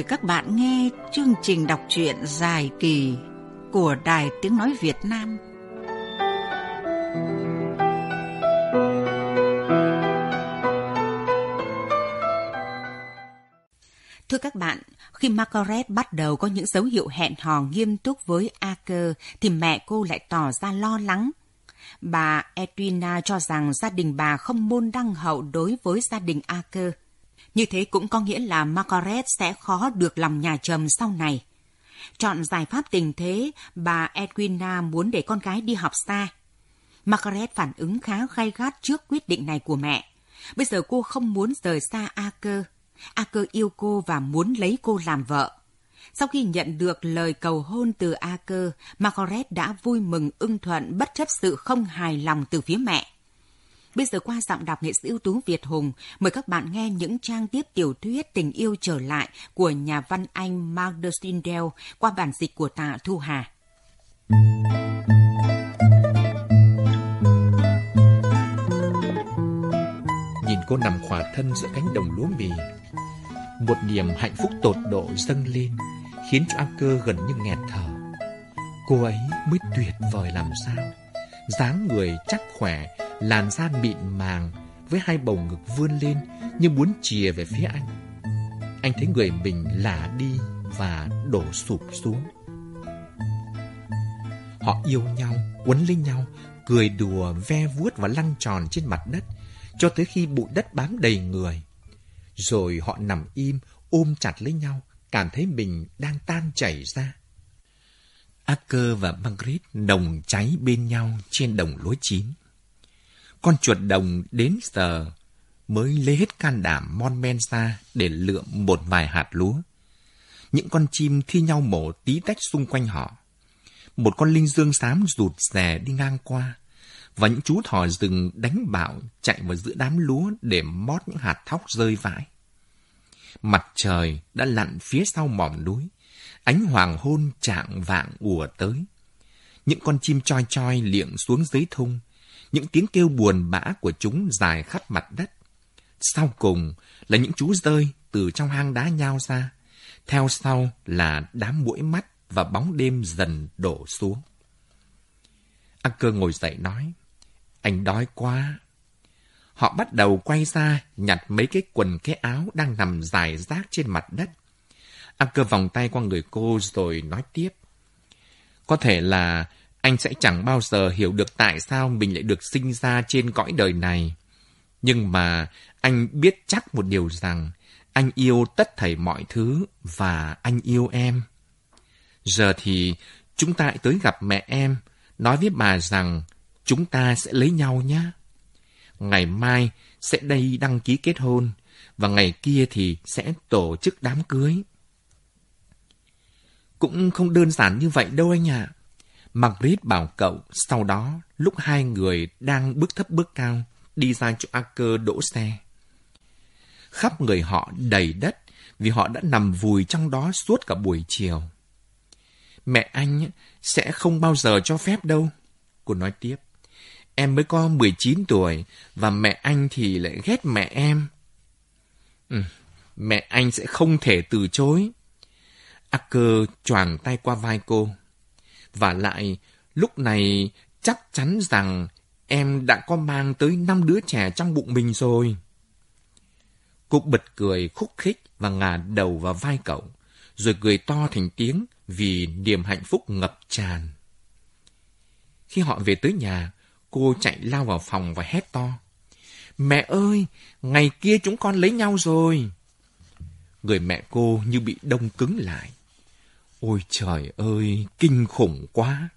mời các bạn nghe chương trình đọc truyện dài kỳ của Đài Tiếng Nói Việt Nam. Thưa các bạn, khi Margaret bắt đầu có những dấu hiệu hẹn hò nghiêm túc với Aker, thì mẹ cô lại tỏ ra lo lắng. Bà Edwina cho rằng gia đình bà không môn đăng hậu đối với gia đình Aker. Như thế cũng có nghĩa là Margaret sẽ khó được lòng nhà chồng sau này. Chọn giải pháp tình thế, bà Edwina muốn để con gái đi học xa. Margaret phản ứng khá gay gắt trước quyết định này của mẹ. Bây giờ cô không muốn rời xa Aker. Aker yêu cô và muốn lấy cô làm vợ. Sau khi nhận được lời cầu hôn từ Aker, Margaret đã vui mừng ưng thuận bất chấp sự không hài lòng từ phía mẹ. Bây giờ qua giọng đọc nghệ sĩ ưu tú Việt Hùng, mời các bạn nghe những trang tiếp tiểu thuyết tình yêu trở lại của nhà văn Anh Mark Stindell qua bản dịch của tạ Thu Hà. Nhìn cô nằm khỏa thân giữa cánh đồng lúa mì, một niềm hạnh phúc tột độ dâng lên, khiến cho cơ gần như nghẹt thở. Cô ấy mới tuyệt vời làm sao, dáng người chắc khỏe, làn da mịn màng với hai bầu ngực vươn lên như muốn chìa về phía anh. Anh thấy người mình lả đi và đổ sụp xuống. Họ yêu nhau, quấn lấy nhau, cười đùa, ve vuốt và lăn tròn trên mặt đất, cho tới khi bụi đất bám đầy người. Rồi họ nằm im, ôm chặt lấy nhau, cảm thấy mình đang tan chảy ra. Acker và Margaret nồng cháy bên nhau trên đồng lúa chín. Con chuột đồng đến giờ mới lấy hết can đảm mon men ra để lượm một vài hạt lúa. Những con chim thi nhau mổ tí tách xung quanh họ. Một con linh dương xám rụt rè đi ngang qua, và những chú thỏ rừng đánh bạo chạy vào giữa đám lúa để mót những hạt thóc rơi vãi. Mặt trời đã lặn phía sau mỏm núi, ánh hoàng hôn trạng vạng ùa tới. Những con chim choi choi liệng xuống dưới thung, những tiếng kêu buồn bã của chúng dài khắp mặt đất. Sau cùng là những chú rơi từ trong hang đá nhao ra. Theo sau là đám mũi mắt và bóng đêm dần đổ xuống. Cơ ngồi dậy nói, anh đói quá. Họ bắt đầu quay ra nhặt mấy cái quần cái áo đang nằm dài rác trên mặt đất. Cơ vòng tay qua người cô rồi nói tiếp. Có thể là anh sẽ chẳng bao giờ hiểu được tại sao mình lại được sinh ra trên cõi đời này. Nhưng mà anh biết chắc một điều rằng anh yêu tất thảy mọi thứ và anh yêu em. Giờ thì chúng ta tới gặp mẹ em, nói với bà rằng chúng ta sẽ lấy nhau nhé. Ngày mai sẽ đây đăng ký kết hôn và ngày kia thì sẽ tổ chức đám cưới. Cũng không đơn giản như vậy đâu anh ạ. À. Margaret bảo cậu, sau đó, lúc hai người đang bước thấp bước cao, đi ra chỗ Acker đỗ xe. Khắp người họ đầy đất vì họ đã nằm vùi trong đó suốt cả buổi chiều. Mẹ anh sẽ không bao giờ cho phép đâu. Cô nói tiếp. Em mới có 19 tuổi và mẹ anh thì lại ghét mẹ em. Ừ, mẹ anh sẽ không thể từ chối. Acker choàng tay qua vai cô. Và lại, lúc này chắc chắn rằng em đã có mang tới năm đứa trẻ trong bụng mình rồi. Cô bật cười khúc khích và ngả đầu vào vai cậu, rồi cười to thành tiếng vì niềm hạnh phúc ngập tràn. Khi họ về tới nhà, cô chạy lao vào phòng và hét to. Mẹ ơi, ngày kia chúng con lấy nhau rồi. Người mẹ cô như bị đông cứng lại. Ôi trời ơi, kinh khủng quá!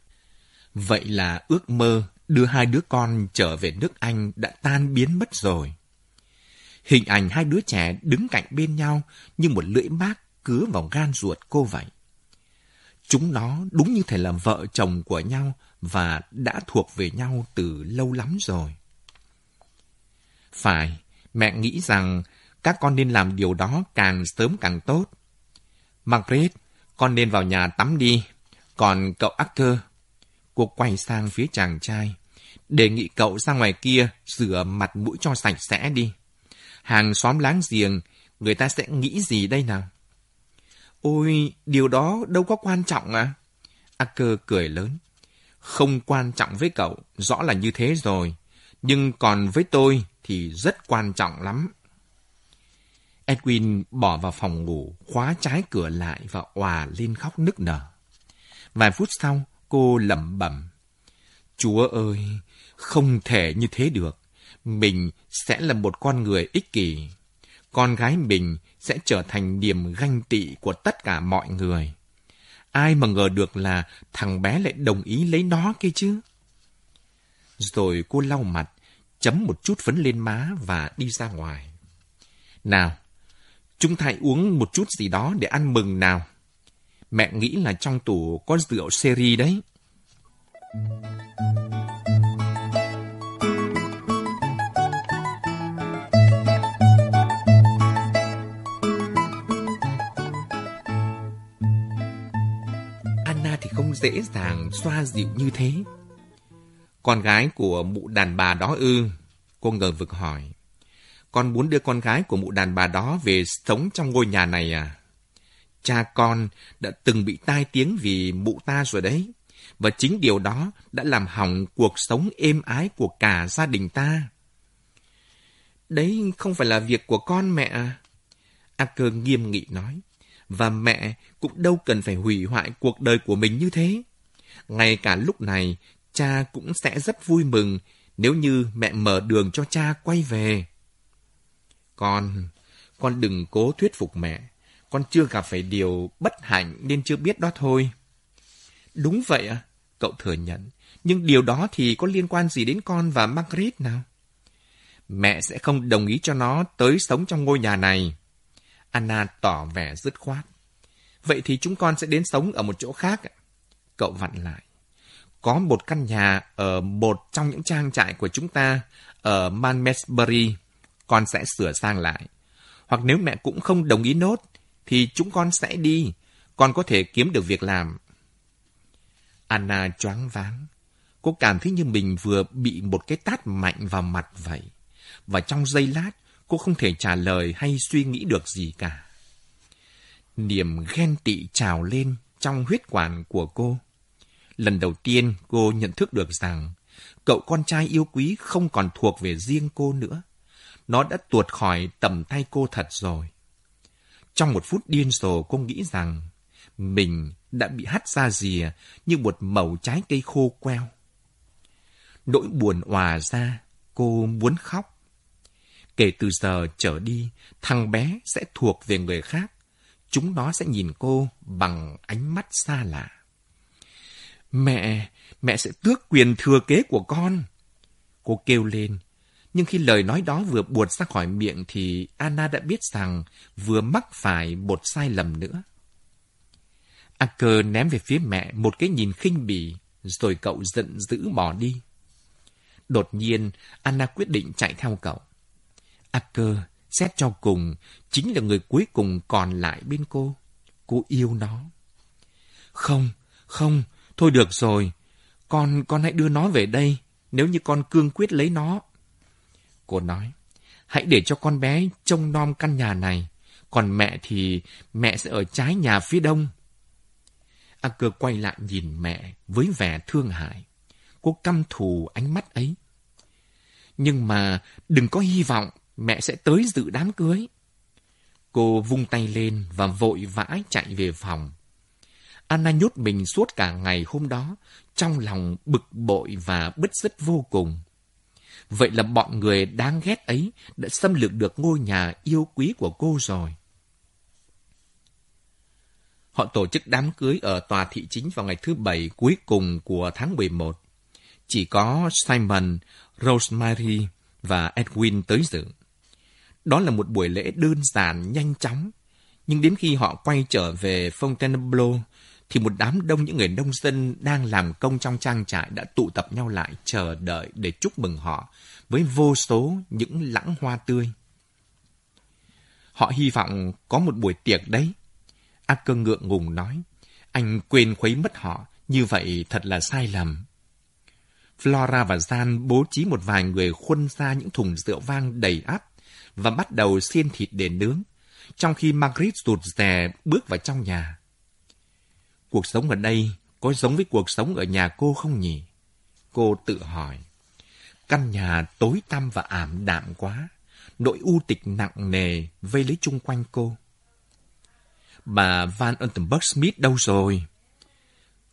Vậy là ước mơ đưa hai đứa con trở về nước Anh đã tan biến mất rồi. Hình ảnh hai đứa trẻ đứng cạnh bên nhau như một lưỡi mác cứa vào gan ruột cô vậy. Chúng nó đúng như thể là vợ chồng của nhau và đã thuộc về nhau từ lâu lắm rồi. Phải, mẹ nghĩ rằng các con nên làm điều đó càng sớm càng tốt. Margaret, con nên vào nhà tắm đi. Còn cậu Arthur, cô quay sang phía chàng trai. Đề nghị cậu ra ngoài kia rửa mặt mũi cho sạch sẽ đi. Hàng xóm láng giềng, người ta sẽ nghĩ gì đây nào? Ôi, điều đó đâu có quan trọng à? Acker cười lớn. Không quan trọng với cậu, rõ là như thế rồi. Nhưng còn với tôi thì rất quan trọng lắm. Edwin bỏ vào phòng ngủ, khóa trái cửa lại và òa lên khóc nức nở. Vài phút sau, cô lẩm bẩm. Chúa ơi, không thể như thế được. Mình sẽ là một con người ích kỷ. Con gái mình sẽ trở thành niềm ganh tị của tất cả mọi người. Ai mà ngờ được là thằng bé lại đồng ý lấy nó kia chứ. Rồi cô lau mặt, chấm một chút phấn lên má và đi ra ngoài. Nào, chúng ta hãy uống một chút gì đó để ăn mừng nào. Mẹ nghĩ là trong tủ có rượu seri đấy. Anna thì không dễ dàng xoa dịu như thế. Con gái của mụ đàn bà đó ư? Cô ngờ vực hỏi. Con muốn đưa con gái của mụ đàn bà đó về sống trong ngôi nhà này à? Cha con đã từng bị tai tiếng vì mụ ta rồi đấy. Và chính điều đó đã làm hỏng cuộc sống êm ái của cả gia đình ta. Đấy không phải là việc của con mẹ à? Acker nghiêm nghị nói. Và mẹ cũng đâu cần phải hủy hoại cuộc đời của mình như thế. Ngay cả lúc này, cha cũng sẽ rất vui mừng nếu như mẹ mở đường cho cha quay về. Con, con đừng cố thuyết phục mẹ. Con chưa gặp phải điều bất hạnh nên chưa biết đó thôi. Đúng vậy à? Cậu thừa nhận. Nhưng điều đó thì có liên quan gì đến con và Margaret nào? Mẹ sẽ không đồng ý cho nó tới sống trong ngôi nhà này. Anna tỏ vẻ dứt khoát. Vậy thì chúng con sẽ đến sống ở một chỗ khác. Cậu vặn lại. Có một căn nhà ở một trong những trang trại của chúng ta ở Manmesbury. Con sẽ sửa sang lại. Hoặc nếu mẹ cũng không đồng ý nốt, thì chúng con sẽ đi. Con có thể kiếm được việc làm. Anna choáng váng. Cô cảm thấy như mình vừa bị một cái tát mạnh vào mặt vậy. Và trong giây lát, cô không thể trả lời hay suy nghĩ được gì cả. Niềm ghen tị trào lên trong huyết quản của cô. Lần đầu tiên cô nhận thức được rằng cậu con trai yêu quý không còn thuộc về riêng cô nữa. Nó đã tuột khỏi tầm tay cô thật rồi. Trong một phút điên rồ cô nghĩ rằng mình đã bị hắt ra rìa như một mẩu trái cây khô queo. Nỗi buồn òa ra, cô muốn khóc. Kể từ giờ trở đi, thằng bé sẽ thuộc về người khác. Chúng nó sẽ nhìn cô bằng ánh mắt xa lạ. Mẹ, mẹ sẽ tước quyền thừa kế của con. Cô kêu lên. Nhưng khi lời nói đó vừa buột ra khỏi miệng thì Anna đã biết rằng vừa mắc phải một sai lầm nữa. Acker ném về phía mẹ một cái nhìn khinh bỉ, rồi cậu giận dữ bỏ đi. Đột nhiên, Anna quyết định chạy theo cậu. Acker, xét cho cùng, chính là người cuối cùng còn lại bên cô. Cô yêu nó. Không, không, thôi được rồi. Con, con hãy đưa nó về đây, nếu như con cương quyết lấy nó. Cô nói, hãy để cho con bé trông nom căn nhà này. Còn mẹ thì mẹ sẽ ở trái nhà phía đông. A cơ quay lại nhìn mẹ với vẻ thương hại. Cô căm thù ánh mắt ấy. Nhưng mà đừng có hy vọng mẹ sẽ tới dự đám cưới. Cô vung tay lên và vội vã chạy về phòng. Anna nhốt mình suốt cả ngày hôm đó, trong lòng bực bội và bứt rứt vô cùng. Vậy là bọn người đáng ghét ấy đã xâm lược được ngôi nhà yêu quý của cô rồi. Họ tổ chức đám cưới ở tòa thị chính vào ngày thứ bảy cuối cùng của tháng 11. Chỉ có Simon, Rosemary và Edwin tới dự. Đó là một buổi lễ đơn giản, nhanh chóng. Nhưng đến khi họ quay trở về Fontainebleau, thì một đám đông những người nông dân đang làm công trong trang trại đã tụ tập nhau lại chờ đợi để chúc mừng họ với vô số những lãng hoa tươi. Họ hy vọng có một buổi tiệc đấy. A cơ ngượng ngùng nói, anh quên khuấy mất họ, như vậy thật là sai lầm. Flora và Gian bố trí một vài người khuân ra những thùng rượu vang đầy ắp và bắt đầu xiên thịt để nướng. trong khi Margaret rụt rè bước vào trong nhà. Cuộc sống ở đây có giống với cuộc sống ở nhà cô không nhỉ? Cô tự hỏi. Căn nhà tối tăm và ảm đạm quá. Nỗi u tịch nặng nề vây lấy chung quanh cô. Bà Van Untenberg Smith đâu rồi?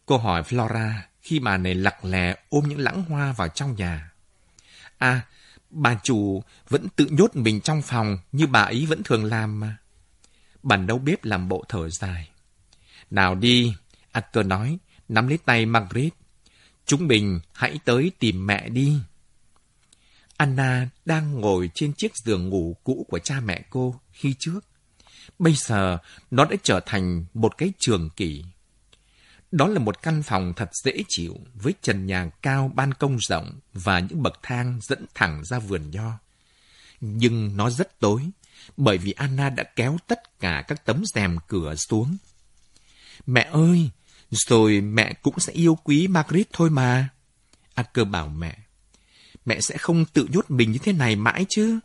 Cô hỏi Flora khi bà này lặc lè ôm những lãng hoa vào trong nhà. À, bà chủ vẫn tự nhốt mình trong phòng như bà ấy vẫn thường làm mà. Bàn nấu bếp làm bộ thở dài. Nào đi, Arthur nói, nắm lấy tay Margaret. Chúng mình hãy tới tìm mẹ đi. Anna đang ngồi trên chiếc giường ngủ cũ của cha mẹ cô khi trước. Bây giờ, nó đã trở thành một cái trường kỷ. Đó là một căn phòng thật dễ chịu, với trần nhà cao, ban công rộng và những bậc thang dẫn thẳng ra vườn nho. Nhưng nó rất tối, bởi vì Anna đã kéo tất cả các tấm rèm cửa xuống. Mẹ ơi, rồi mẹ cũng sẽ yêu quý Margaret thôi mà. Acker bảo mẹ, mẹ sẽ không tự nhốt mình như thế này mãi chứ.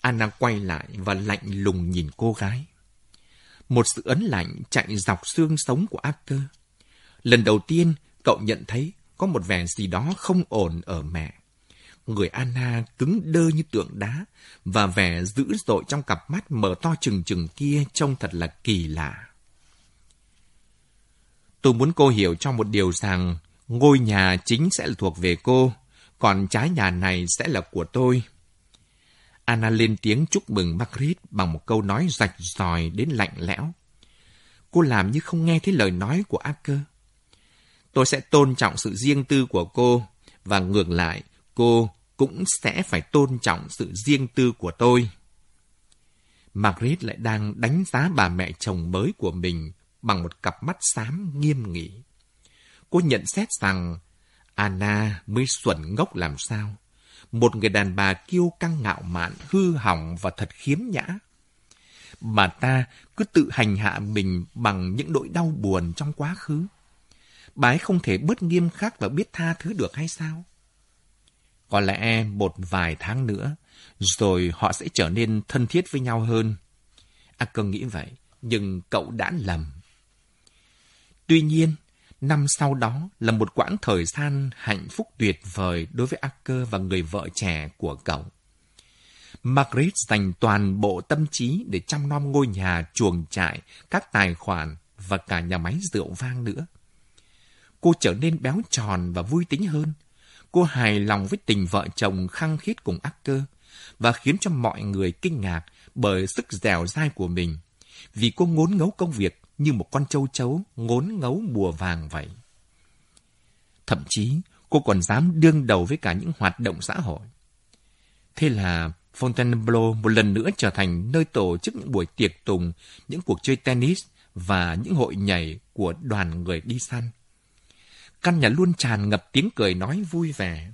Anna quay lại và lạnh lùng nhìn cô gái. Một sự ấn lạnh chạy dọc xương sống của Acker. Lần đầu tiên, cậu nhận thấy có một vẻ gì đó không ổn ở mẹ. Người Anna cứng đơ như tượng đá và vẻ dữ dội trong cặp mắt mở to trừng trừng kia trông thật là kỳ lạ. Tôi muốn cô hiểu cho một điều rằng ngôi nhà chính sẽ là thuộc về cô, còn trái nhà này sẽ là của tôi. Anna lên tiếng chúc mừng Margaret bằng một câu nói rạch ròi đến lạnh lẽo. Cô làm như không nghe thấy lời nói của Acker. Tôi sẽ tôn trọng sự riêng tư của cô, và ngược lại, cô cũng sẽ phải tôn trọng sự riêng tư của tôi. Margaret lại đang đánh giá bà mẹ chồng mới của mình bằng một cặp mắt xám nghiêm nghị. Cô nhận xét rằng Anna mới xuẩn ngốc làm sao. Một người đàn bà kiêu căng ngạo mạn, hư hỏng và thật khiếm nhã. Bà ta cứ tự hành hạ mình bằng những nỗi đau buồn trong quá khứ. Bà ấy không thể bớt nghiêm khắc và biết tha thứ được hay sao? Có lẽ một vài tháng nữa, rồi họ sẽ trở nên thân thiết với nhau hơn. À, A cơ nghĩ vậy, nhưng cậu đã lầm. Tuy nhiên, năm sau đó là một quãng thời gian hạnh phúc tuyệt vời đối với Acker và người vợ trẻ của cậu. Margaret dành toàn bộ tâm trí để chăm nom ngôi nhà chuồng trại, các tài khoản và cả nhà máy rượu vang nữa. Cô trở nên béo tròn và vui tính hơn. Cô hài lòng với tình vợ chồng khăng khít cùng Acker và khiến cho mọi người kinh ngạc bởi sức dẻo dai của mình. Vì cô ngốn ngấu công việc như một con châu chấu ngốn ngấu bùa vàng vậy. Thậm chí, cô còn dám đương đầu với cả những hoạt động xã hội. Thế là Fontainebleau một lần nữa trở thành nơi tổ chức những buổi tiệc tùng, những cuộc chơi tennis và những hội nhảy của đoàn người đi săn. Căn nhà luôn tràn ngập tiếng cười nói vui vẻ.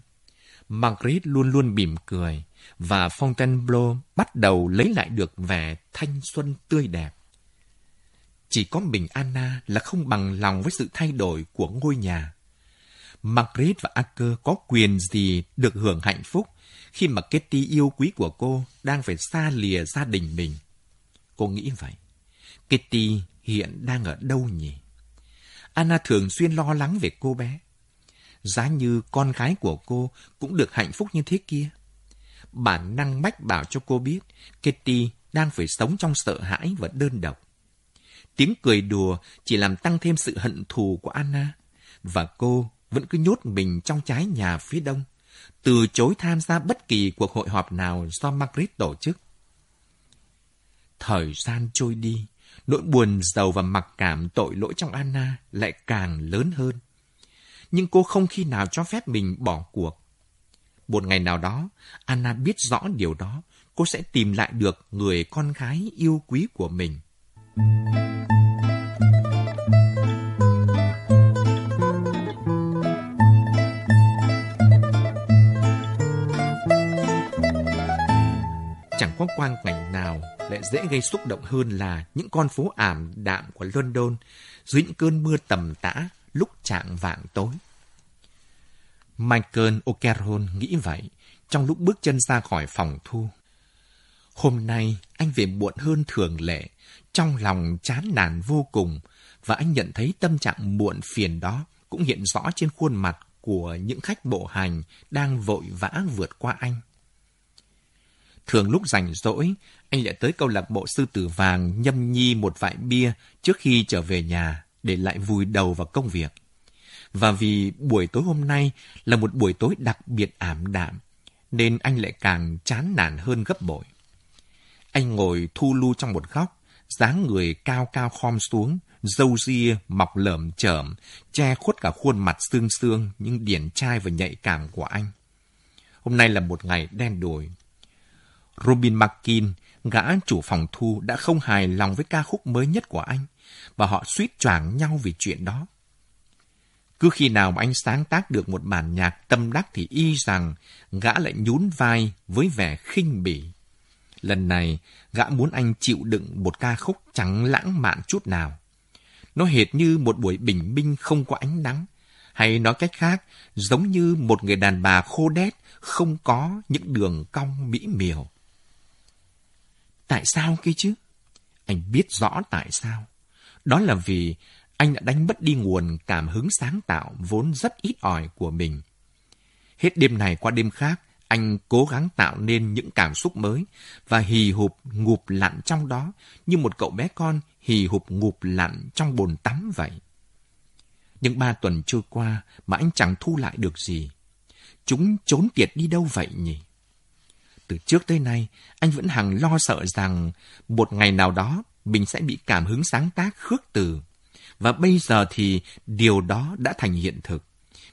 Margaret luôn luôn mỉm cười và Fontainebleau bắt đầu lấy lại được vẻ thanh xuân tươi đẹp. Chỉ có mình Anna là không bằng lòng với sự thay đổi của ngôi nhà. Margaret và Acker có quyền gì được hưởng hạnh phúc khi mà Kitty yêu quý của cô đang phải xa lìa gia đình mình. Cô nghĩ vậy. Kitty hiện đang ở đâu nhỉ? Anna thường xuyên lo lắng về cô bé. Giá như con gái của cô cũng được hạnh phúc như thế kia. Bản năng mách bảo cho cô biết Kitty đang phải sống trong sợ hãi và đơn độc. Tiếng cười đùa chỉ làm tăng thêm sự hận thù của Anna. Và cô vẫn cứ nhốt mình trong trái nhà phía đông, từ chối tham gia bất kỳ cuộc hội họp nào do Margaret tổ chức. Thời gian trôi đi, nỗi buồn giàu và mặc cảm tội lỗi trong Anna lại càng lớn hơn. Nhưng cô không khi nào cho phép mình bỏ cuộc. Một ngày nào đó, Anna biết rõ điều đó, cô sẽ tìm lại được người con gái yêu quý của mình. Chẳng có quang cảnh nào lại dễ gây xúc động hơn là những con phố ảm đạm của London dưới những cơn mưa tầm tã lúc trạng vạng tối. Michael O'Carroll nghĩ vậy trong lúc bước chân ra khỏi phòng thu. Hôm nay anh về muộn hơn thường lệ, trong lòng chán nản vô cùng và anh nhận thấy tâm trạng muộn phiền đó cũng hiện rõ trên khuôn mặt của những khách bộ hành đang vội vã vượt qua anh. Thường lúc rảnh rỗi, anh lại tới câu lạc bộ sư tử vàng nhâm nhi một vại bia trước khi trở về nhà để lại vùi đầu vào công việc. Và vì buổi tối hôm nay là một buổi tối đặc biệt ảm đạm, nên anh lại càng chán nản hơn gấp bội. Anh ngồi thu lu trong một góc, dáng người cao cao khom xuống, dâu ria mọc lởm chởm, che khuất cả khuôn mặt xương xương nhưng điển trai và nhạy cảm của anh. Hôm nay là một ngày đen đủi. Robin Markin, gã chủ phòng thu đã không hài lòng với ca khúc mới nhất của anh, và họ suýt choảng nhau vì chuyện đó. Cứ khi nào mà anh sáng tác được một bản nhạc tâm đắc thì y rằng gã lại nhún vai với vẻ khinh bỉ. Lần này, gã muốn anh chịu đựng một ca khúc chẳng lãng mạn chút nào. Nó hệt như một buổi bình minh không có ánh nắng, hay nói cách khác, giống như một người đàn bà khô đét, không có những đường cong mỹ miều. Tại sao kia chứ? Anh biết rõ tại sao. Đó là vì anh đã đánh mất đi nguồn cảm hứng sáng tạo vốn rất ít ỏi của mình. Hết đêm này qua đêm khác, anh cố gắng tạo nên những cảm xúc mới và hì hụp ngụp lặn trong đó như một cậu bé con hì hụp ngụp lặn trong bồn tắm vậy. Nhưng ba tuần trôi qua mà anh chẳng thu lại được gì. Chúng trốn tiệt đi đâu vậy nhỉ? Từ trước tới nay, anh vẫn hằng lo sợ rằng một ngày nào đó mình sẽ bị cảm hứng sáng tác khước từ. Và bây giờ thì điều đó đã thành hiện thực.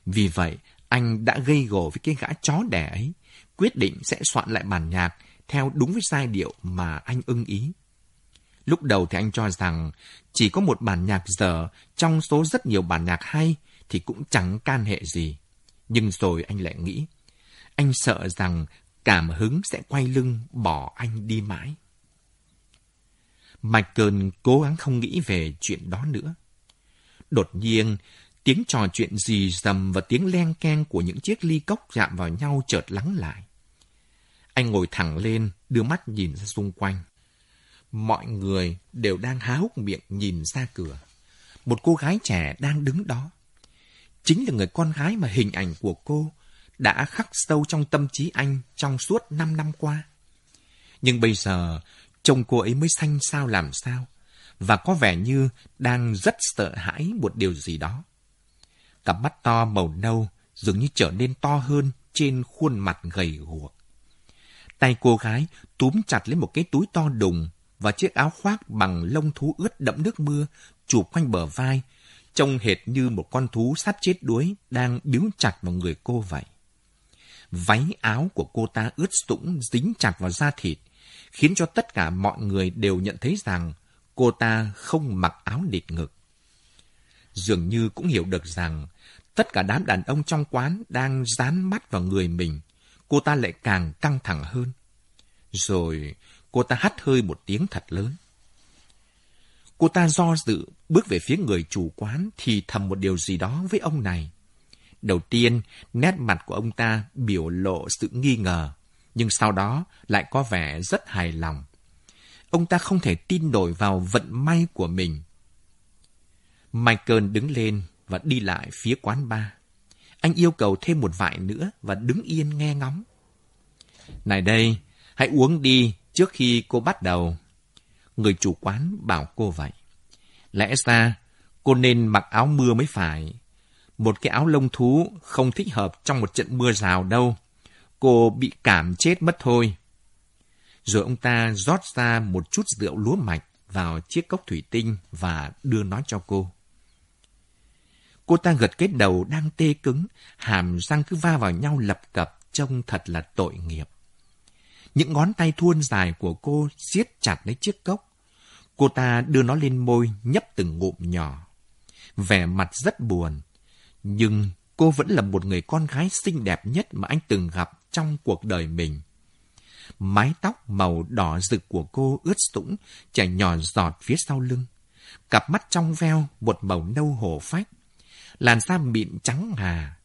Vì vậy, anh đã gây gổ với cái gã chó đẻ ấy, quyết định sẽ soạn lại bản nhạc theo đúng với giai điệu mà anh ưng ý. Lúc đầu thì anh cho rằng chỉ có một bản nhạc dở trong số rất nhiều bản nhạc hay thì cũng chẳng can hệ gì. Nhưng rồi anh lại nghĩ, anh sợ rằng cảm hứng sẽ quay lưng bỏ anh đi mãi. Michael cố gắng không nghĩ về chuyện đó nữa. Đột nhiên, tiếng trò chuyện gì dầm và tiếng len keng của những chiếc ly cốc chạm vào nhau chợt lắng lại. Anh ngồi thẳng lên, đưa mắt nhìn ra xung quanh. Mọi người đều đang há hốc miệng nhìn ra cửa. Một cô gái trẻ đang đứng đó. Chính là người con gái mà hình ảnh của cô đã khắc sâu trong tâm trí anh trong suốt năm năm qua. Nhưng bây giờ, trông cô ấy mới xanh sao làm sao, và có vẻ như đang rất sợ hãi một điều gì đó. Cặp mắt to màu nâu dường như trở nên to hơn trên khuôn mặt gầy guộc. Tay cô gái túm chặt lấy một cái túi to đùng và chiếc áo khoác bằng lông thú ướt đẫm nước mưa chụp quanh bờ vai, trông hệt như một con thú sắp chết đuối đang biếu chặt vào người cô vậy. Váy áo của cô ta ướt sũng dính chặt vào da thịt, khiến cho tất cả mọi người đều nhận thấy rằng cô ta không mặc áo địt ngực. Dường như cũng hiểu được rằng tất cả đám đàn ông trong quán đang dán mắt vào người mình, cô ta lại càng căng thẳng hơn. Rồi cô ta hắt hơi một tiếng thật lớn. Cô ta do dự bước về phía người chủ quán thì thầm một điều gì đó với ông này. Đầu tiên, nét mặt của ông ta biểu lộ sự nghi ngờ, nhưng sau đó lại có vẻ rất hài lòng. Ông ta không thể tin nổi vào vận may của mình. Michael đứng lên và đi lại phía quán bar. Anh yêu cầu thêm một vại nữa và đứng yên nghe ngóng. Này đây, hãy uống đi trước khi cô bắt đầu. Người chủ quán bảo cô vậy. Lẽ ra, cô nên mặc áo mưa mới phải. Một cái áo lông thú không thích hợp trong một trận mưa rào đâu. Cô bị cảm chết mất thôi. Rồi ông ta rót ra một chút rượu lúa mạch vào chiếc cốc thủy tinh và đưa nó cho cô. Cô ta gật cái đầu đang tê cứng, hàm răng cứ va vào nhau lập cập, trông thật là tội nghiệp. Những ngón tay thuôn dài của cô siết chặt lấy chiếc cốc. Cô ta đưa nó lên môi, nhấp từng ngụm nhỏ. Vẻ mặt rất buồn, nhưng cô vẫn là một người con gái xinh đẹp nhất mà anh từng gặp trong cuộc đời mình. Mái tóc màu đỏ rực của cô ướt sũng, chảy nhỏ giọt phía sau lưng. Cặp mắt trong veo, một màu nâu hổ phách. Làn da mịn trắng hà.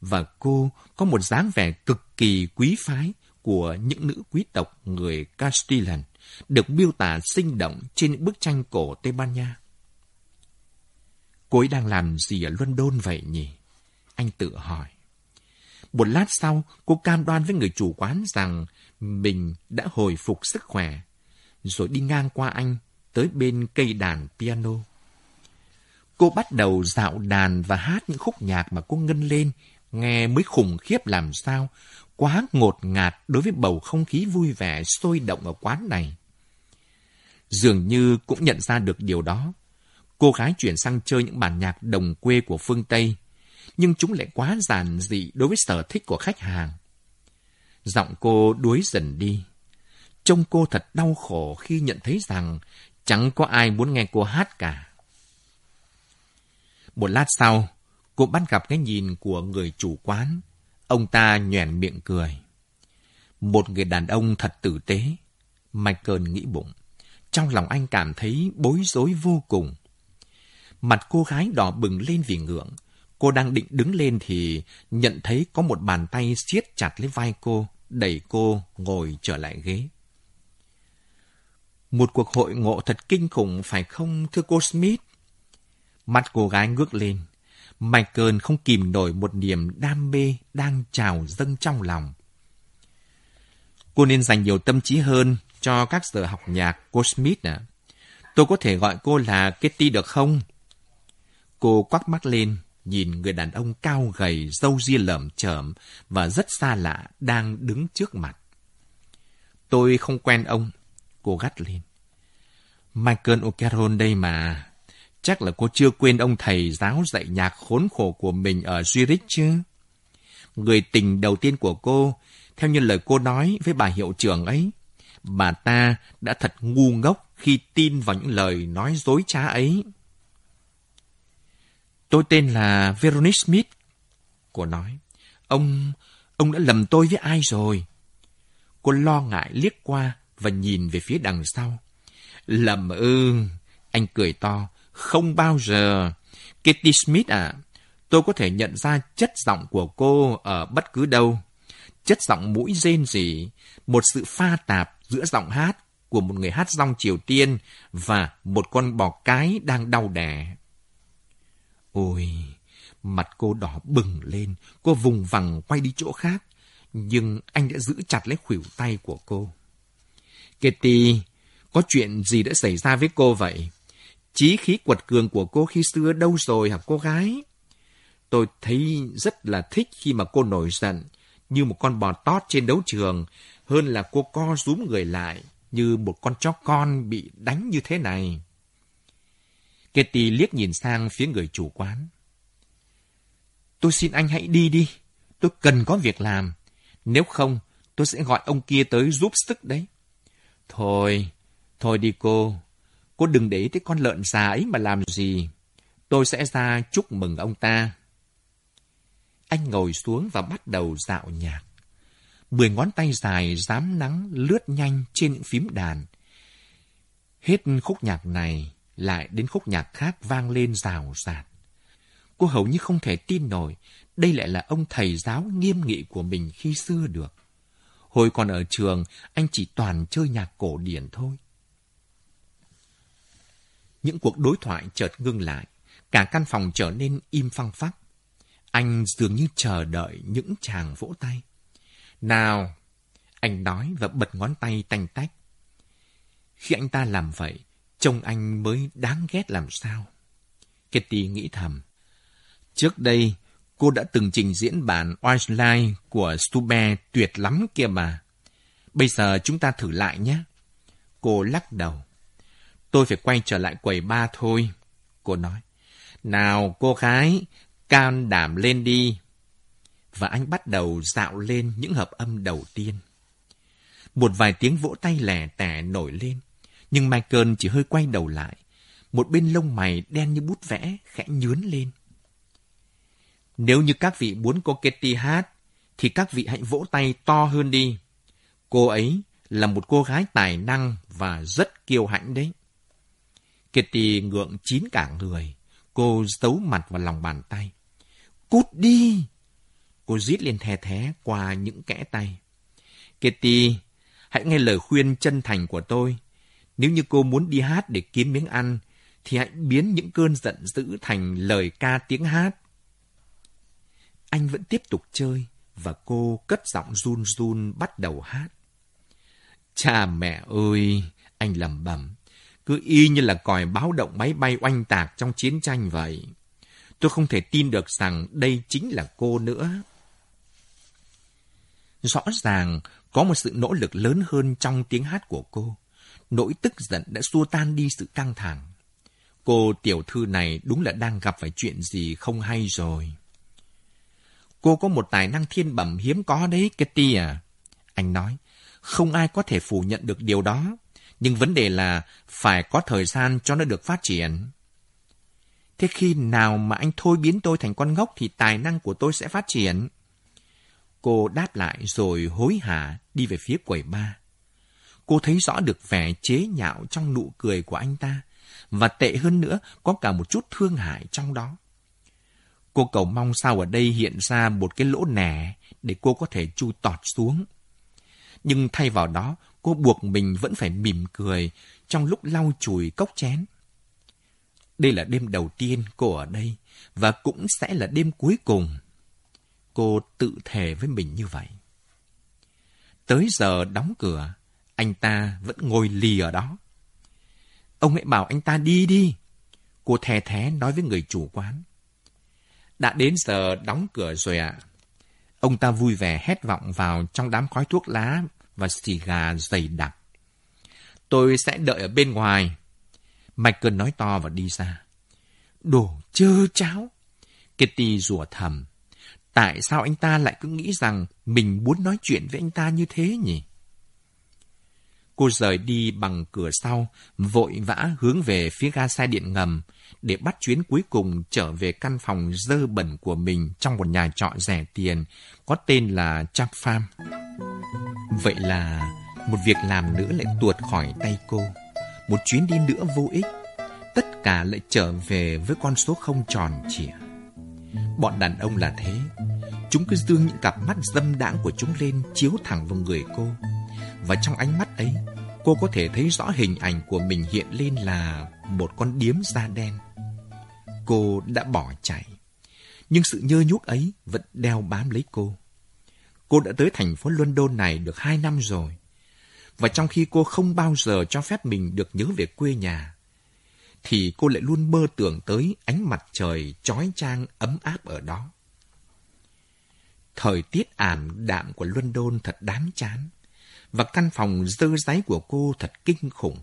Và cô có một dáng vẻ cực kỳ quý phái, của những nữ quý tộc người Castilian được miêu tả sinh động trên những bức tranh cổ Tây Ban Nha. Cô ấy đang làm gì ở London vậy nhỉ? Anh tự hỏi. Một lát sau, cô cam đoan với người chủ quán rằng mình đã hồi phục sức khỏe, rồi đi ngang qua anh tới bên cây đàn piano. Cô bắt đầu dạo đàn và hát những khúc nhạc mà cô ngân lên, nghe mới khủng khiếp làm sao, quá ngột ngạt đối với bầu không khí vui vẻ sôi động ở quán này. Dường như cũng nhận ra được điều đó. Cô gái chuyển sang chơi những bản nhạc đồng quê của phương Tây, nhưng chúng lại quá giản dị đối với sở thích của khách hàng. Giọng cô đuối dần đi. Trông cô thật đau khổ khi nhận thấy rằng chẳng có ai muốn nghe cô hát cả. Một lát sau, cô bắt gặp cái nhìn của người chủ quán. Ông ta nhoẻn miệng cười. Một người đàn ông thật tử tế. Michael nghĩ bụng. Trong lòng anh cảm thấy bối rối vô cùng. Mặt cô gái đỏ bừng lên vì ngượng. Cô đang định đứng lên thì nhận thấy có một bàn tay siết chặt lấy vai cô, đẩy cô ngồi trở lại ghế. Một cuộc hội ngộ thật kinh khủng phải không thưa cô Smith? Mắt cô gái ngước lên. Michael không kìm nổi một niềm đam mê đang trào dâng trong lòng. Cô nên dành nhiều tâm trí hơn cho các giờ học nhạc, cô Smith à. Tôi có thể gọi cô là Kitty được không? Cô quắc mắt lên, nhìn người đàn ông cao gầy, râu ria lởm chởm và rất xa lạ đang đứng trước mặt. Tôi không quen ông, cô gắt lên. Michael O'Carroll đây mà. Chắc là cô chưa quên ông thầy giáo dạy nhạc khốn khổ của mình ở Zurich chứ? Người tình đầu tiên của cô, theo như lời cô nói với bà hiệu trưởng ấy, bà ta đã thật ngu ngốc khi tin vào những lời nói dối trá ấy. Tôi tên là Veronique Smith. Cô nói, ông, ông đã lầm tôi với ai rồi? Cô lo ngại liếc qua và nhìn về phía đằng sau. Lầm ư, anh cười to, không bao giờ. Kitty Smith à, tôi có thể nhận ra chất giọng của cô ở bất cứ đâu. Chất giọng mũi rên rỉ, một sự pha tạp giữa giọng hát của một người hát rong Triều Tiên và một con bò cái đang đau đẻ. Ôi, mặt cô đỏ bừng lên, cô vùng vằng quay đi chỗ khác, nhưng anh đã giữ chặt lấy khuỷu tay của cô. Kitty, có chuyện gì đã xảy ra với cô vậy? Chí khí quật cường của cô khi xưa đâu rồi hả cô gái? Tôi thấy rất là thích khi mà cô nổi giận, như một con bò tót trên đấu trường, hơn là cô co rúm người lại, như một con chó con bị đánh như thế này. Kitty liếc nhìn sang phía người chủ quán. Tôi xin anh hãy đi đi, tôi cần có việc làm. Nếu không, tôi sẽ gọi ông kia tới giúp sức đấy. Thôi, thôi đi cô, cô đừng để tới con lợn già ấy mà làm gì. Tôi sẽ ra chúc mừng ông ta. Anh ngồi xuống và bắt đầu dạo nhạc. Mười ngón tay dài dám nắng lướt nhanh trên những phím đàn. Hết khúc nhạc này, lại đến khúc nhạc khác vang lên rào rạt. Cô hầu như không thể tin nổi, đây lại là ông thầy giáo nghiêm nghị của mình khi xưa được. Hồi còn ở trường, anh chỉ toàn chơi nhạc cổ điển thôi. Những cuộc đối thoại chợt ngưng lại, cả căn phòng trở nên im phăng phắc. Anh dường như chờ đợi những chàng vỗ tay. Nào! Anh nói và bật ngón tay tanh tách. Khi anh ta làm vậy, trông anh mới đáng ghét làm sao. Kitty nghĩ thầm. Trước đây, cô đã từng trình diễn bản Wildlife của Stube tuyệt lắm kia mà. Bây giờ chúng ta thử lại nhé. Cô lắc đầu. Tôi phải quay trở lại quầy ba thôi. Cô nói. Nào cô gái, can đảm lên đi. Và anh bắt đầu dạo lên những hợp âm đầu tiên. Một vài tiếng vỗ tay lẻ tẻ nổi lên. Nhưng Michael chỉ hơi quay đầu lại. Một bên lông mày đen như bút vẽ, khẽ nhướn lên. Nếu như các vị muốn cô Kitty hát, thì các vị hãy vỗ tay to hơn đi. Cô ấy là một cô gái tài năng và rất kiêu hãnh đấy. Kitty ngượng chín cả người. Cô giấu mặt vào lòng bàn tay. Cút đi! Cô rít lên the thé qua những kẽ tay. Kitty, hãy nghe lời khuyên chân thành của tôi. Nếu như cô muốn đi hát để kiếm miếng ăn, thì hãy biến những cơn giận dữ thành lời ca tiếng hát. Anh vẫn tiếp tục chơi, và cô cất giọng run run bắt đầu hát. Cha mẹ ơi, anh lầm bầm, cứ y như là còi báo động máy bay oanh tạc trong chiến tranh vậy. Tôi không thể tin được rằng đây chính là cô nữa. Rõ ràng có một sự nỗ lực lớn hơn trong tiếng hát của cô. Nỗi tức giận đã xua tan đi sự căng thẳng. Cô tiểu thư này đúng là đang gặp phải chuyện gì không hay rồi. Cô có một tài năng thiên bẩm hiếm có đấy, Kitty à. Anh nói, không ai có thể phủ nhận được điều đó. Nhưng vấn đề là phải có thời gian cho nó được phát triển. Thế khi nào mà anh thôi biến tôi thành con ngốc thì tài năng của tôi sẽ phát triển. Cô đáp lại rồi hối hả đi về phía quầy ba. Cô thấy rõ được vẻ chế nhạo trong nụ cười của anh ta. Và tệ hơn nữa, có cả một chút thương hại trong đó. Cô cầu mong sao ở đây hiện ra một cái lỗ nẻ để cô có thể chu tọt xuống. Nhưng thay vào đó, cô buộc mình vẫn phải mỉm cười trong lúc lau chùi cốc chén. Đây là đêm đầu tiên cô ở đây và cũng sẽ là đêm cuối cùng. Cô tự thề với mình như vậy. Tới giờ đóng cửa, anh ta vẫn ngồi lì ở đó. Ông hãy bảo anh ta đi đi. Cô thè thé nói với người chủ quán. Đã đến giờ đóng cửa rồi ạ. À. Ông ta vui vẻ hét vọng vào trong đám khói thuốc lá và xì gà dày đặc. Tôi sẽ đợi ở bên ngoài. Michael nói to và đi ra. Đồ chơ cháo. Kitty rủa thầm. Tại sao anh ta lại cứ nghĩ rằng mình muốn nói chuyện với anh ta như thế nhỉ? Cô rời đi bằng cửa sau, vội vã hướng về phía ga xe điện ngầm để bắt chuyến cuối cùng trở về căn phòng dơ bẩn của mình trong một nhà trọ rẻ tiền có tên là Chuck Farm. Vậy là một việc làm nữa lại tuột khỏi tay cô. Một chuyến đi nữa vô ích. Tất cả lại trở về với con số không tròn trịa Bọn đàn ông là thế. Chúng cứ dương những cặp mắt dâm đãng của chúng lên chiếu thẳng vào người cô. Và trong ánh mắt ấy, cô có thể thấy rõ hình ảnh của mình hiện lên là một con điếm da đen. Cô đã bỏ chạy, nhưng sự nhơ nhúc ấy vẫn đeo bám lấy cô. Cô đã tới thành phố London này được hai năm rồi. Và trong khi cô không bao giờ cho phép mình được nhớ về quê nhà, thì cô lại luôn mơ tưởng tới ánh mặt trời chói chang ấm áp ở đó. Thời tiết ảm đạm của London thật đáng chán, và căn phòng dơ dáy của cô thật kinh khủng.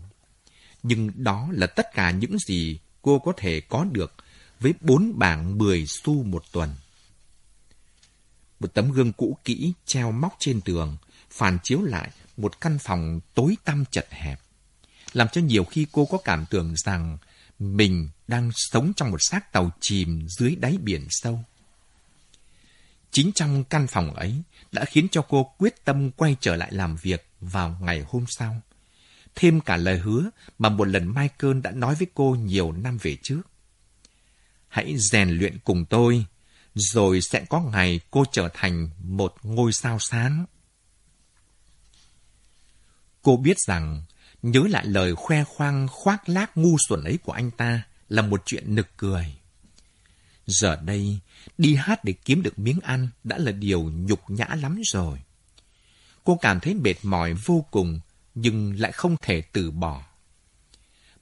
Nhưng đó là tất cả những gì cô có thể có được với bốn bảng 10 xu một tuần. Một tấm gương cũ kỹ treo móc trên tường, phản chiếu lại một căn phòng tối tăm chật hẹp. Làm cho nhiều khi cô có cảm tưởng rằng mình đang sống trong một xác tàu chìm dưới đáy biển sâu. Chính trong căn phòng ấy đã khiến cho cô quyết tâm quay trở lại làm việc vào ngày hôm sau. Thêm cả lời hứa mà một lần Michael đã nói với cô nhiều năm về trước. Hãy rèn luyện cùng tôi, rồi sẽ có ngày cô trở thành một ngôi sao sáng. Cô biết rằng nhớ lại lời khoe khoang khoác lác ngu xuẩn ấy của anh ta là một chuyện nực cười. Giờ đây, đi hát để kiếm được miếng ăn đã là điều nhục nhã lắm rồi. Cô cảm thấy mệt mỏi vô cùng, nhưng lại không thể từ bỏ.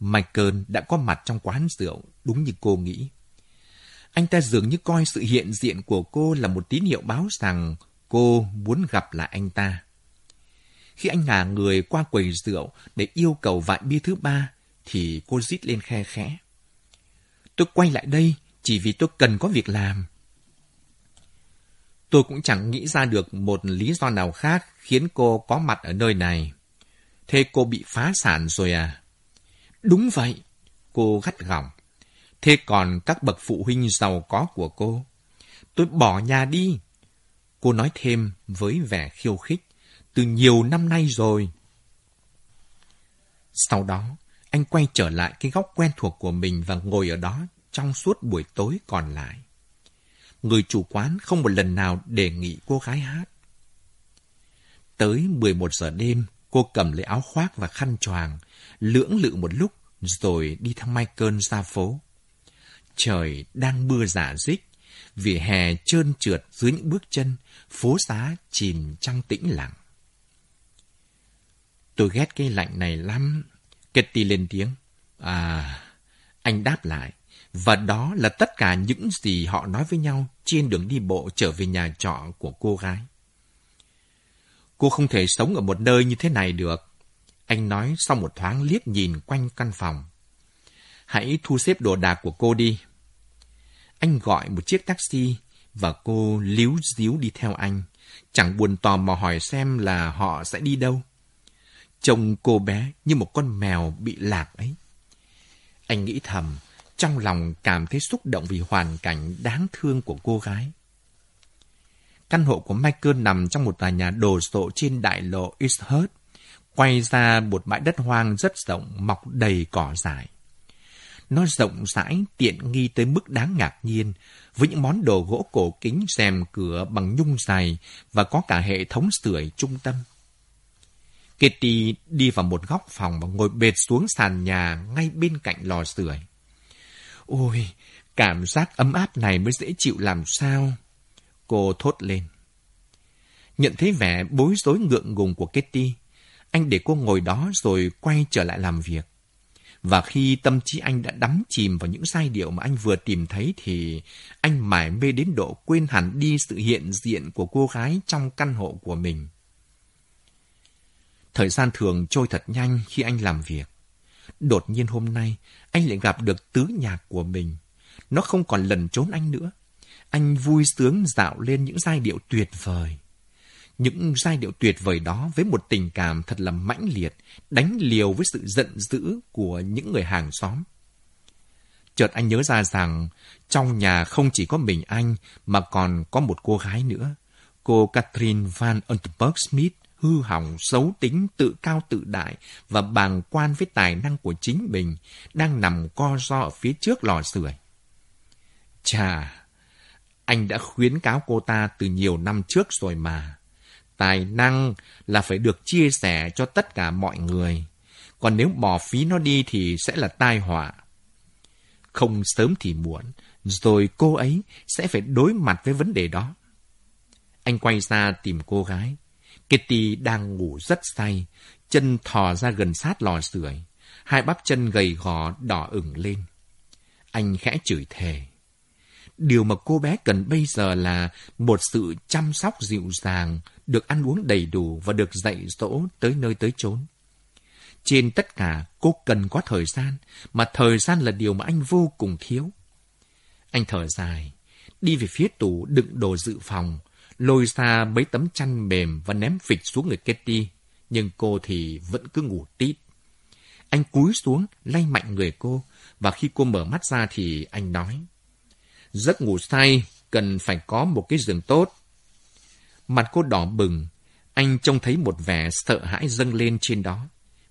Michael đã có mặt trong quán rượu, đúng như cô nghĩ. Anh ta dường như coi sự hiện diện của cô là một tín hiệu báo rằng cô muốn gặp lại anh ta. Khi anh ngả người qua quầy rượu để yêu cầu vại bia thứ ba, thì cô rít lên khe khẽ. Tôi quay lại đây chỉ vì tôi cần có việc làm. Tôi cũng chẳng nghĩ ra được một lý do nào khác khiến cô có mặt ở nơi này. Thế cô bị phá sản rồi à? Đúng vậy, cô gắt gỏng. Thế còn các bậc phụ huynh giàu có của cô? Tôi bỏ nhà đi. Cô nói thêm với vẻ khiêu khích. Từ nhiều năm nay rồi. Sau đó, anh quay trở lại cái góc quen thuộc của mình và ngồi ở đó trong suốt buổi tối còn lại. Người chủ quán không một lần nào đề nghị cô gái hát. Tới 11 giờ đêm, cô cầm lấy áo khoác và khăn choàng, lưỡng lự một lúc rồi đi theo Michael ra phố. Trời đang mưa giả dích, vỉa hè trơn trượt dưới những bước chân, phố xá chìm trong tĩnh lặng. Tôi ghét cái lạnh này lắm. Kitty lên tiếng. À, anh đáp lại. Và đó là tất cả những gì họ nói với nhau trên đường đi bộ trở về nhà trọ của cô gái. Cô không thể sống ở một nơi như thế này được. Anh nói sau một thoáng liếc nhìn quanh căn phòng. Hãy thu xếp đồ đạc của cô đi. Anh gọi một chiếc taxi và cô líu díu đi theo anh. Chẳng buồn tò mò hỏi xem là họ sẽ đi đâu. Trông cô bé như một con mèo bị lạc ấy. Anh nghĩ thầm, trong lòng cảm thấy xúc động vì hoàn cảnh đáng thương của cô gái. Căn hộ của Michael nằm trong một tòa nhà đồ sộ trên đại lộ Easthurst, quay ra một bãi đất hoang rất rộng, mọc đầy cỏ dại. Nó rộng rãi, tiện nghi tới mức đáng ngạc nhiên, với những món đồ gỗ cổ kính rèm cửa bằng nhung dày và có cả hệ thống sưởi trung tâm. Kitty đi vào một góc phòng và ngồi bệt xuống sàn nhà ngay bên cạnh lò sưởi. Ôi, cảm giác ấm áp này mới dễ chịu làm sao? Cô thốt lên. Nhận thấy vẻ bối rối ngượng ngùng của Kitty, anh để cô ngồi đó rồi quay trở lại làm việc. Và khi tâm trí anh đã đắm chìm vào những giai điệu mà anh vừa tìm thấy thì anh mải mê đến độ quên hẳn đi sự hiện diện của cô gái trong căn hộ của mình. Thời gian thường trôi thật nhanh khi anh làm việc. Đột nhiên hôm nay, anh lại gặp được tứ nhạc của mình. Nó không còn lẩn trốn anh nữa. Anh vui sướng dạo lên những giai điệu tuyệt vời. Những giai điệu tuyệt vời đó với một tình cảm thật là mãnh liệt, đánh liều với sự giận dữ của những người hàng xóm. Chợt anh nhớ ra rằng trong nhà không chỉ có mình anh mà còn có một cô gái nữa. Cô Catherine Van Unterberg Smith hư hỏng, xấu tính, tự cao tự đại và bàng quan với tài năng của chính mình đang nằm co ro ở phía trước lò sưởi. Chà, anh đã khuyến cáo cô ta từ nhiều năm trước rồi mà. Tài năng là phải được chia sẻ cho tất cả mọi người. Còn nếu bỏ phí nó đi thì sẽ là tai họa. Không sớm thì muộn, rồi cô ấy sẽ phải đối mặt với vấn đề đó. Anh quay ra tìm cô gái. Kitty đang ngủ rất say, chân thò ra gần sát lò sưởi, hai bắp chân gầy gò đỏ ửng lên. Anh khẽ chửi thề. Điều mà cô bé cần bây giờ là một sự chăm sóc dịu dàng, được ăn uống đầy đủ và được dạy dỗ tới nơi tới chốn. Trên tất cả, cô cần có thời gian, mà thời gian là điều mà anh vô cùng thiếu. Anh thở dài, đi về phía tủ đựng đồ dự phòng, lôi ra mấy tấm chăn mềm và ném phịch xuống người Kitty, nhưng cô thì vẫn cứ ngủ tít. Anh cúi xuống, lay mạnh người cô, và khi cô mở mắt ra thì anh nói, giấc ngủ say cần phải có một cái giường tốt. Mặt cô đỏ bừng, anh trông thấy một vẻ sợ hãi dâng lên trên đó.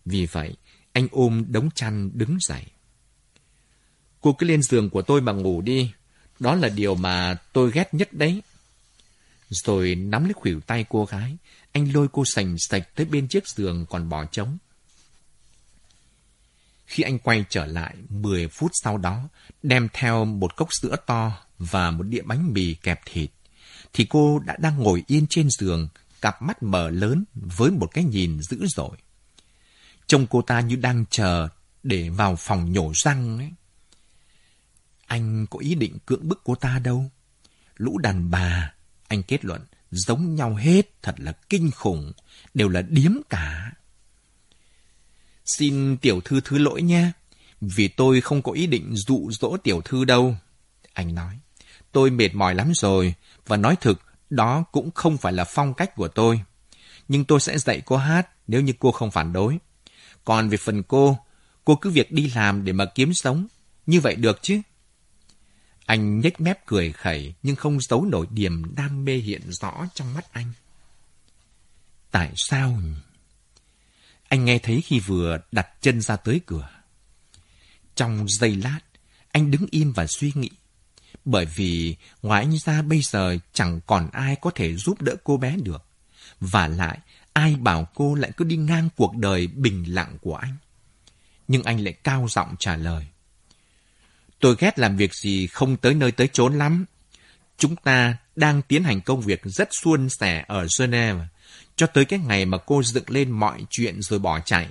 Vì vậy, anh ôm đống chăn đứng dậy. Cô cứ lên giường của tôi mà ngủ đi. Đó là điều mà tôi ghét nhất đấy. Rồi nắm lấy khuỷu tay cô gái, anh lôi cô sành sạch tới bên chiếc giường còn bỏ trống. Khi anh quay trở lại 10 phút sau đó, đem theo một cốc sữa to và một đĩa bánh mì kẹp thịt, thì cô đã đang ngồi yên trên giường, cặp mắt mở lớn với một cái nhìn dữ dội. Trông cô ta như đang chờ để vào phòng nhổ răng ấy. Anh có ý định cưỡng bức cô ta đâu. Lũ đàn bà anh kết luận, giống nhau hết, thật là kinh khủng, đều là điếm cả. Xin tiểu thư thứ lỗi nha, vì tôi không có ý định dụ dỗ tiểu thư đâu. Anh nói, tôi mệt mỏi lắm rồi, và nói thực, đó cũng không phải là phong cách của tôi. Nhưng tôi sẽ dạy cô hát nếu như cô không phản đối. Còn về phần cô, cô cứ việc đi làm để mà kiếm sống. Như vậy được chứ? Anh nhếch mép cười khẩy nhưng không giấu nổi điểm đam mê hiện rõ trong mắt anh. Tại sao? Anh nghe thấy khi vừa đặt chân ra tới cửa. Trong giây lát, anh đứng im và suy nghĩ. Bởi vì ngoài anh ra bây giờ chẳng còn ai có thể giúp đỡ cô bé được. Và lại, Ai bảo cô lại cứ đi ngang cuộc đời bình lặng của anh? Nhưng anh lại cao giọng trả lời. Tôi ghét làm việc gì không tới nơi tới chốn lắm. Chúng ta đang tiến hành công việc rất suôn sẻ ở Geneva, cho tới cái ngày mà cô dựng lên mọi chuyện rồi bỏ chạy.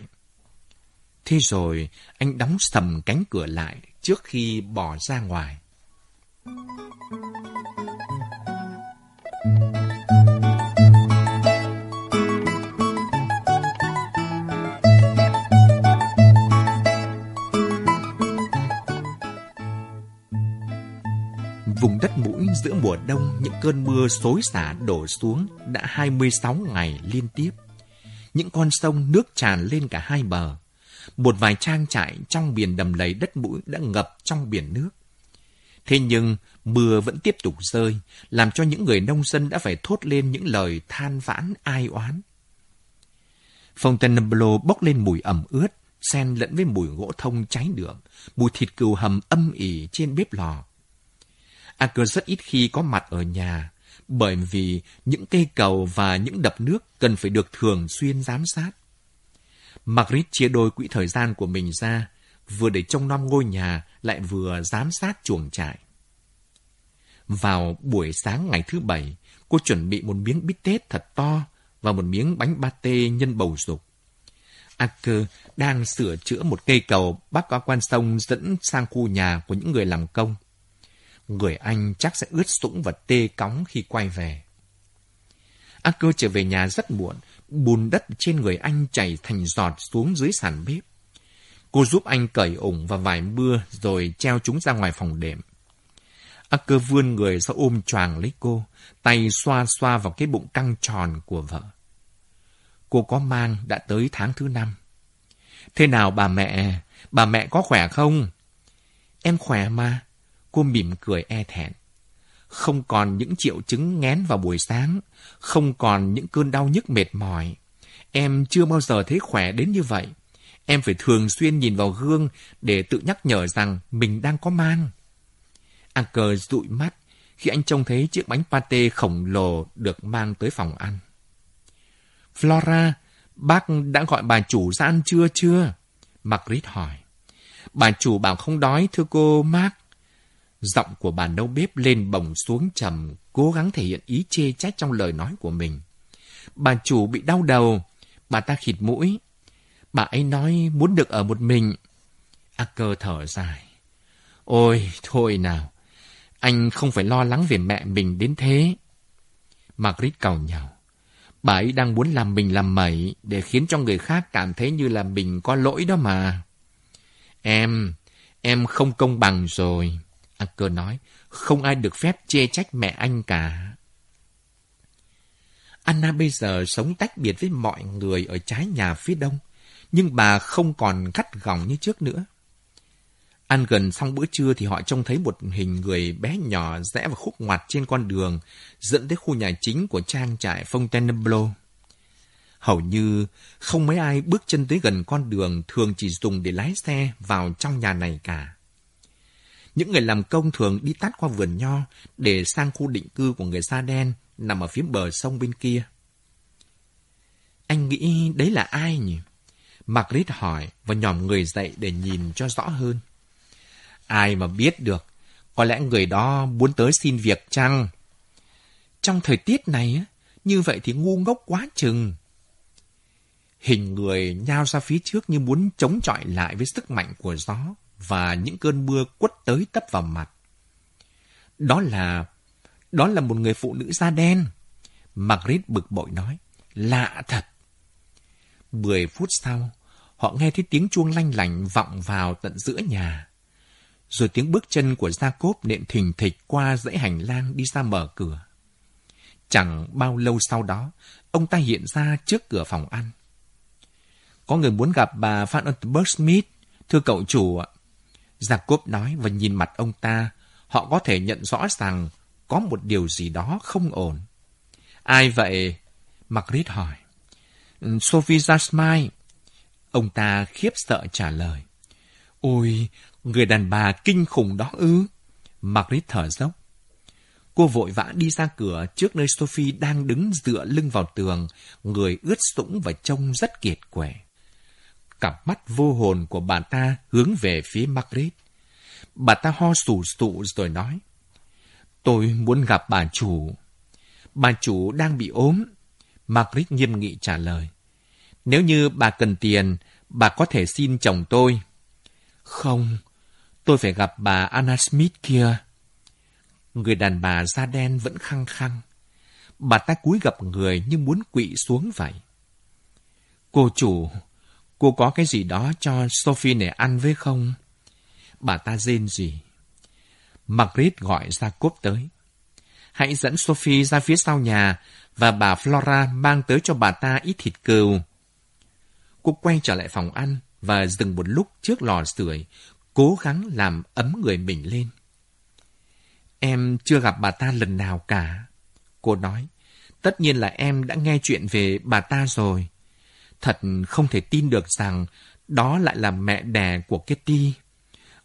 Thế rồi, anh đóng sầm cánh cửa lại trước khi bỏ ra ngoài. Vùng đất mũi giữa mùa đông những cơn mưa xối xả đổ xuống đã 26 ngày liên tiếp. Những con sông nước tràn lên cả hai bờ. Một vài trang trại trong biển đầm lầy đất mũi đã ngập trong biển nước. Thế nhưng mưa vẫn tiếp tục rơi, làm cho những người nông dân đã phải thốt lên những lời than vãn ai oán. Fontainebleau bốc lên mùi ẩm ướt, xen lẫn với mùi gỗ thông cháy được, mùi thịt cừu hầm âm ỉ trên bếp lò. À, Acker rất ít khi có mặt ở nhà, bởi vì những cây cầu và những đập nước cần phải được thường xuyên giám sát. Margaret chia đôi quỹ thời gian của mình ra, vừa để trông nom ngôi nhà, lại vừa giám sát chuồng trại. Vào buổi sáng ngày thứ bảy, cô chuẩn bị một miếng bít tết thật to và một miếng bánh ba tê nhân bầu dục. À, Acker đang sửa chữa một cây cầu bắc qua quan sông dẫn sang khu nhà của những người làm công người anh chắc sẽ ướt sũng và tê cóng khi quay về. A cơ trở về nhà rất muộn, bùn đất trên người anh chảy thành giọt xuống dưới sàn bếp. Cô giúp anh cởi ủng và vải mưa rồi treo chúng ra ngoài phòng đệm. A cơ vươn người ra ôm choàng lấy cô, tay xoa xoa vào cái bụng căng tròn của vợ. Cô có mang đã tới tháng thứ năm. Thế nào bà mẹ? Bà mẹ có khỏe không? Em khỏe mà. Cô mỉm cười e thẹn. Không còn những triệu chứng ngén vào buổi sáng, không còn những cơn đau nhức mệt mỏi. Em chưa bao giờ thấy khỏe đến như vậy. Em phải thường xuyên nhìn vào gương để tự nhắc nhở rằng mình đang có mang. Anker dụi mắt khi anh trông thấy chiếc bánh pate khổng lồ được mang tới phòng ăn. Flora, bác đã gọi bà chủ ra ăn trưa chưa? Margaret hỏi. Bà chủ bảo không đói thưa cô Mark. Giọng của bà nấu bếp lên bồng xuống trầm, cố gắng thể hiện ý chê trách trong lời nói của mình. Bà chủ bị đau đầu, bà ta khịt mũi. Bà ấy nói muốn được ở một mình. A cơ thở dài. Ôi, thôi nào, anh không phải lo lắng về mẹ mình đến thế. Margaret cầu nhau. Bà ấy đang muốn làm mình làm mẩy để khiến cho người khác cảm thấy như là mình có lỗi đó mà. Em, em không công bằng rồi. Anker nói, không ai được phép chê trách mẹ anh cả. Anna bây giờ sống tách biệt với mọi người ở trái nhà phía đông, nhưng bà không còn gắt gỏng như trước nữa. Ăn gần xong bữa trưa thì họ trông thấy một hình người bé nhỏ rẽ vào khúc ngoặt trên con đường dẫn tới khu nhà chính của trang trại Fontainebleau. Hầu như không mấy ai bước chân tới gần con đường thường chỉ dùng để lái xe vào trong nhà này cả. Những người làm công thường đi tắt qua vườn nho để sang khu định cư của người da đen nằm ở phía bờ sông bên kia. Anh nghĩ đấy là ai nhỉ? Margaret hỏi và nhòm người dậy để nhìn cho rõ hơn. Ai mà biết được, có lẽ người đó muốn tới xin việc chăng? Trong thời tiết này, như vậy thì ngu ngốc quá chừng. Hình người nhao ra phía trước như muốn chống chọi lại với sức mạnh của gió và những cơn mưa quất tới tấp vào mặt. Đó là... đó là một người phụ nữ da đen. Margaret bực bội nói. Lạ thật. Mười phút sau, họ nghe thấy tiếng chuông lanh lảnh vọng vào tận giữa nhà. Rồi tiếng bước chân của Jacob nện thình thịch qua dãy hành lang đi ra mở cửa. Chẳng bao lâu sau đó, ông ta hiện ra trước cửa phòng ăn. Có người muốn gặp bà Van Unterberg Smith, thưa cậu chủ ạ. Jacob nói và nhìn mặt ông ta, họ có thể nhận rõ rằng có một điều gì đó không ổn. Ai vậy? Margaret hỏi. Sophie Jasmine. Ông ta khiếp sợ trả lời. Ôi, người đàn bà kinh khủng đó ư? Margaret thở dốc. Cô vội vã đi ra cửa trước nơi Sophie đang đứng dựa lưng vào tường, người ướt sũng và trông rất kiệt quệ. Cặp mắt vô hồn của bà ta hướng về phía Margaret. Bà ta ho sù sụ rồi nói, Tôi muốn gặp bà chủ. Bà chủ đang bị ốm. Margaret nghiêm nghị trả lời. Nếu như bà cần tiền, bà có thể xin chồng tôi. Không, tôi phải gặp bà Anna Smith kia. Người đàn bà da đen vẫn khăng khăng. Bà ta cúi gặp người như muốn quỵ xuống vậy. Cô chủ, cô có cái gì đó cho Sophie này ăn với không? Bà ta rên gì? Margaret gọi ra cốp tới. Hãy dẫn Sophie ra phía sau nhà và bà Flora mang tới cho bà ta ít thịt cừu. Cô quay trở lại phòng ăn và dừng một lúc trước lò sưởi, cố gắng làm ấm người mình lên. Em chưa gặp bà ta lần nào cả. Cô nói, tất nhiên là em đã nghe chuyện về bà ta rồi. Thật không thể tin được rằng đó lại là mẹ đẻ của Kitty.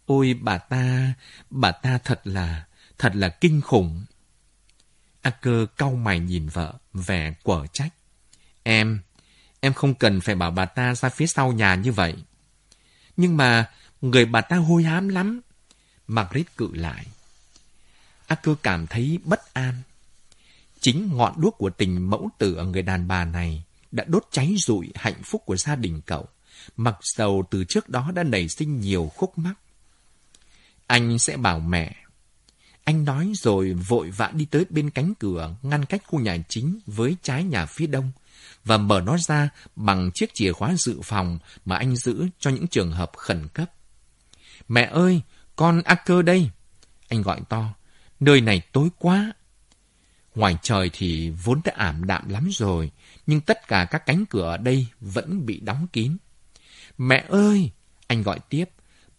Ôi bà ta, bà ta thật là, thật là kinh khủng. A cơ cau mày nhìn vợ, vẻ quở trách. Em, em không cần phải bảo bà ta ra phía sau nhà như vậy. Nhưng mà, người bà ta hôi hám lắm. Margaret cự lại. A cơ cảm thấy bất an. Chính ngọn đuốc của tình mẫu tử ở người đàn bà này đã đốt cháy rụi hạnh phúc của gia đình cậu, mặc dầu từ trước đó đã nảy sinh nhiều khúc mắc. Anh sẽ bảo mẹ. Anh nói rồi vội vã đi tới bên cánh cửa ngăn cách khu nhà chính với trái nhà phía đông và mở nó ra bằng chiếc chìa khóa dự phòng mà anh giữ cho những trường hợp khẩn cấp. Mẹ ơi, con Acker đây. Anh gọi to, nơi này tối quá. Ngoài trời thì vốn đã ảm đạm lắm rồi, nhưng tất cả các cánh cửa ở đây vẫn bị đóng kín. Mẹ ơi! Anh gọi tiếp,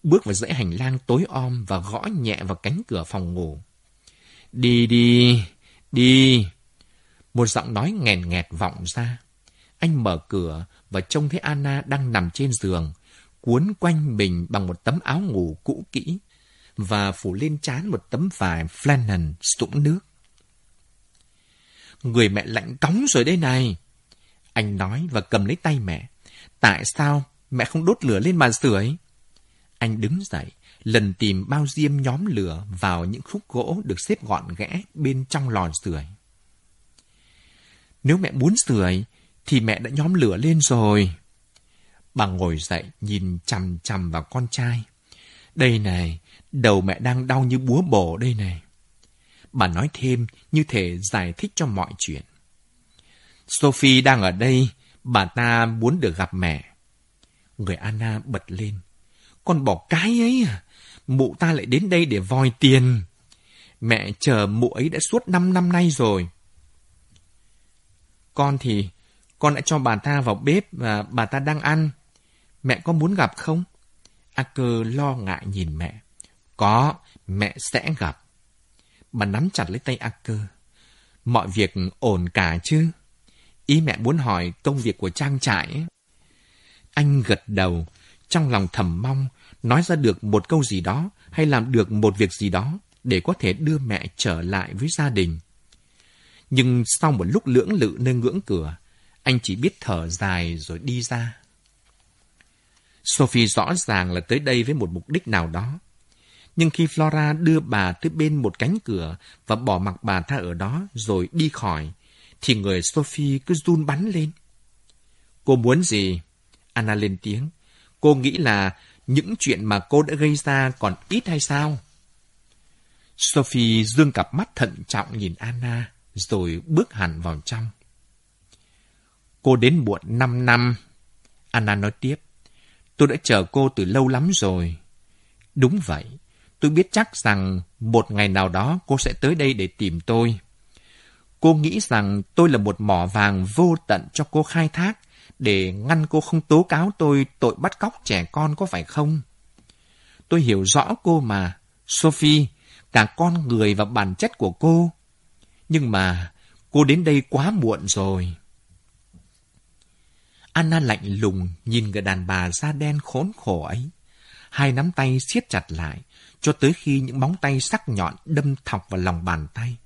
bước vào dãy hành lang tối om và gõ nhẹ vào cánh cửa phòng ngủ. Đi đi, đi. Một giọng nói nghèn nghẹt vọng ra. Anh mở cửa và trông thấy Anna đang nằm trên giường, cuốn quanh mình bằng một tấm áo ngủ cũ kỹ và phủ lên trán một tấm vải flannel sũng nước. Người mẹ lạnh cóng rồi đây này. Anh nói và cầm lấy tay mẹ. Tại sao mẹ không đốt lửa lên mà sưởi? Anh đứng dậy, lần tìm bao diêm nhóm lửa vào những khúc gỗ được xếp gọn ghẽ bên trong lò sưởi. Nếu mẹ muốn sưởi, thì mẹ đã nhóm lửa lên rồi. Bà ngồi dậy, nhìn chằm chằm vào con trai. Đây này, đầu mẹ đang đau như búa bổ đây này. Bà nói thêm như thể giải thích cho mọi chuyện. Sophie đang ở đây, bà ta muốn được gặp mẹ. Người Anna bật lên. Con bỏ cái ấy à? Mụ ta lại đến đây để vòi tiền. Mẹ chờ mụ ấy đã suốt 5 năm nay rồi. Con thì, con đã cho bà ta vào bếp và bà ta đang ăn. Mẹ có muốn gặp không? A cơ lo ngại nhìn mẹ. Có, mẹ sẽ gặp. Bà nắm chặt lấy tay A cơ. Mọi việc ổn cả chứ? Ý mẹ muốn hỏi công việc của trang trại. Anh gật đầu, trong lòng thầm mong nói ra được một câu gì đó hay làm được một việc gì đó để có thể đưa mẹ trở lại với gia đình. Nhưng sau một lúc lưỡng lự nơi ngưỡng cửa, anh chỉ biết thở dài rồi đi ra. Sophie rõ ràng là tới đây với một mục đích nào đó. Nhưng khi Flora đưa bà tới bên một cánh cửa và bỏ mặc bà ta ở đó rồi đi khỏi, thì người Sophie cứ run bắn lên. Cô muốn gì? Anna lên tiếng. Cô nghĩ là những chuyện mà cô đã gây ra còn ít hay sao? Sophie dương cặp mắt thận trọng nhìn Anna, rồi bước hẳn vào trong. Cô đến muộn 5 năm. Anna nói tiếp. Tôi đã chờ cô từ lâu lắm rồi. Đúng vậy. Tôi biết chắc rằng một ngày nào đó cô sẽ tới đây để tìm tôi. Cô nghĩ rằng tôi là một mỏ vàng vô tận cho cô khai thác để ngăn cô không tố cáo tôi tội bắt cóc trẻ con có phải không? Tôi hiểu rõ cô mà, Sophie, cả con người và bản chất của cô. Nhưng mà cô đến đây quá muộn rồi. Anna lạnh lùng nhìn người đàn bà da đen khốn khổ ấy. Hai nắm tay siết chặt lại, cho tới khi những móng tay sắc nhọn đâm thọc vào lòng bàn tay.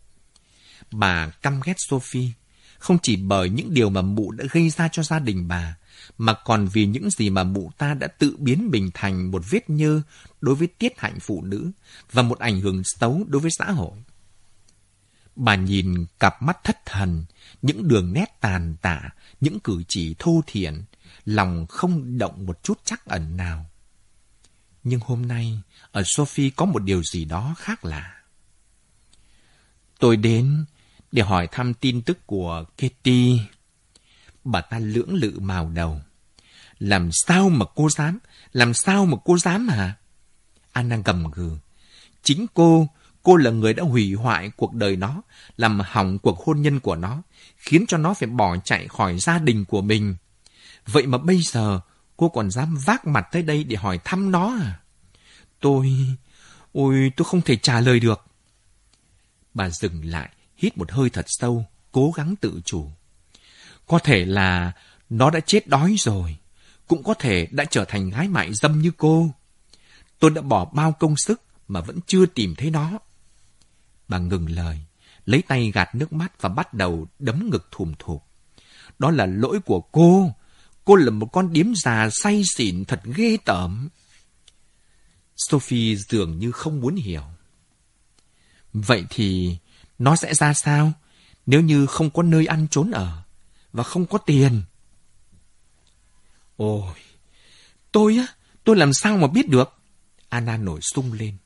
Bà căm ghét Sophie, không chỉ bởi những điều mà mụ đã gây ra cho gia đình bà, mà còn vì những gì mà mụ ta đã tự biến mình thành một vết nhơ đối với tiết hạnh phụ nữ và một ảnh hưởng xấu đối với xã hội. Bà nhìn cặp mắt thất thần, những đường nét tàn tạ, những cử chỉ thô thiển, lòng không động một chút chắc ẩn nào. Nhưng hôm nay, ở Sophie có một điều gì đó khác lạ. Tôi đến để hỏi thăm tin tức của Katie. Bà ta lưỡng lự màu đầu. Làm sao mà cô dám? Làm sao mà cô dám hả? Anna gầm gừ. Chính cô, cô là người đã hủy hoại cuộc đời nó, làm hỏng cuộc hôn nhân của nó, khiến cho nó phải bỏ chạy khỏi gia đình của mình. Vậy mà bây giờ, cô còn dám vác mặt tới đây để hỏi thăm nó à? Tôi... Ôi, tôi không thể trả lời được. Bà dừng lại, hít một hơi thật sâu, cố gắng tự chủ. Có thể là nó đã chết đói rồi, cũng có thể đã trở thành gái mại dâm như cô. Tôi đã bỏ bao công sức mà vẫn chưa tìm thấy nó. Bà ngừng lời, lấy tay gạt nước mắt và bắt đầu đấm ngực thùm thụp. Đó là lỗi của cô. Cô là một con điếm già say xỉn thật ghê tởm. Sophie dường như không muốn hiểu. Vậy thì nó sẽ ra sao nếu như không có nơi ăn trốn ở và không có tiền? Ôi, tôi á, tôi làm sao mà biết được? Anna nổi sung lên.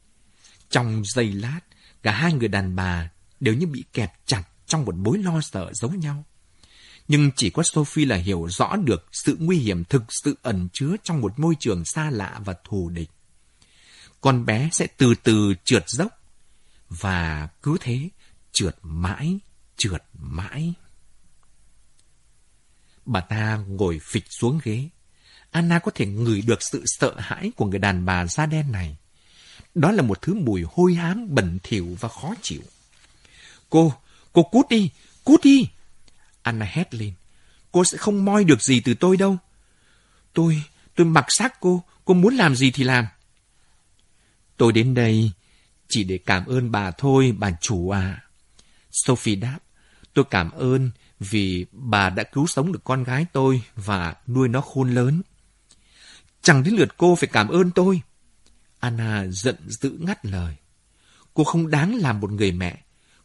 Trong giây lát, cả hai người đàn bà đều như bị kẹp chặt trong một mối lo sợ giống nhau. Nhưng chỉ có Sophie là hiểu rõ được sự nguy hiểm thực sự ẩn chứa trong một môi trường xa lạ và thù địch. Con bé sẽ từ từ trượt dốc và cứ thế trượt mãi, trượt mãi. Bà ta ngồi phịch xuống ghế. Anna có thể ngửi được sự sợ hãi của người đàn bà da đen này. Đó là một thứ mùi hôi hám, bẩn thỉu và khó chịu. Cô, cô cút đi, cút đi. Anna hét lên. Cô sẽ không moi được gì từ tôi đâu. Tôi, tôi mặc xác cô, cô muốn làm gì thì làm. Tôi đến đây chỉ để cảm ơn bà thôi, bà chủ à. Sophie đáp, tôi cảm ơn vì bà đã cứu sống được con gái tôi và nuôi nó khôn lớn. Chẳng đến lượt cô phải cảm ơn tôi. Anna giận dữ ngắt lời. Cô không đáng làm một người mẹ.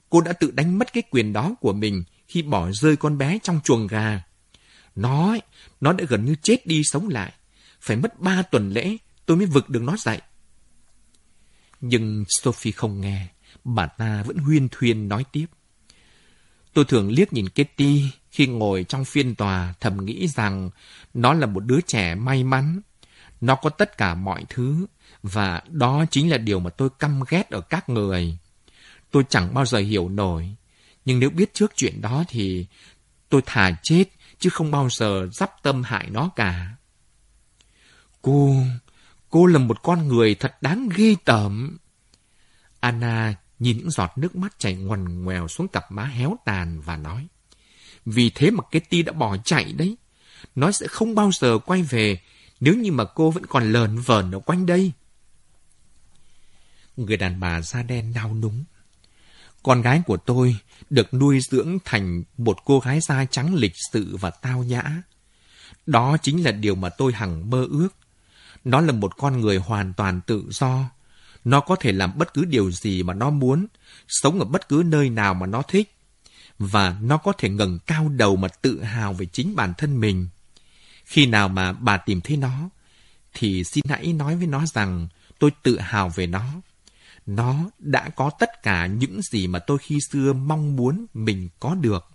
Cô đã tự đánh mất cái quyền đó của mình khi bỏ rơi con bé trong chuồng gà. Nó, nó đã gần như chết đi sống lại. Phải mất ba tuần lễ tôi mới vực được nó dậy. Nhưng Sophie không nghe. Bà ta vẫn huyên thuyên nói tiếp. Tôi thường liếc nhìn Kitty khi ngồi trong phiên tòa thầm nghĩ rằng nó là một đứa trẻ may mắn. Nó có tất cả mọi thứ và đó chính là điều mà tôi căm ghét ở các người. Tôi chẳng bao giờ hiểu nổi. Nhưng nếu biết trước chuyện đó thì tôi thà chết chứ không bao giờ dắp tâm hại nó cả. Cô, cô là một con người thật đáng ghê tởm. Anna nhìn những giọt nước mắt chảy ngoằn ngoèo xuống cặp má héo tàn và nói. Vì thế mà Kitty đã bỏ chạy đấy. Nó sẽ không bao giờ quay về nếu như mà cô vẫn còn lờn vờn ở quanh đây. Người đàn bà da đen nao núng. Con gái của tôi được nuôi dưỡng thành một cô gái da trắng lịch sự và tao nhã. Đó chính là điều mà tôi hằng mơ ước. Nó là một con người hoàn toàn tự do, nó có thể làm bất cứ điều gì mà nó muốn, sống ở bất cứ nơi nào mà nó thích. Và nó có thể ngẩng cao đầu mà tự hào về chính bản thân mình. Khi nào mà bà tìm thấy nó, thì xin hãy nói với nó rằng tôi tự hào về nó. Nó đã có tất cả những gì mà tôi khi xưa mong muốn mình có được.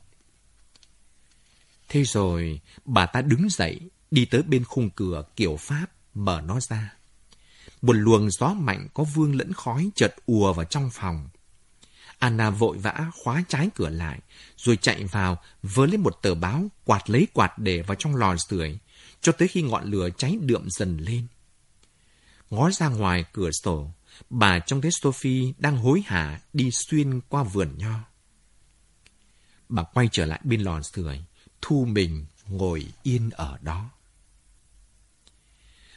Thế rồi, bà ta đứng dậy, đi tới bên khung cửa kiểu Pháp, mở nó ra. Một luồng gió mạnh có vương lẫn khói chợt ùa vào trong phòng. Anna vội vã khóa trái cửa lại, rồi chạy vào, vớ lấy một tờ báo, quạt lấy quạt để vào trong lò sưởi, cho tới khi ngọn lửa cháy đượm dần lên. Ngó ra ngoài cửa sổ, bà trông thấy Sophie đang hối hả đi xuyên qua vườn nho. Bà quay trở lại bên lò sưởi, thu mình ngồi yên ở đó.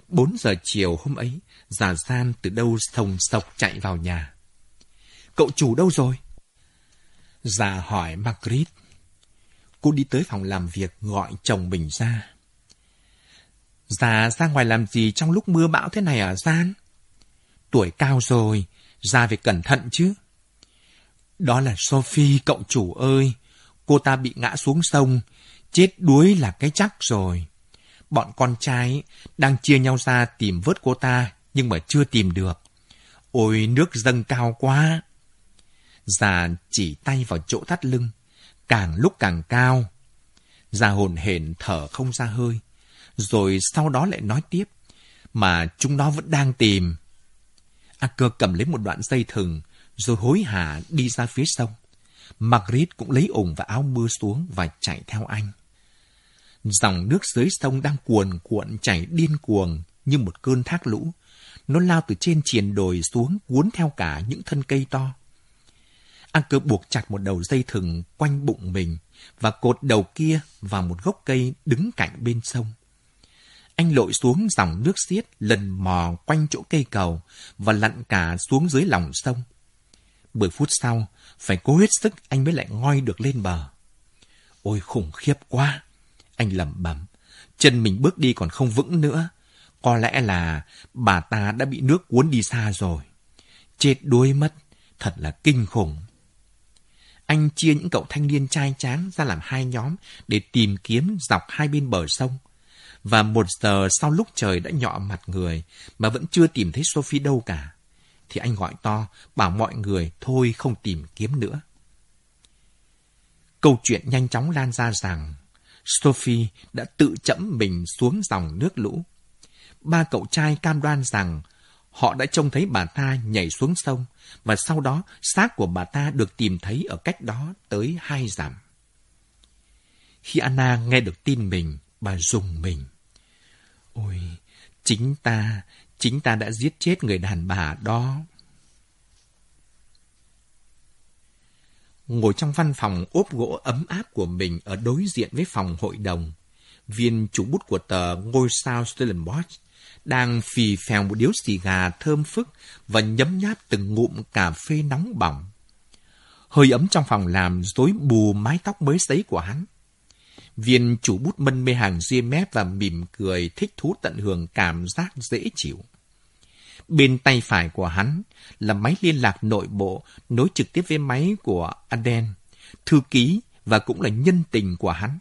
Bốn giờ chiều hôm ấy, già gian từ đâu sồng sọc chạy vào nhà. Cậu chủ đâu rồi? Già hỏi Margaret. Cô đi tới phòng làm việc gọi chồng mình ra. Già ra ngoài làm gì trong lúc mưa bão thế này à, ở gian? Tuổi cao rồi, ra về cẩn thận chứ. Đó là Sophie, cậu chủ ơi. Cô ta bị ngã xuống sông, chết đuối là cái chắc rồi. Bọn con trai đang chia nhau ra tìm vớt cô ta, nhưng mà chưa tìm được. Ôi, nước dâng cao quá. Già chỉ tay vào chỗ thắt lưng, càng lúc càng cao. Già hồn hển thở không ra hơi, rồi sau đó lại nói tiếp, mà chúng nó vẫn đang tìm. A cơ cầm lấy một đoạn dây thừng, rồi hối hả đi ra phía sông. Margaret cũng lấy ủng và áo mưa xuống và chạy theo anh. Dòng nước dưới sông đang cuồn cuộn chảy điên cuồng như một cơn thác lũ. Nó lao từ trên triền đồi xuống cuốn theo cả những thân cây to. An cơ buộc chặt một đầu dây thừng quanh bụng mình và cột đầu kia vào một gốc cây đứng cạnh bên sông. Anh lội xuống dòng nước xiết lần mò quanh chỗ cây cầu và lặn cả xuống dưới lòng sông. Mười phút sau, phải cố hết sức anh mới lại ngoi được lên bờ. Ôi khủng khiếp quá! Anh lẩm bẩm, chân mình bước đi còn không vững nữa. Có lẽ là bà ta đã bị nước cuốn đi xa rồi. Chết đuối mất, thật là kinh khủng. Anh chia những cậu thanh niên trai tráng ra làm hai nhóm để tìm kiếm dọc hai bên bờ sông. Và một giờ sau lúc trời đã nhọ mặt người mà vẫn chưa tìm thấy Sophie đâu cả, thì anh gọi to bảo mọi người thôi không tìm kiếm nữa. Câu chuyện nhanh chóng lan ra rằng Sophie đã tự chẫm mình xuống dòng nước lũ. Ba cậu trai cam đoan rằng họ đã trông thấy bà ta nhảy xuống sông và sau đó xác của bà ta được tìm thấy ở cách đó tới hai dặm. Khi Anna nghe được tin mình, bà dùng mình. Ôi, chính ta, chính ta đã giết chết người đàn bà đó. Ngồi trong văn phòng ốp gỗ ấm áp của mình ở đối diện với phòng hội đồng, viên chủ bút của tờ Ngôi sao Stellenbosch đang phì phèo một điếu xì gà thơm phức và nhấm nháp từng ngụm cà phê nóng bỏng. Hơi ấm trong phòng làm rối bù mái tóc mới sấy của hắn. Viên chủ bút mân mê hàng ria mép và mỉm cười thích thú tận hưởng cảm giác dễ chịu. Bên tay phải của hắn là máy liên lạc nội bộ nối trực tiếp với máy của Aden, thư ký và cũng là nhân tình của hắn.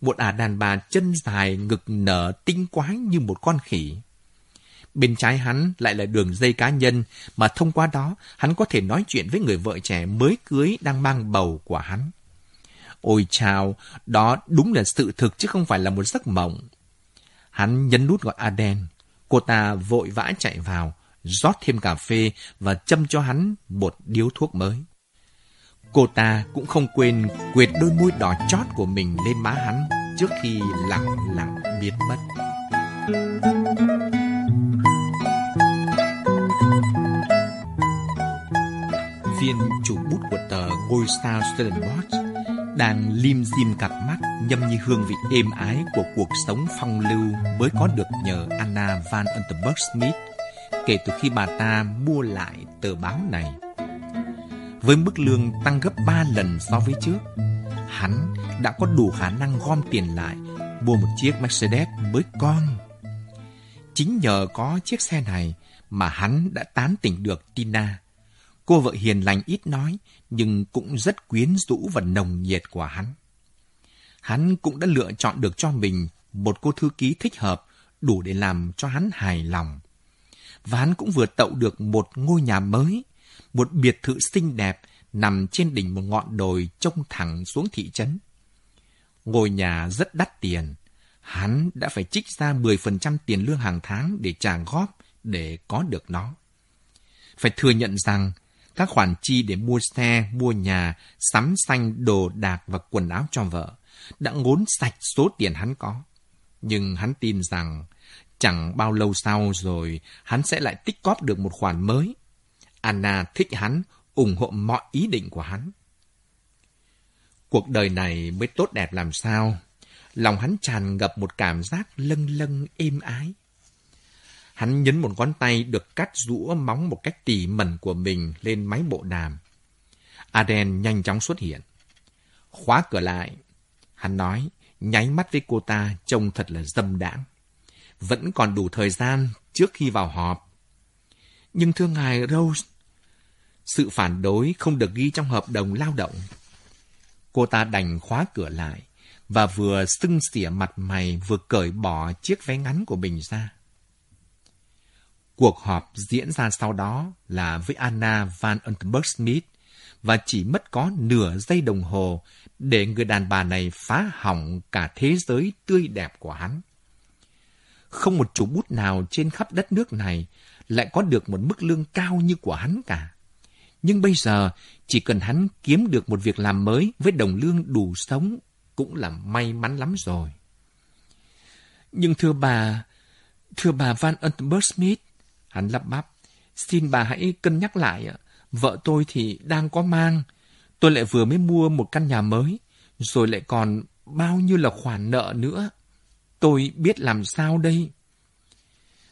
Một ả đàn bà chân dài ngực nở tinh quái như một con khỉ. Bên trái hắn lại là đường dây cá nhân mà thông qua đó hắn có thể nói chuyện với người vợ trẻ mới cưới đang mang bầu của hắn. Ôi chào, đó đúng là sự thực chứ không phải là một giấc mộng. Hắn nhấn nút gọi Aden. Cô ta vội vã chạy vào, rót thêm cà phê và châm cho hắn một điếu thuốc mới. Cô ta cũng không quên quệt đôi môi đỏ chót của mình lên má hắn trước khi lặng lặng biến mất. Viên chủ bút của tờ Ngôi sao Stellenbosch đang lim dim cặp mắt nhâm nhi hương vị êm ái của cuộc sống phong lưu mới có được nhờ Anna van Unterberg Smith kể từ khi bà ta mua lại tờ báo này. Với mức lương tăng gấp 3 lần so với trước, hắn đã có đủ khả năng gom tiền lại mua một chiếc Mercedes mới con. Chính nhờ có chiếc xe này mà hắn đã tán tỉnh được Tina. Cô vợ hiền lành ít nói, nhưng cũng rất quyến rũ và nồng nhiệt của hắn. Hắn cũng đã lựa chọn được cho mình một cô thư ký thích hợp, đủ để làm cho hắn hài lòng và hắn cũng vừa tậu được một ngôi nhà mới, một biệt thự xinh đẹp nằm trên đỉnh một ngọn đồi trông thẳng xuống thị trấn. Ngôi nhà rất đắt tiền, hắn đã phải trích ra 10% tiền lương hàng tháng để trả góp để có được nó. Phải thừa nhận rằng, các khoản chi để mua xe, mua nhà, sắm xanh đồ đạc và quần áo cho vợ đã ngốn sạch số tiền hắn có. Nhưng hắn tin rằng Chẳng bao lâu sau rồi, hắn sẽ lại tích cóp được một khoản mới. Anna thích hắn, ủng hộ mọi ý định của hắn. Cuộc đời này mới tốt đẹp làm sao? Lòng hắn tràn ngập một cảm giác lâng lâng êm ái. Hắn nhấn một ngón tay được cắt rũa móng một cách tỉ mẩn của mình lên máy bộ đàm. Aden nhanh chóng xuất hiện. Khóa cửa lại. Hắn nói, nháy mắt với cô ta trông thật là dâm đãng. Vẫn còn đủ thời gian trước khi vào họp. Nhưng thưa ngài Rose, sự phản đối không được ghi trong hợp đồng lao động. Cô ta đành khóa cửa lại và vừa sưng xỉa mặt mày vừa cởi bỏ chiếc váy ngắn của mình ra. Cuộc họp diễn ra sau đó là với Anna Van Unterberg Smith và chỉ mất có nửa giây đồng hồ để người đàn bà này phá hỏng cả thế giới tươi đẹp của hắn. Không một chủ bút nào trên khắp đất nước này lại có được một mức lương cao như của hắn cả. Nhưng bây giờ, chỉ cần hắn kiếm được một việc làm mới với đồng lương đủ sống cũng là may mắn lắm rồi. Nhưng thưa bà, thưa bà Van Unterberg Smith, hắn lắp bắp, xin bà hãy cân nhắc lại ạ. Vợ tôi thì đang có mang, tôi lại vừa mới mua một căn nhà mới, rồi lại còn bao nhiêu là khoản nợ nữa. Tôi biết làm sao đây?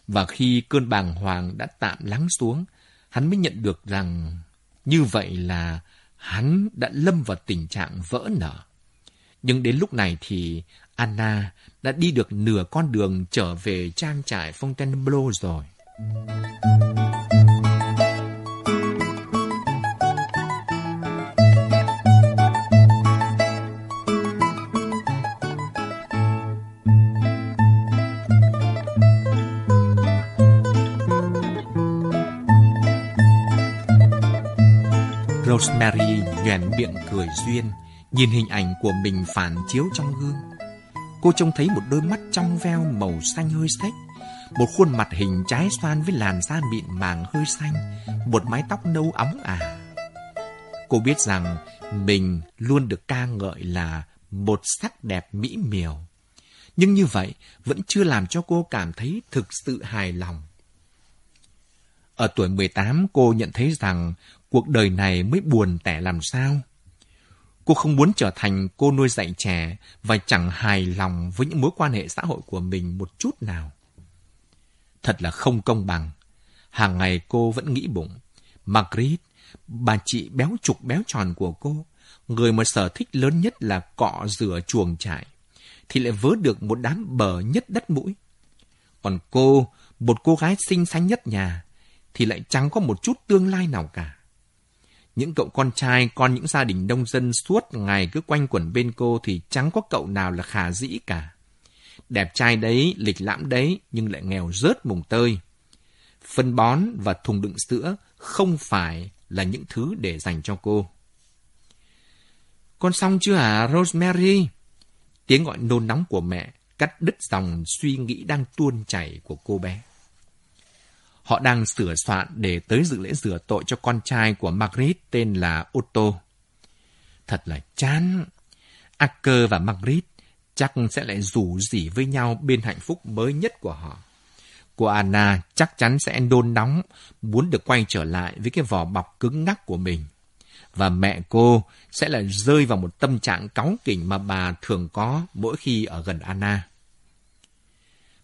Và khi cơn bàng hoàng đã tạm lắng xuống, hắn mới nhận được rằng như vậy là hắn đã lâm vào tình trạng vỡ nợ. Nhưng đến lúc này thì Anna đã đi được nửa con đường trở về trang trại Fontainebleau rồi. Rosemary nhoẻn miệng cười duyên, nhìn hình ảnh của mình phản chiếu trong gương. Cô trông thấy một đôi mắt trong veo màu xanh hơi xếch, một khuôn mặt hình trái xoan với làn da mịn màng hơi xanh, một mái tóc nâu óng ả. Cô biết rằng mình luôn được ca ngợi là một sắc đẹp mỹ miều. Nhưng như vậy vẫn chưa làm cho cô cảm thấy thực sự hài lòng. Ở tuổi 18, cô nhận thấy rằng cuộc đời này mới buồn tẻ làm sao. Cô không muốn trở thành cô nuôi dạy trẻ và chẳng hài lòng với những mối quan hệ xã hội của mình một chút nào. Thật là không công bằng. Hàng ngày cô vẫn nghĩ bụng. Margaret, bà chị béo trục béo tròn của cô, người mà sở thích lớn nhất là cọ rửa chuồng trại, thì lại vớ được một đám bờ nhất đất mũi. Còn cô, một cô gái xinh xắn nhất nhà, thì lại chẳng có một chút tương lai nào cả. Những cậu con trai, con những gia đình nông dân suốt ngày cứ quanh quẩn bên cô thì chẳng có cậu nào là khả dĩ cả. Đẹp trai đấy, lịch lãm đấy, nhưng lại nghèo rớt mùng tơi. Phân bón và thùng đựng sữa không phải là những thứ để dành cho cô. Con xong chưa hả, Rosemary? Tiếng gọi nôn nóng của mẹ cắt đứt dòng suy nghĩ đang tuôn chảy của cô bé. Họ đang sửa soạn để tới dự lễ rửa tội cho con trai của Margaret tên là Otto. Thật là chán. Acker và Margaret chắc sẽ lại rủ rỉ với nhau bên hạnh phúc mới nhất của họ. Cô Anna chắc chắn sẽ nôn nóng, muốn được quay trở lại với cái vỏ bọc cứng ngắc của mình. Và mẹ cô sẽ lại rơi vào một tâm trạng cáu kỉnh mà bà thường có mỗi khi ở gần Anna.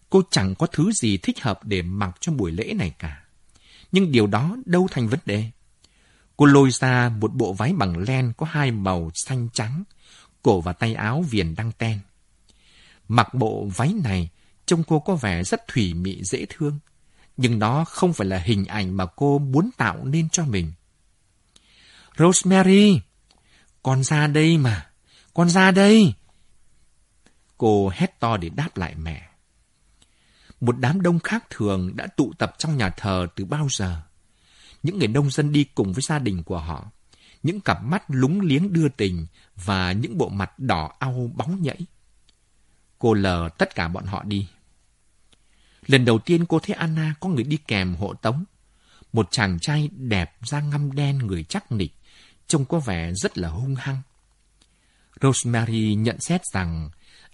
Cô chẳng có thứ gì thích hợp để mặc cho buổi lễ này cả. Nhưng điều đó đâu thành vấn đề. Cô lôi ra một bộ váy bằng len có hai màu xanh trắng, cổ và tay áo viền đăng ten. Mặc bộ váy này, trông cô có vẻ rất thủy mị dễ thương, nhưng nó không phải là hình ảnh mà cô muốn tạo nên cho mình. Rosemary, con ra đây mà, con ra đây. Cô hét to để đáp lại mẹ một đám đông khác thường đã tụ tập trong nhà thờ từ bao giờ. Những người nông dân đi cùng với gia đình của họ, những cặp mắt lúng liếng đưa tình và những bộ mặt đỏ au bóng nhảy. Cô lờ tất cả bọn họ đi. Lần đầu tiên cô thấy Anna có người đi kèm hộ tống. Một chàng trai đẹp da ngăm đen người chắc nịch, trông có vẻ rất là hung hăng. Rosemary nhận xét rằng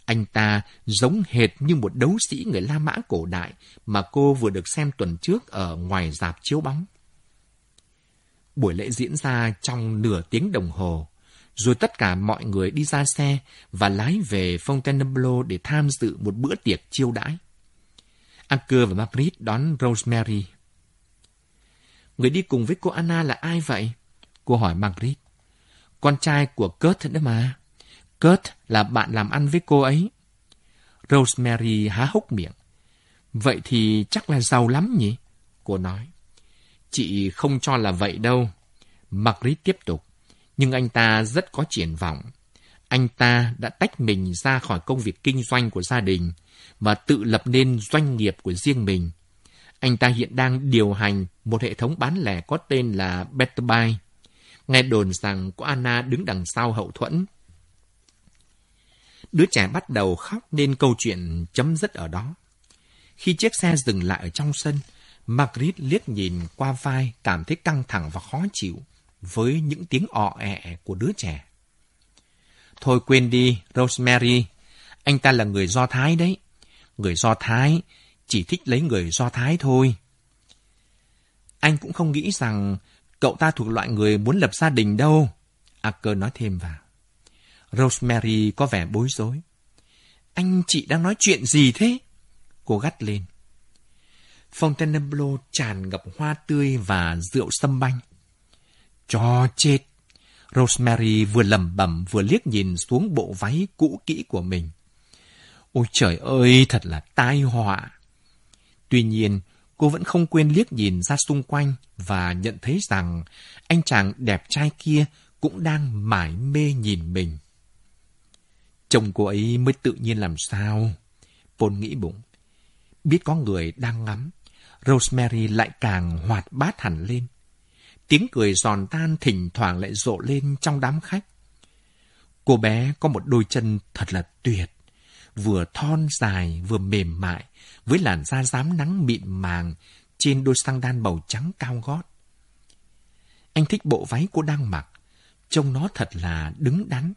anh ta giống hệt như một đấu sĩ người La Mã cổ đại mà cô vừa được xem tuần trước ở ngoài dạp chiếu bóng. Buổi lễ diễn ra trong nửa tiếng đồng hồ, rồi tất cả mọi người đi ra xe và lái về Fontainebleau để tham dự một bữa tiệc chiêu đãi. Anker và Margaret đón Rosemary. Người đi cùng với cô Anna là ai vậy? Cô hỏi Margaret. Con trai của Kurt đó mà. Kurt là bạn làm ăn với cô ấy. Rosemary há hốc miệng. Vậy thì chắc là giàu lắm nhỉ? Cô nói. Chị không cho là vậy đâu. Margaret tiếp tục. Nhưng anh ta rất có triển vọng. Anh ta đã tách mình ra khỏi công việc kinh doanh của gia đình và tự lập nên doanh nghiệp của riêng mình. Anh ta hiện đang điều hành một hệ thống bán lẻ có tên là Better Buy. Nghe đồn rằng có Anna đứng đằng sau hậu thuẫn. Đứa trẻ bắt đầu khóc nên câu chuyện chấm dứt ở đó. Khi chiếc xe dừng lại ở trong sân, Margaret liếc nhìn qua vai cảm thấy căng thẳng và khó chịu với những tiếng ọ ẹ của đứa trẻ. Thôi quên đi, Rosemary. Anh ta là người Do Thái đấy. Người Do Thái chỉ thích lấy người Do Thái thôi. Anh cũng không nghĩ rằng cậu ta thuộc loại người muốn lập gia đình đâu. Acker nói thêm vào. Rosemary có vẻ bối rối. Anh chị đang nói chuyện gì thế? Cô gắt lên. Fontainebleau tràn ngập hoa tươi và rượu sâm banh. Cho chết! Rosemary vừa lẩm bẩm vừa liếc nhìn xuống bộ váy cũ kỹ của mình. Ôi trời ơi, thật là tai họa! Tuy nhiên, cô vẫn không quên liếc nhìn ra xung quanh và nhận thấy rằng anh chàng đẹp trai kia cũng đang mải mê nhìn mình. Chồng cô ấy mới tự nhiên làm sao? Paul nghĩ bụng. Biết có người đang ngắm, Rosemary lại càng hoạt bát hẳn lên. Tiếng cười giòn tan thỉnh thoảng lại rộ lên trong đám khách. Cô bé có một đôi chân thật là tuyệt, vừa thon dài vừa mềm mại, với làn da rám nắng mịn màng trên đôi sang đan màu trắng cao gót. Anh thích bộ váy cô đang mặc, trông nó thật là đứng đắn.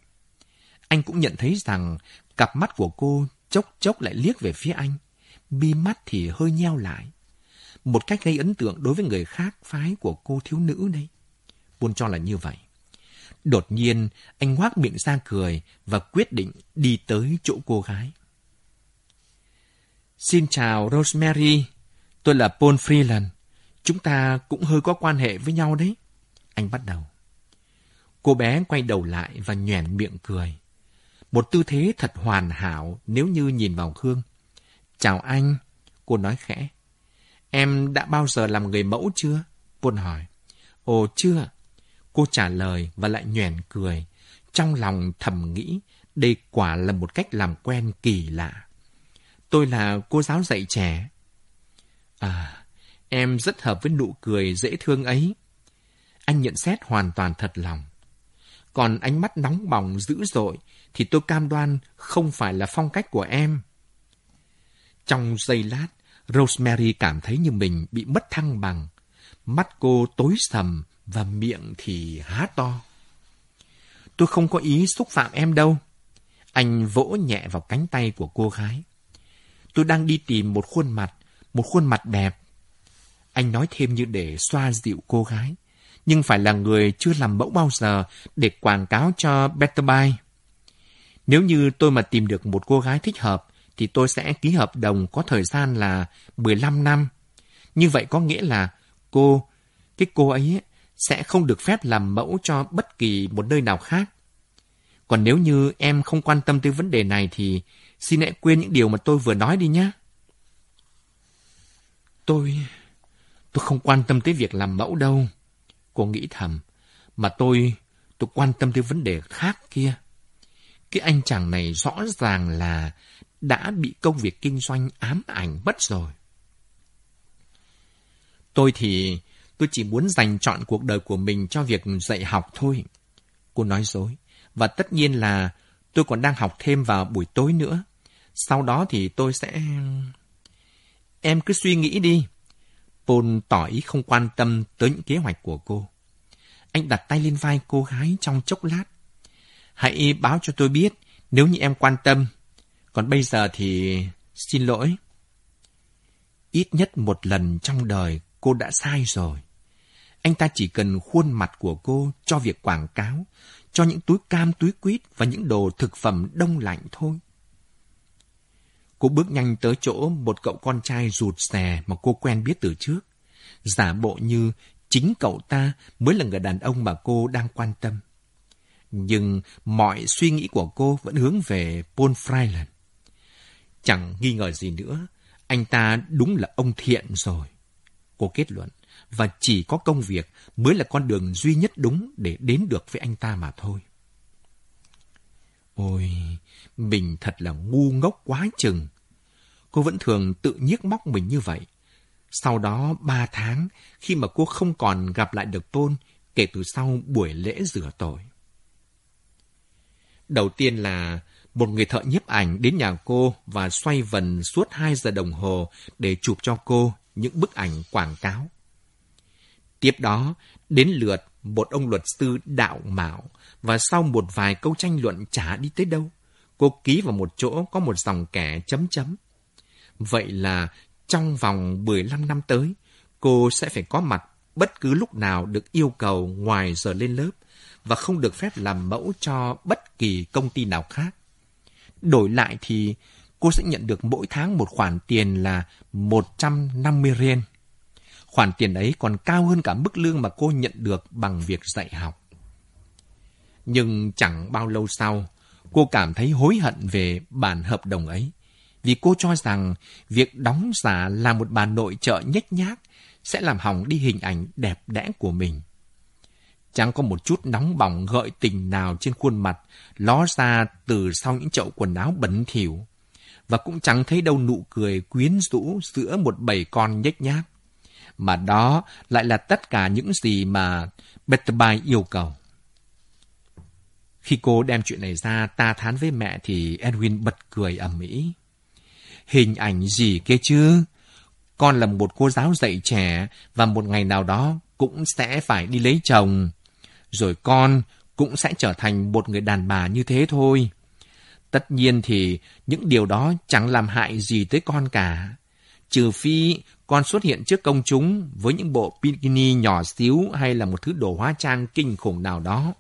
Anh cũng nhận thấy rằng cặp mắt của cô chốc chốc lại liếc về phía anh, bi mắt thì hơi nheo lại một cách gây ấn tượng đối với người khác phái của cô thiếu nữ đây. Buôn cho là như vậy. Đột nhiên, anh ngoác miệng ra cười và quyết định đi tới chỗ cô gái. Xin chào Rosemary, tôi là Paul Freeland. Chúng ta cũng hơi có quan hệ với nhau đấy. Anh bắt đầu. Cô bé quay đầu lại và nhoẻn miệng cười. Một tư thế thật hoàn hảo nếu như nhìn vào gương. Chào anh, cô nói khẽ. Em đã bao giờ làm người mẫu chưa? Quân hỏi. Ồ chưa. Cô trả lời và lại nhoẻn cười. Trong lòng thầm nghĩ, đây quả là một cách làm quen kỳ lạ. Tôi là cô giáo dạy trẻ. À, em rất hợp với nụ cười dễ thương ấy. Anh nhận xét hoàn toàn thật lòng. Còn ánh mắt nóng bỏng dữ dội thì tôi cam đoan không phải là phong cách của em. Trong giây lát, Rosemary cảm thấy như mình bị mất thăng bằng. Mắt cô tối sầm và miệng thì há to. Tôi không có ý xúc phạm em đâu. Anh vỗ nhẹ vào cánh tay của cô gái. Tôi đang đi tìm một khuôn mặt, một khuôn mặt đẹp. Anh nói thêm như để xoa dịu cô gái, nhưng phải là người chưa làm mẫu bao giờ để quảng cáo cho Better Buy. Nếu như tôi mà tìm được một cô gái thích hợp, thì tôi sẽ ký hợp đồng có thời gian là 15 năm. Như vậy có nghĩa là cô, cái cô ấy sẽ không được phép làm mẫu cho bất kỳ một nơi nào khác. Còn nếu như em không quan tâm tới vấn đề này thì xin hãy quên những điều mà tôi vừa nói đi nhé. Tôi... tôi không quan tâm tới việc làm mẫu đâu. Cô nghĩ thầm. Mà tôi... tôi quan tâm tới vấn đề khác kia. Cái anh chàng này rõ ràng là đã bị công việc kinh doanh ám ảnh mất rồi. Tôi thì, tôi chỉ muốn dành chọn cuộc đời của mình cho việc dạy học thôi. Cô nói dối. Và tất nhiên là tôi còn đang học thêm vào buổi tối nữa. Sau đó thì tôi sẽ... Em cứ suy nghĩ đi. Paul tỏ ý không quan tâm tới những kế hoạch của cô. Anh đặt tay lên vai cô gái trong chốc lát. Hãy báo cho tôi biết nếu như em quan tâm còn bây giờ thì xin lỗi. Ít nhất một lần trong đời cô đã sai rồi. Anh ta chỉ cần khuôn mặt của cô cho việc quảng cáo, cho những túi cam túi quýt và những đồ thực phẩm đông lạnh thôi. Cô bước nhanh tới chỗ một cậu con trai rụt rè mà cô quen biết từ trước. Giả bộ như chính cậu ta mới là người đàn ông mà cô đang quan tâm. Nhưng mọi suy nghĩ của cô vẫn hướng về Paul Freiland. Chẳng nghi ngờ gì nữa, anh ta đúng là ông thiện rồi. Cô kết luận, và chỉ có công việc mới là con đường duy nhất đúng để đến được với anh ta mà thôi. Ôi, mình thật là ngu ngốc quá chừng. Cô vẫn thường tự nhiếc móc mình như vậy. Sau đó ba tháng, khi mà cô không còn gặp lại được Tôn kể từ sau buổi lễ rửa tội. Đầu tiên là một người thợ nhiếp ảnh đến nhà cô và xoay vần suốt 2 giờ đồng hồ để chụp cho cô những bức ảnh quảng cáo. Tiếp đó, đến lượt một ông luật sư đạo mạo và sau một vài câu tranh luận chả đi tới đâu, cô ký vào một chỗ có một dòng kẻ chấm chấm. Vậy là trong vòng 15 năm tới, cô sẽ phải có mặt bất cứ lúc nào được yêu cầu ngoài giờ lên lớp và không được phép làm mẫu cho bất kỳ công ty nào khác. Đổi lại thì cô sẽ nhận được mỗi tháng một khoản tiền là 150 ren. Khoản tiền ấy còn cao hơn cả mức lương mà cô nhận được bằng việc dạy học. Nhưng chẳng bao lâu sau, cô cảm thấy hối hận về bản hợp đồng ấy. Vì cô cho rằng việc đóng giả là một bà nội trợ nhếch nhác sẽ làm hỏng đi hình ảnh đẹp đẽ của mình. Chẳng có một chút nóng bỏng gợi tình nào trên khuôn mặt, ló ra từ sau những chậu quần áo bẩn thỉu và cũng chẳng thấy đâu nụ cười quyến rũ giữa một bầy con nhếch nhác. Mà đó lại là tất cả những gì mà Betterby yêu cầu. Khi cô đem chuyện này ra ta thán với mẹ thì Edwin bật cười ầm ĩ. Hình ảnh gì kia chứ? Con là một cô giáo dạy trẻ và một ngày nào đó cũng sẽ phải đi lấy chồng. Rồi con cũng sẽ trở thành một người đàn bà như thế thôi. Tất nhiên thì những điều đó chẳng làm hại gì tới con cả. Trừ phi con xuất hiện trước công chúng với những bộ bikini nhỏ xíu hay là một thứ đồ hóa trang kinh khủng nào đó.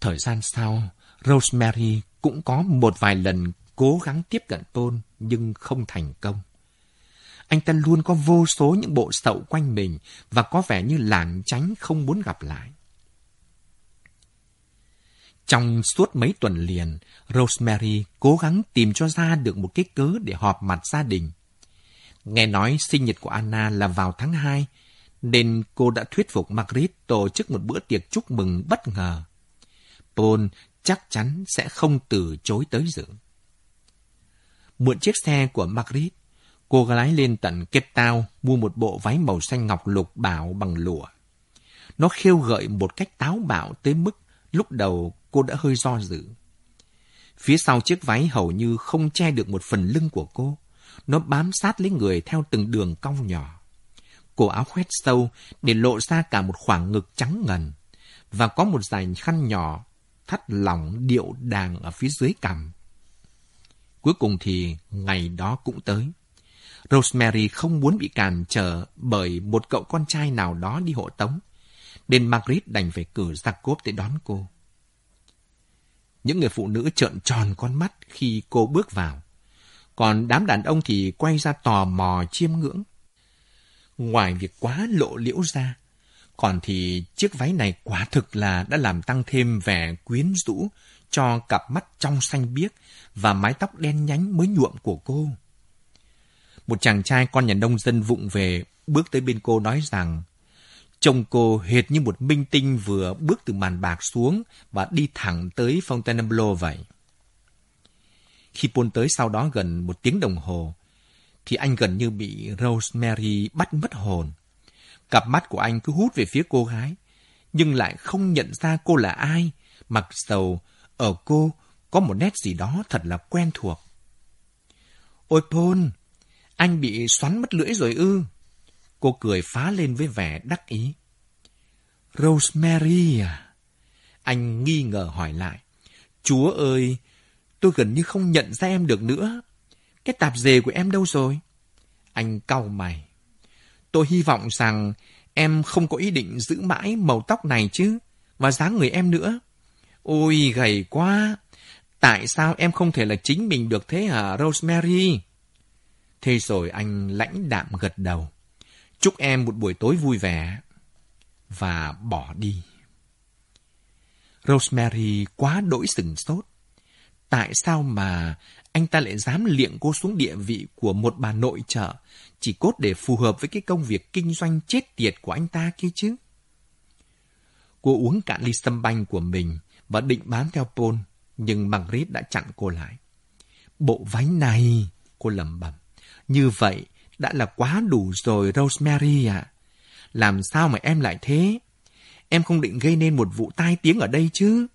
Thời gian sau, Rosemary cũng có một vài lần cố gắng tiếp cận Tôn nhưng không thành công. Anh ta luôn có vô số những bộ sậu quanh mình và có vẻ như lảng tránh không muốn gặp lại. Trong suốt mấy tuần liền, Rosemary cố gắng tìm cho ra được một cái cớ để họp mặt gia đình. Nghe nói sinh nhật của Anna là vào tháng 2, nên cô đã thuyết phục Margaret tổ chức một bữa tiệc chúc mừng bất ngờ. Paul chắc chắn sẽ không từ chối tới dự. Mượn chiếc xe của Margaret, cô gái lên tận Cape Town mua một bộ váy màu xanh ngọc lục bảo bằng lụa. Nó khiêu gợi một cách táo bạo tới mức lúc đầu cô đã hơi do dự. Phía sau chiếc váy hầu như không che được một phần lưng của cô. Nó bám sát lấy người theo từng đường cong nhỏ. Cổ áo khoét sâu để lộ ra cả một khoảng ngực trắng ngần. Và có một dải khăn nhỏ thắt lỏng điệu đàng ở phía dưới cằm. Cuối cùng thì ngày đó cũng tới. Rosemary không muốn bị cản trở bởi một cậu con trai nào đó đi hộ tống. Nên Margaret đành phải cử Jacob tới đón cô. Những người phụ nữ trợn tròn con mắt khi cô bước vào. Còn đám đàn ông thì quay ra tò mò chiêm ngưỡng. Ngoài việc quá lộ liễu ra, còn thì chiếc váy này quả thực là đã làm tăng thêm vẻ quyến rũ cho cặp mắt trong xanh biếc và mái tóc đen nhánh mới nhuộm của cô. Một chàng trai con nhà nông dân vụng về bước tới bên cô nói rằng chồng cô hệt như một minh tinh vừa bước từ màn bạc xuống và đi thẳng tới Fontainebleau vậy. Khi Paul tới sau đó gần một tiếng đồng hồ, thì anh gần như bị Rosemary bắt mất hồn. Cặp mắt của anh cứ hút về phía cô gái, nhưng lại không nhận ra cô là ai, mặc dầu ở cô có một nét gì đó thật là quen thuộc. Ôi Paul, anh bị xoắn mất lưỡi rồi ư? Cô cười phá lên với vẻ đắc ý. Rosemary à? Anh nghi ngờ hỏi lại. Chúa ơi, tôi gần như không nhận ra em được nữa. Cái tạp dề của em đâu rồi? Anh cau mày. Tôi hy vọng rằng em không có ý định giữ mãi màu tóc này chứ, và dáng người em nữa. Ôi, gầy quá. Tại sao em không thể là chính mình được thế hả, Rosemary? Thế rồi anh lãnh đạm gật đầu. Chúc em một buổi tối vui vẻ. Và bỏ đi. Rosemary quá đỗi sừng sốt. Tại sao mà anh ta lại dám liệng cô xuống địa vị của một bà nội trợ, chỉ cốt để phù hợp với cái công việc kinh doanh chết tiệt của anh ta kia chứ? Cô uống cạn ly sâm banh của mình và định bám theo Paul, nhưng Margaret đã chặn cô lại. Bộ váy này, cô lẩm bẩm, như vậy đã là quá đủ rồi Rosemary ạ. Làm sao mà em lại thế? Em không định gây nên một vụ tai tiếng ở đây chứ?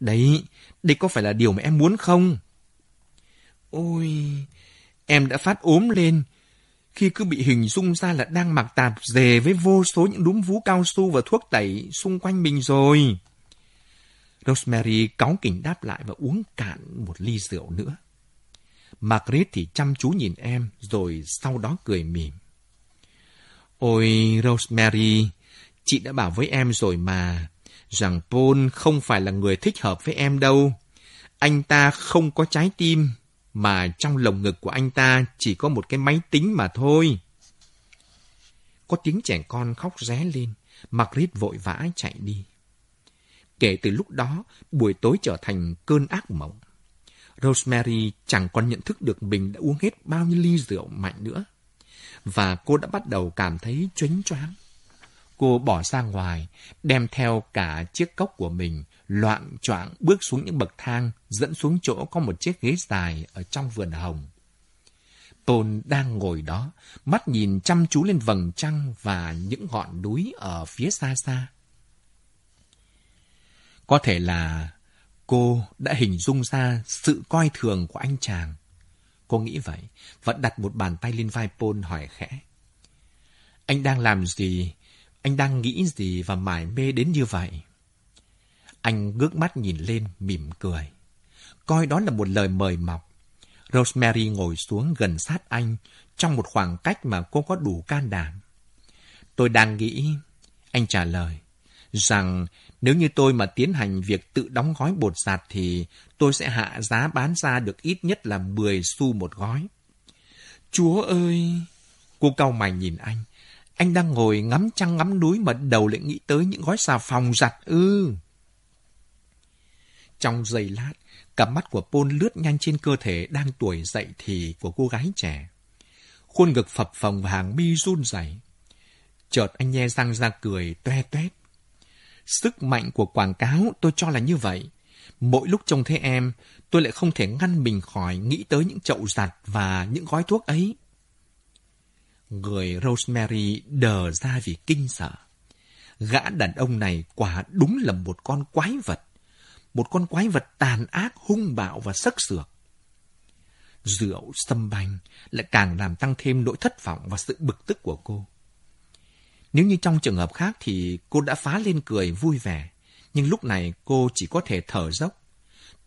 Đấy, đây có phải là điều mà em muốn không? Ôi, em đã phát ốm lên khi cứ bị hình dung ra là đang mặc tạp dề với vô số những đúm vú cao su và thuốc tẩy xung quanh mình rồi. Rosemary cáu kỉnh đáp lại và uống cạn một ly rượu nữa. Margaret thì chăm chú nhìn em rồi sau đó cười mỉm. Ôi Rosemary, chị đã bảo với em rồi mà, rằng Paul không phải là người thích hợp với em đâu. Anh ta không có trái tim, mà trong lồng ngực của anh ta chỉ có một cái máy tính mà thôi. Có tiếng trẻ con khóc ré lên, Margaret vội vã chạy đi. Kể từ lúc đó, buổi tối trở thành cơn ác mộng. Rosemary chẳng còn nhận thức được mình đã uống hết bao nhiêu ly rượu mạnh nữa. Và cô đã bắt đầu cảm thấy choáng choáng. Cô bỏ ra ngoài, đem theo cả chiếc cốc của mình, loạn choạng bước xuống những bậc thang, dẫn xuống chỗ có một chiếc ghế dài ở trong vườn hồng. Tôn đang ngồi đó, mắt nhìn chăm chú lên vầng trăng và những ngọn núi ở phía xa xa. Có thể là cô đã hình dung ra sự coi thường của anh chàng. Cô nghĩ vậy, và đặt một bàn tay lên vai Paul hỏi khẽ. Anh đang làm gì? Anh đang nghĩ gì và mải mê đến như vậy? Anh ngước mắt nhìn lên, mỉm cười. Coi đó là một lời mời mọc. Rosemary ngồi xuống gần sát anh, trong một khoảng cách mà cô có đủ can đảm. Tôi đang nghĩ, anh trả lời, rằng nếu như tôi mà tiến hành việc tự đóng gói bột giặt thì tôi sẽ hạ giá bán ra được ít nhất là 10 xu một gói. Chúa ơi! Cô cau mày nhìn anh. Anh đang ngồi ngắm trăng ngắm núi mà đầu lại nghĩ tới những gói xà phòng giặt ư. Trong giây lát, cặp mắt của Paul lướt nhanh trên cơ thể đang tuổi dậy thì của cô gái trẻ. Khuôn ngực phập phồng và hàng mi run rẩy. Chợt anh nhe răng ra cười toe toét. Sức mạnh của quảng cáo tôi cho là như vậy. Mỗi lúc trông thấy em, tôi lại không thể ngăn mình khỏi nghĩ tới những chậu giặt và những gói thuốc ấy. Người Rosemary đờ ra vì kinh sợ. Gã đàn ông này quả đúng là một con quái vật. Một con quái vật tàn ác, hung bạo và sắc sược. Rượu, xâm banh lại càng làm tăng thêm nỗi thất vọng và sự bực tức của cô. Nếu như trong trường hợp khác thì cô đã phá lên cười vui vẻ, nhưng lúc này cô chỉ có thể thở dốc.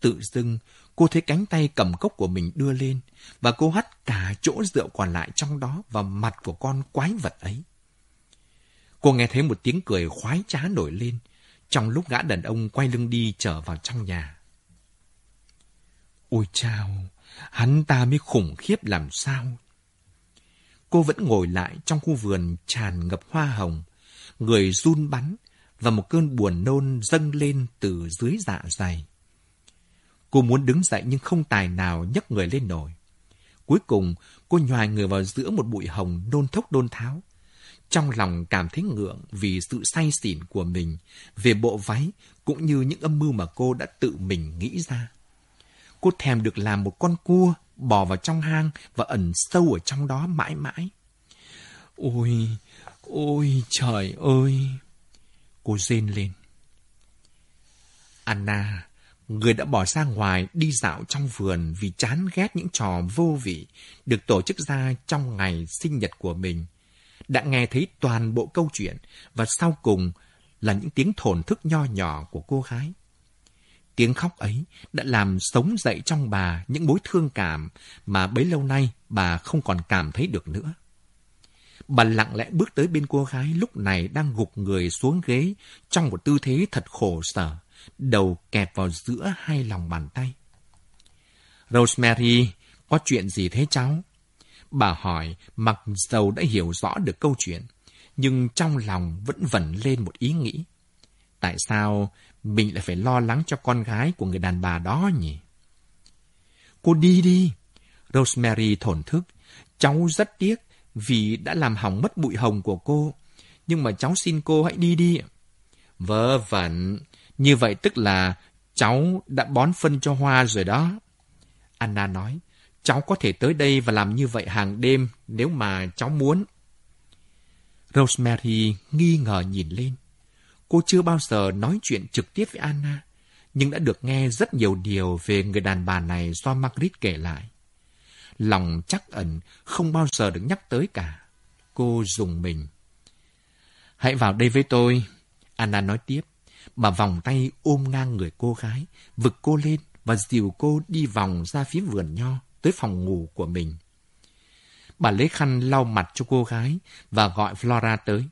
Tự dưng, cô thấy cánh tay cầm cốc của mình đưa lên, và cô hắt cả chỗ rượu còn lại trong đó vào mặt của con quái vật ấy. Cô nghe thấy một tiếng cười khoái trá nổi lên, trong lúc gã đàn ông quay lưng đi trở vào trong nhà. Ôi chao, hắn ta mới khủng khiếp làm sao cô vẫn ngồi lại trong khu vườn tràn ngập hoa hồng, người run bắn và một cơn buồn nôn dâng lên từ dưới dạ dày. Cô muốn đứng dậy nhưng không tài nào nhấc người lên nổi. Cuối cùng, cô nhòi người vào giữa một bụi hồng nôn thốc đôn tháo. Trong lòng cảm thấy ngượng vì sự say xỉn của mình về bộ váy cũng như những âm mưu mà cô đã tự mình nghĩ ra. Cô thèm được làm một con cua bò vào trong hang và ẩn sâu ở trong đó mãi mãi. Ôi, ôi trời ơi! Cô rên lên. Anna, người đã bỏ ra ngoài đi dạo trong vườn vì chán ghét những trò vô vị được tổ chức ra trong ngày sinh nhật của mình, đã nghe thấy toàn bộ câu chuyện và sau cùng là những tiếng thổn thức nho nhỏ của cô gái. Tiếng khóc ấy đã làm sống dậy trong bà những mối thương cảm mà bấy lâu nay bà không còn cảm thấy được nữa. Bà lặng lẽ bước tới bên cô gái lúc này đang gục người xuống ghế trong một tư thế thật khổ sở, đầu kẹp vào giữa hai lòng bàn tay. Rosemary, có chuyện gì thế cháu? Bà hỏi mặc dầu đã hiểu rõ được câu chuyện, nhưng trong lòng vẫn vẩn lên một ý nghĩ. Tại sao mình lại phải lo lắng cho con gái của người đàn bà đó nhỉ? Cô đi đi. Rosemary thổn thức. Cháu rất tiếc vì đã làm hỏng mất bụi hồng của cô. Nhưng mà cháu xin cô hãy đi đi. Vớ vẩn. Như vậy tức là cháu đã bón phân cho hoa rồi đó. Anna nói, cháu có thể tới đây và làm như vậy hàng đêm nếu mà cháu muốn. Rosemary nghi ngờ nhìn lên. Cô chưa bao giờ nói chuyện trực tiếp với Anna, nhưng đã được nghe rất nhiều điều về người đàn bà này do Margaret kể lại. Lòng chắc ẩn không bao giờ được nhắc tới cả. Cô dùng mình. Hãy vào đây với tôi, Anna nói tiếp. Bà vòng tay ôm ngang người cô gái, vực cô lên và dìu cô đi vòng ra phía vườn nho, tới phòng ngủ của mình. Bà lấy khăn lau mặt cho cô gái và gọi Flora tới.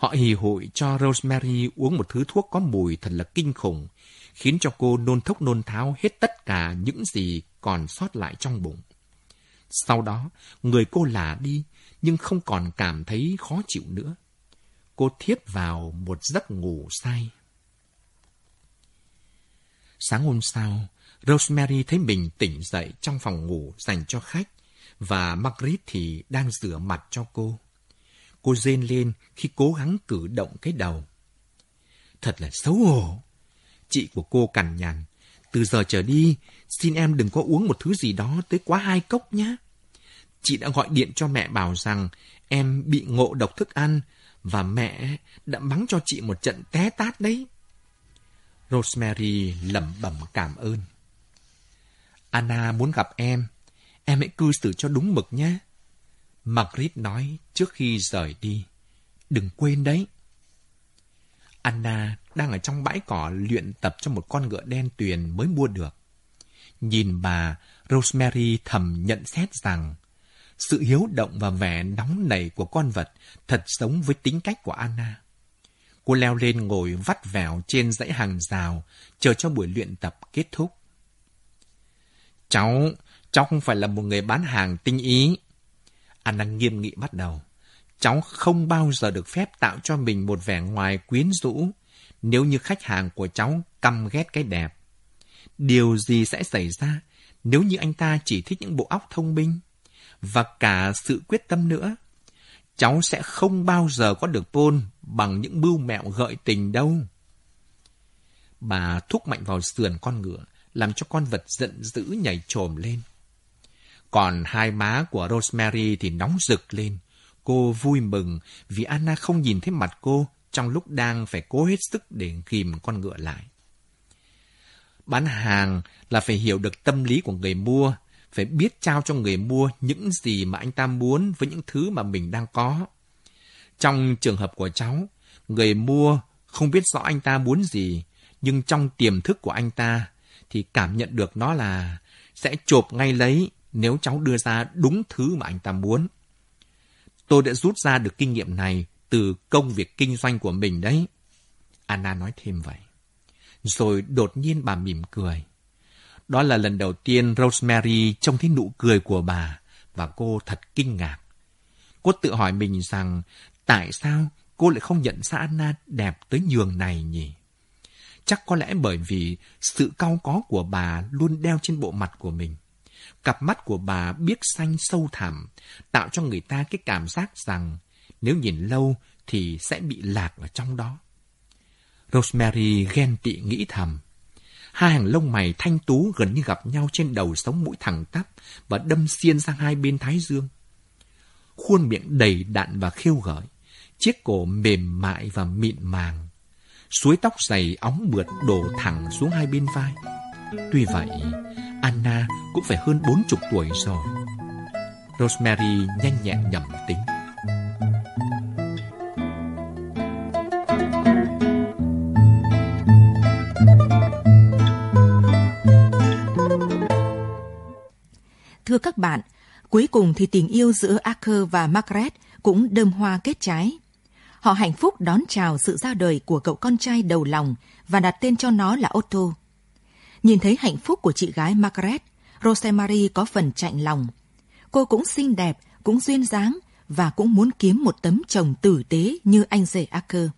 Họ hì hụi cho Rosemary uống một thứ thuốc có mùi thật là kinh khủng, khiến cho cô nôn thốc nôn tháo hết tất cả những gì còn sót lại trong bụng. Sau đó, người cô lả đi, nhưng không còn cảm thấy khó chịu nữa. Cô thiếp vào một giấc ngủ say. Sáng hôm sau, Rosemary thấy mình tỉnh dậy trong phòng ngủ dành cho khách và Margaret thì đang rửa mặt cho cô. Cô rên lên khi cố gắng cử động cái đầu. Thật là xấu hổ. Chị của cô cằn nhằn. Từ giờ trở đi, xin em đừng có uống một thứ gì đó tới quá hai cốc nhé. Chị đã gọi điện cho mẹ bảo rằng em bị ngộ độc thức ăn và mẹ đã mắng cho chị một trận té tát đấy. Rosemary lẩm bẩm cảm ơn. Anna muốn gặp em. Em hãy cư xử cho đúng mực nhé. Margaret nói trước khi rời đi. Đừng quên đấy. Anna đang ở trong bãi cỏ luyện tập cho một con ngựa đen tuyền mới mua được. Nhìn bà, Rosemary thầm nhận xét rằng sự hiếu động và vẻ nóng nảy của con vật thật giống với tính cách của Anna. Cô leo lên ngồi vắt vẻo trên dãy hàng rào, chờ cho buổi luyện tập kết thúc. Cháu, cháu không phải là một người bán hàng tinh ý. Anna nghiêm nghị bắt đầu. Cháu không bao giờ được phép tạo cho mình một vẻ ngoài quyến rũ nếu như khách hàng của cháu căm ghét cái đẹp. Điều gì sẽ xảy ra nếu như anh ta chỉ thích những bộ óc thông minh và cả sự quyết tâm nữa? Cháu sẽ không bao giờ có được Paul bằng những bưu mẹo gợi tình đâu. Bà thúc mạnh vào sườn con ngựa, làm cho con vật giận dữ nhảy trồm lên. Còn hai má của Rosemary thì nóng rực lên. Cô vui mừng vì Anna không nhìn thấy mặt cô trong lúc đang phải cố hết sức để ghim con ngựa lại. Bán hàng là phải hiểu được tâm lý của người mua, phải biết trao cho người mua những gì mà anh ta muốn với những thứ mà mình đang có. Trong trường hợp của cháu, người mua không biết rõ anh ta muốn gì, nhưng trong tiềm thức của anh ta thì cảm nhận được nó là sẽ chộp ngay lấy nếu cháu đưa ra đúng thứ mà anh ta muốn. Tôi đã rút ra được kinh nghiệm này từ công việc kinh doanh của mình đấy. Anna nói thêm vậy. Rồi đột nhiên bà mỉm cười. Đó là lần đầu tiên Rosemary trông thấy nụ cười của bà và cô thật kinh ngạc. Cô tự hỏi mình rằng tại sao cô lại không nhận ra Anna đẹp tới nhường này nhỉ? Chắc có lẽ bởi vì sự cau có của bà luôn đeo trên bộ mặt của mình. Cặp mắt của bà biếc xanh sâu thẳm, tạo cho người ta cái cảm giác rằng nếu nhìn lâu thì sẽ bị lạc ở trong đó. Rosemary ghen tị nghĩ thầm. Hai hàng lông mày thanh tú gần như gặp nhau trên đầu sống mũi thẳng tắp và đâm xiên sang hai bên thái dương. Khuôn miệng đầy đặn và khiêu gợi, chiếc cổ mềm mại và mịn màng. Suối tóc dày óng mượt đổ thẳng xuống hai bên vai. Tuy vậy, Anna cũng phải hơn bốn chục tuổi rồi. Rosemary nhanh nhẹn nhầm tính. Thưa các bạn, cuối cùng thì tình yêu giữa Arthur và Margaret cũng đơm hoa kết trái. Họ hạnh phúc đón chào sự ra đời của cậu con trai đầu lòng và đặt tên cho nó là Otto. Nhìn thấy hạnh phúc của chị gái Margaret, Rosemary có phần chạnh lòng. Cô cũng xinh đẹp, cũng duyên dáng và cũng muốn kiếm một tấm chồng tử tế như anh rể Acker.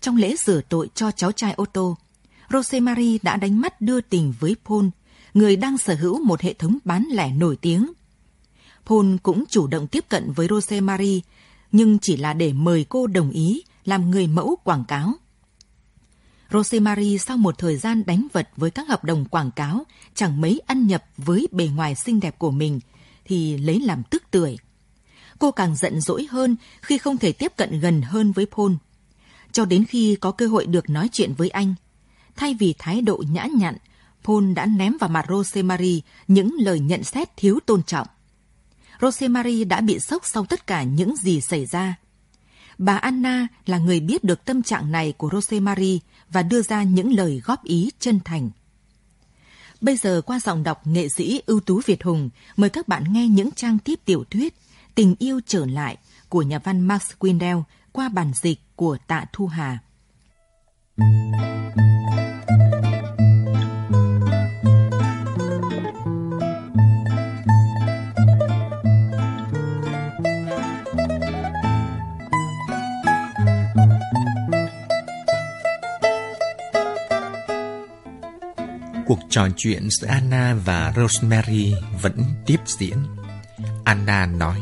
trong lễ rửa tội cho cháu trai Otto, Rosemary đã đánh mắt đưa tình với Paul, người đang sở hữu một hệ thống bán lẻ nổi tiếng. Paul cũng chủ động tiếp cận với Rosemary, nhưng chỉ là để mời cô đồng ý làm người mẫu quảng cáo. Rosemary sau một thời gian đánh vật với các hợp đồng quảng cáo chẳng mấy ăn nhập với bề ngoài xinh đẹp của mình thì lấy làm tức tưởi. Cô càng giận dỗi hơn khi không thể tiếp cận gần hơn với Paul. Cho đến khi có cơ hội được nói chuyện với anh, thay vì thái độ nhã nhặn, Paul đã ném vào mặt Rosemary những lời nhận xét thiếu tôn trọng. Rosemary đã bị sốc sau tất cả những gì xảy ra. Bà Anna là người biết được tâm trạng này của Rosemary và đưa ra những lời góp ý chân thành. Bây giờ qua giọng đọc nghệ sĩ ưu tú Việt Hùng, mời các bạn nghe những trang tiếp tiểu thuyết Tình yêu trở lại của nhà văn Max Windell qua bản dịch của Tạ Thu Hà. Cuộc trò chuyện giữa Anna và Rosemary vẫn tiếp diễn. Anna nói,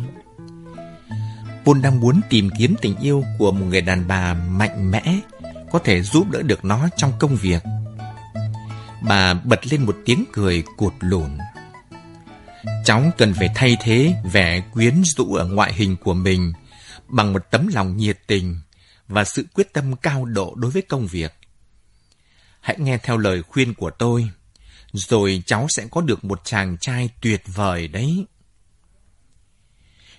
Paul đang muốn tìm kiếm tình yêu của một người đàn bà mạnh mẽ, có thể giúp đỡ được nó trong công việc. Bà bật lên một tiếng cười cuột lùn. Cháu cần phải thay thế vẻ quyến rũ ở ngoại hình của mình bằng một tấm lòng nhiệt tình và sự quyết tâm cao độ đối với công việc. Hãy nghe theo lời khuyên của tôi, rồi cháu sẽ có được một chàng trai tuyệt vời đấy.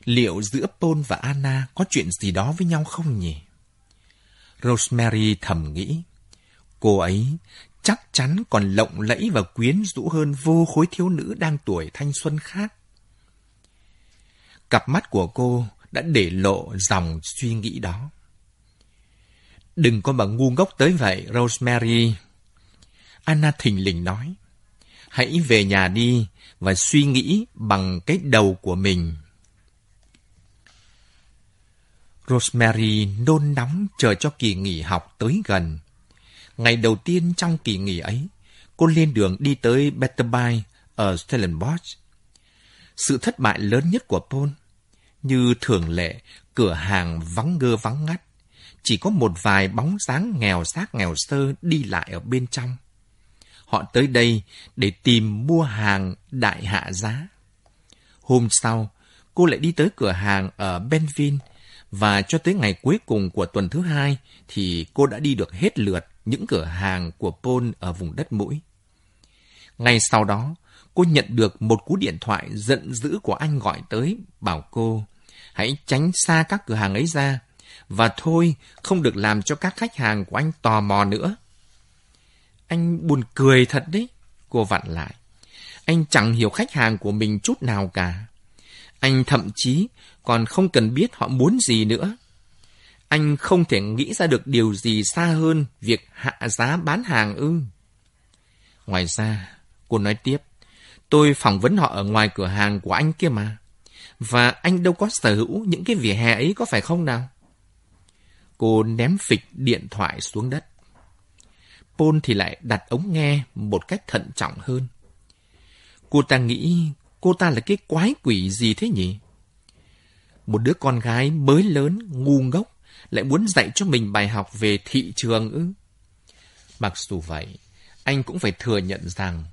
Liệu giữa Paul và Anna có chuyện gì đó với nhau không nhỉ? Rosemary thầm nghĩ. Cô ấy chắc chắn còn lộng lẫy và quyến rũ hơn vô khối thiếu nữ đang tuổi thanh xuân khác. Cặp mắt của cô đã để lộ dòng suy nghĩ đó. Đừng có mà ngu ngốc tới vậy, Rosemary. Anna thình lình nói. Hãy về nhà đi và suy nghĩ bằng cái đầu của mình. Rosemary nôn nóng chờ cho kỳ nghỉ học tới gần. Ngày đầu tiên trong kỳ nghỉ ấy, cô lên đường đi tới Betterby ở Stellenbosch. Sự thất bại lớn nhất của Paul, như thường lệ, cửa hàng vắng ngơ vắng ngắt, chỉ có một vài bóng dáng nghèo xác nghèo sơ đi lại ở bên trong. Họ tới đây để tìm mua hàng đại hạ giá. Hôm sau, cô lại đi tới cửa hàng ở Benvin và cho tới ngày cuối cùng của tuần thứ hai thì cô đã đi được hết lượt những cửa hàng của Paul ở vùng đất mũi. Ngay sau đó, cô nhận được một cú điện thoại giận dữ của anh gọi tới bảo cô hãy tránh xa các cửa hàng ấy ra và thôi không được làm cho các khách hàng của anh tò mò nữa. Anh buồn cười thật đấy, cô vặn lại. Anh chẳng hiểu khách hàng của mình chút nào cả. Anh thậm chí còn không cần biết họ muốn gì nữa. Anh không thể nghĩ ra được điều gì xa hơn việc hạ giá bán hàng ư. Ngoài ra, cô nói tiếp, tôi phỏng vấn họ ở ngoài cửa hàng của anh kia mà. Và anh đâu có sở hữu những cái vỉa hè ấy có phải không nào? Cô ném phịch điện thoại xuống đất. Paul thì lại đặt ống nghe một cách thận trọng hơn. Cô ta nghĩ cô ta là cái quái quỷ gì thế nhỉ? Một đứa con gái mới lớn, ngu ngốc, lại muốn dạy cho mình bài học về thị trường ư? Mặc dù vậy, anh cũng phải thừa nhận rằng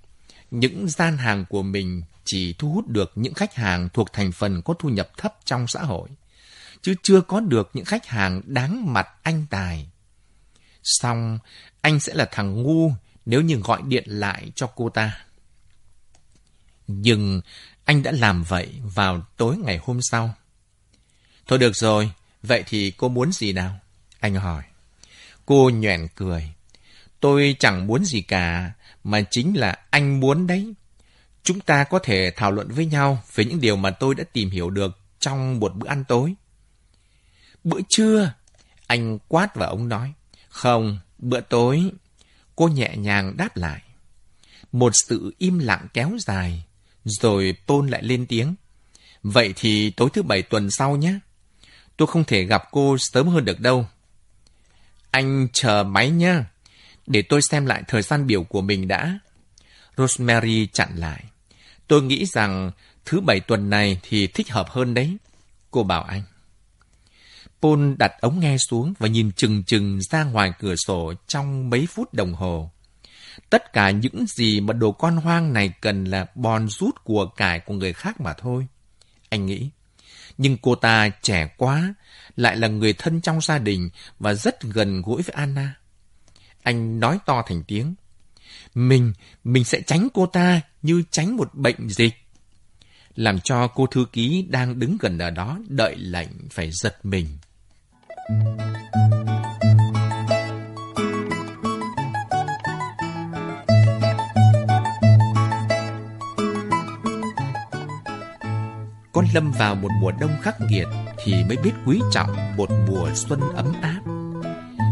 những gian hàng của mình chỉ thu hút được những khách hàng thuộc thành phần có thu nhập thấp trong xã hội, chứ chưa có được những khách hàng đáng mặt anh tài. Xong, anh sẽ là thằng ngu nếu như gọi điện lại cho cô ta. Nhưng anh đã làm vậy vào tối ngày hôm sau. Thôi được rồi, vậy thì cô muốn gì nào? Anh hỏi. Cô nhoẻn cười. Tôi chẳng muốn gì cả, mà chính là anh muốn đấy. Chúng ta có thể thảo luận với nhau về những điều mà tôi đã tìm hiểu được trong một bữa ăn tối. Bữa trưa, anh quát và ông nói. Không, bữa tối. Cô nhẹ nhàng đáp lại. Một sự im lặng kéo dài, rồi Paul lại lên tiếng. Vậy thì tối thứ bảy tuần sau nhé. Tôi không thể gặp cô sớm hơn được đâu. Anh chờ máy nhá. Để tôi xem lại thời gian biểu của mình đã. Rosemary chặn lại. Tôi nghĩ rằng thứ bảy tuần này thì thích hợp hơn đấy. Cô bảo anh. Paul đặt ống nghe xuống và nhìn chừng chừng ra ngoài cửa sổ trong mấy phút đồng hồ. Tất cả những gì mà đồ con hoang này cần là bòn rút của cải của người khác mà thôi. Anh nghĩ. Nhưng cô ta trẻ quá, lại là người thân trong gia đình và rất gần gũi với Anna. Anh nói to thành tiếng. Mình, mình sẽ tránh cô ta như tránh một bệnh dịch. Làm cho cô thư ký đang đứng gần ở đó đợi lệnh phải giật mình. Con lâm vào một mùa đông khắc nghiệt thì mới biết quý trọng một mùa xuân ấm áp.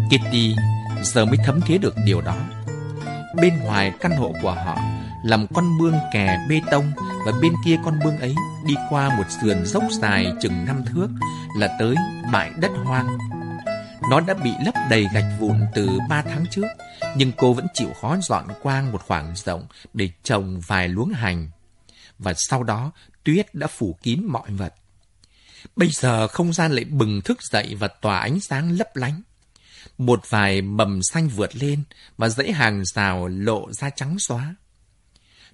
Kitty giờ mới thấm thía được điều đó. Bên ngoài căn hộ của họ làm con mương kè bê tông và bên kia con mương ấy đi qua một sườn dốc dài chừng năm thước là tới bãi đất hoang. Nó đã bị lấp đầy gạch vụn từ ba tháng trước, nhưng cô vẫn chịu khó dọn quang một khoảng rộng để trồng vài luống hành. Và sau đó, tuyết đã phủ kín mọi vật. Bây giờ không gian lại bừng thức dậy và tỏa ánh sáng lấp lánh. Một vài mầm xanh vượt lên và dãy hàng rào lộ ra trắng xóa.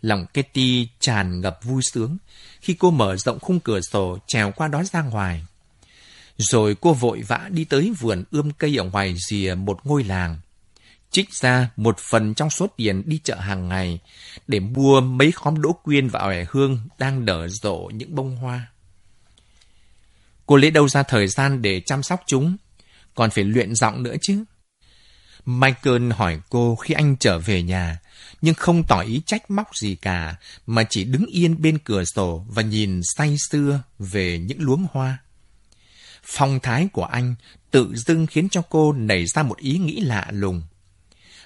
Lòng Kitty tràn ngập vui sướng khi cô mở rộng khung cửa sổ trèo qua đó ra ngoài. Rồi cô vội vã đi tới vườn ươm cây ở ngoài rìa một ngôi làng. Trích ra một phần trong số tiền đi chợ hàng ngày để mua mấy khóm đỗ quyên và ỏi hương đang nở rộ những bông hoa. Cô lấy đâu ra thời gian để chăm sóc chúng, còn phải luyện giọng nữa chứ. Michael hỏi cô khi anh trở về nhà, nhưng không tỏ ý trách móc gì cả, mà chỉ đứng yên bên cửa sổ và nhìn say sưa về những luống hoa. Phong thái của anh tự dưng khiến cho cô nảy ra một ý nghĩ lạ lùng.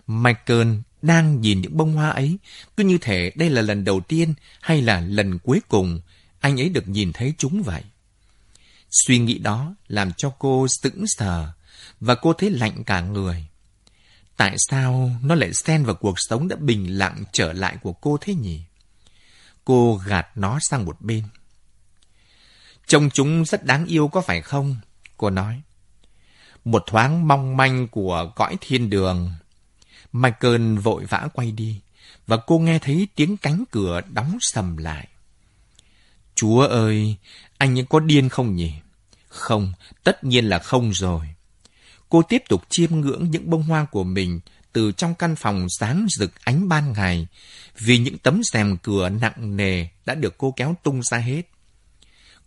Michael đang nhìn những bông hoa ấy, cứ như thể đây là lần đầu tiên hay là lần cuối cùng anh ấy được nhìn thấy chúng vậy. Suy nghĩ đó làm cho cô sững sờ và cô thấy lạnh cả người. Tại sao nó lại xen vào cuộc sống đã bình lặng trở lại của cô thế nhỉ? Cô gạt nó sang một bên. Trông chúng rất đáng yêu có phải không? Cô nói. Một thoáng mong manh của cõi thiên đường. Michael vội vã quay đi, và cô nghe thấy tiếng cánh cửa đóng sầm lại. Chúa ơi, anh có điên không nhỉ? Không, tất nhiên là không rồi. Cô tiếp tục chiêm ngưỡng những bông hoa của mình từ trong căn phòng sáng rực ánh ban ngày, vì những tấm rèm cửa nặng nề đã được cô kéo tung ra hết.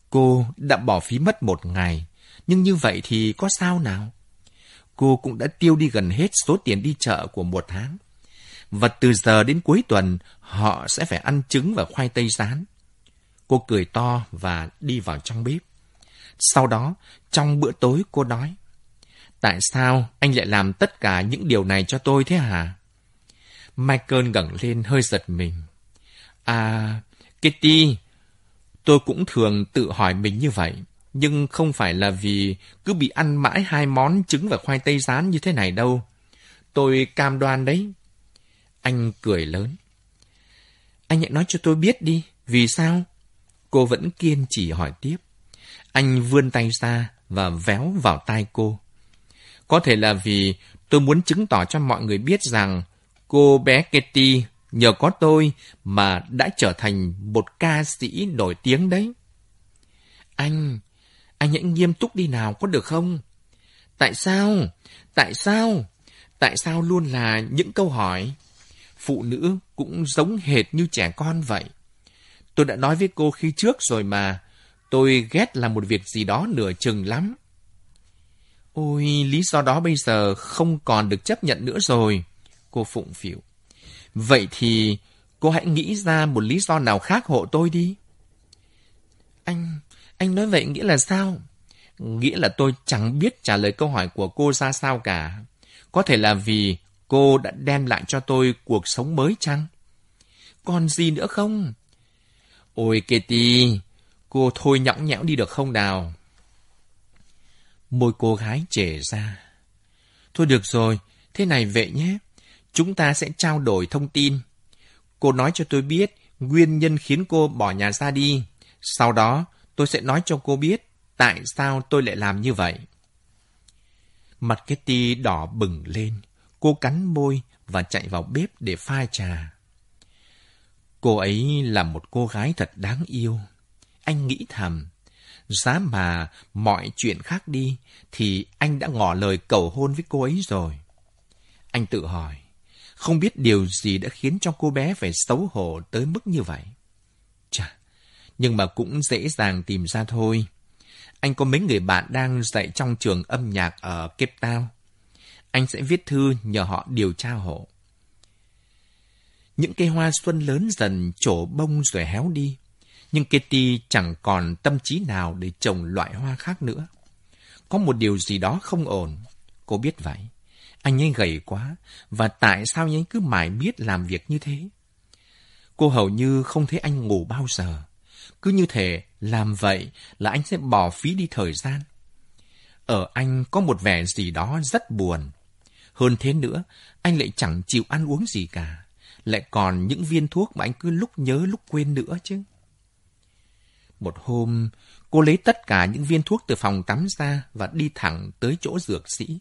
Cô đã bỏ phí mất một ngày, nhưng như vậy thì có sao nào? Cô cũng đã tiêu đi gần hết số tiền đi chợ của một tháng. Và từ giờ đến cuối tuần, họ sẽ phải ăn trứng và khoai tây rán. Cô cười to và đi vào trong bếp. Sau đó, trong bữa tối cô nói, Tại sao anh lại làm tất cả những điều này cho tôi thế hả? Michael ngẩng lên hơi giật mình. À, Kitty, tôi cũng thường tự hỏi mình như vậy. Nhưng không phải là vì cứ bị ăn mãi hai món trứng và khoai tây rán như thế này đâu. Tôi cam đoan đấy. Anh cười lớn. Anh hãy nói cho tôi biết đi, vì sao? Cô vẫn kiên trì hỏi tiếp. Anh vươn tay ra và véo vào tai cô. Có thể là vì tôi muốn chứng tỏ cho mọi người biết rằng cô bé Katie nhờ có tôi mà đã trở thành một ca sĩ nổi tiếng đấy. Anh, anh hãy nghiêm túc đi nào có được không? Tại sao? Tại sao? Tại sao luôn là những câu hỏi? Phụ nữ cũng giống hệt như trẻ con vậy. Tôi đã nói với cô khi trước rồi mà, tôi ghét làm một việc gì đó nửa chừng lắm. Ôi, lý do đó bây giờ không còn được chấp nhận nữa rồi. Cô phụng phịu. Vậy thì cô hãy nghĩ ra một lý do nào khác hộ tôi đi. Anh, anh nói vậy nghĩa là sao? Nghĩa là tôi chẳng biết trả lời câu hỏi của cô ra sao cả. Có thể là vì cô đã đem lại cho tôi cuộc sống mới chăng? Còn gì nữa không? Ôi Katie, cô thôi nhõng nhẽo đi được không nào? Môi cô gái trề ra. Thôi được rồi, thế này vậy nhé. Chúng ta sẽ trao đổi thông tin. Cô nói cho tôi biết nguyên nhân khiến cô bỏ nhà ra đi. Sau đó, tôi sẽ nói cho cô biết tại sao tôi lại làm như vậy. Mặt Kitty đỏ bừng lên. Cô cắn môi và chạy vào bếp để pha trà. Cô ấy là một cô gái thật đáng yêu. Anh nghĩ thầm, giá mà mọi chuyện khác đi thì anh đã ngỏ lời cầu hôn với cô ấy rồi. Anh tự hỏi, không biết điều gì đã khiến cho cô bé phải xấu hổ tới mức như vậy. Chà, nhưng mà cũng dễ dàng tìm ra thôi. Anh có mấy người bạn đang dạy trong trường âm nhạc ở Cape Town. Anh sẽ viết thư nhờ họ điều tra hộ. Những cây hoa xuân lớn dần trổ bông rồi héo đi. Nhưng Kitty chẳng còn tâm trí nào để trồng loại hoa khác nữa. Có một điều gì đó không ổn. Cô biết vậy. Anh ấy gầy quá. Và tại sao anh ấy cứ mãi biết làm việc như thế? Cô hầu như không thấy anh ngủ bao giờ. Cứ như thể làm vậy là anh sẽ bỏ phí đi thời gian. Ở anh có một vẻ gì đó rất buồn. Hơn thế nữa, anh lại chẳng chịu ăn uống gì cả. Lại còn những viên thuốc mà anh cứ lúc nhớ lúc quên nữa chứ. Một hôm, cô lấy tất cả những viên thuốc từ phòng tắm ra và đi thẳng tới chỗ dược sĩ.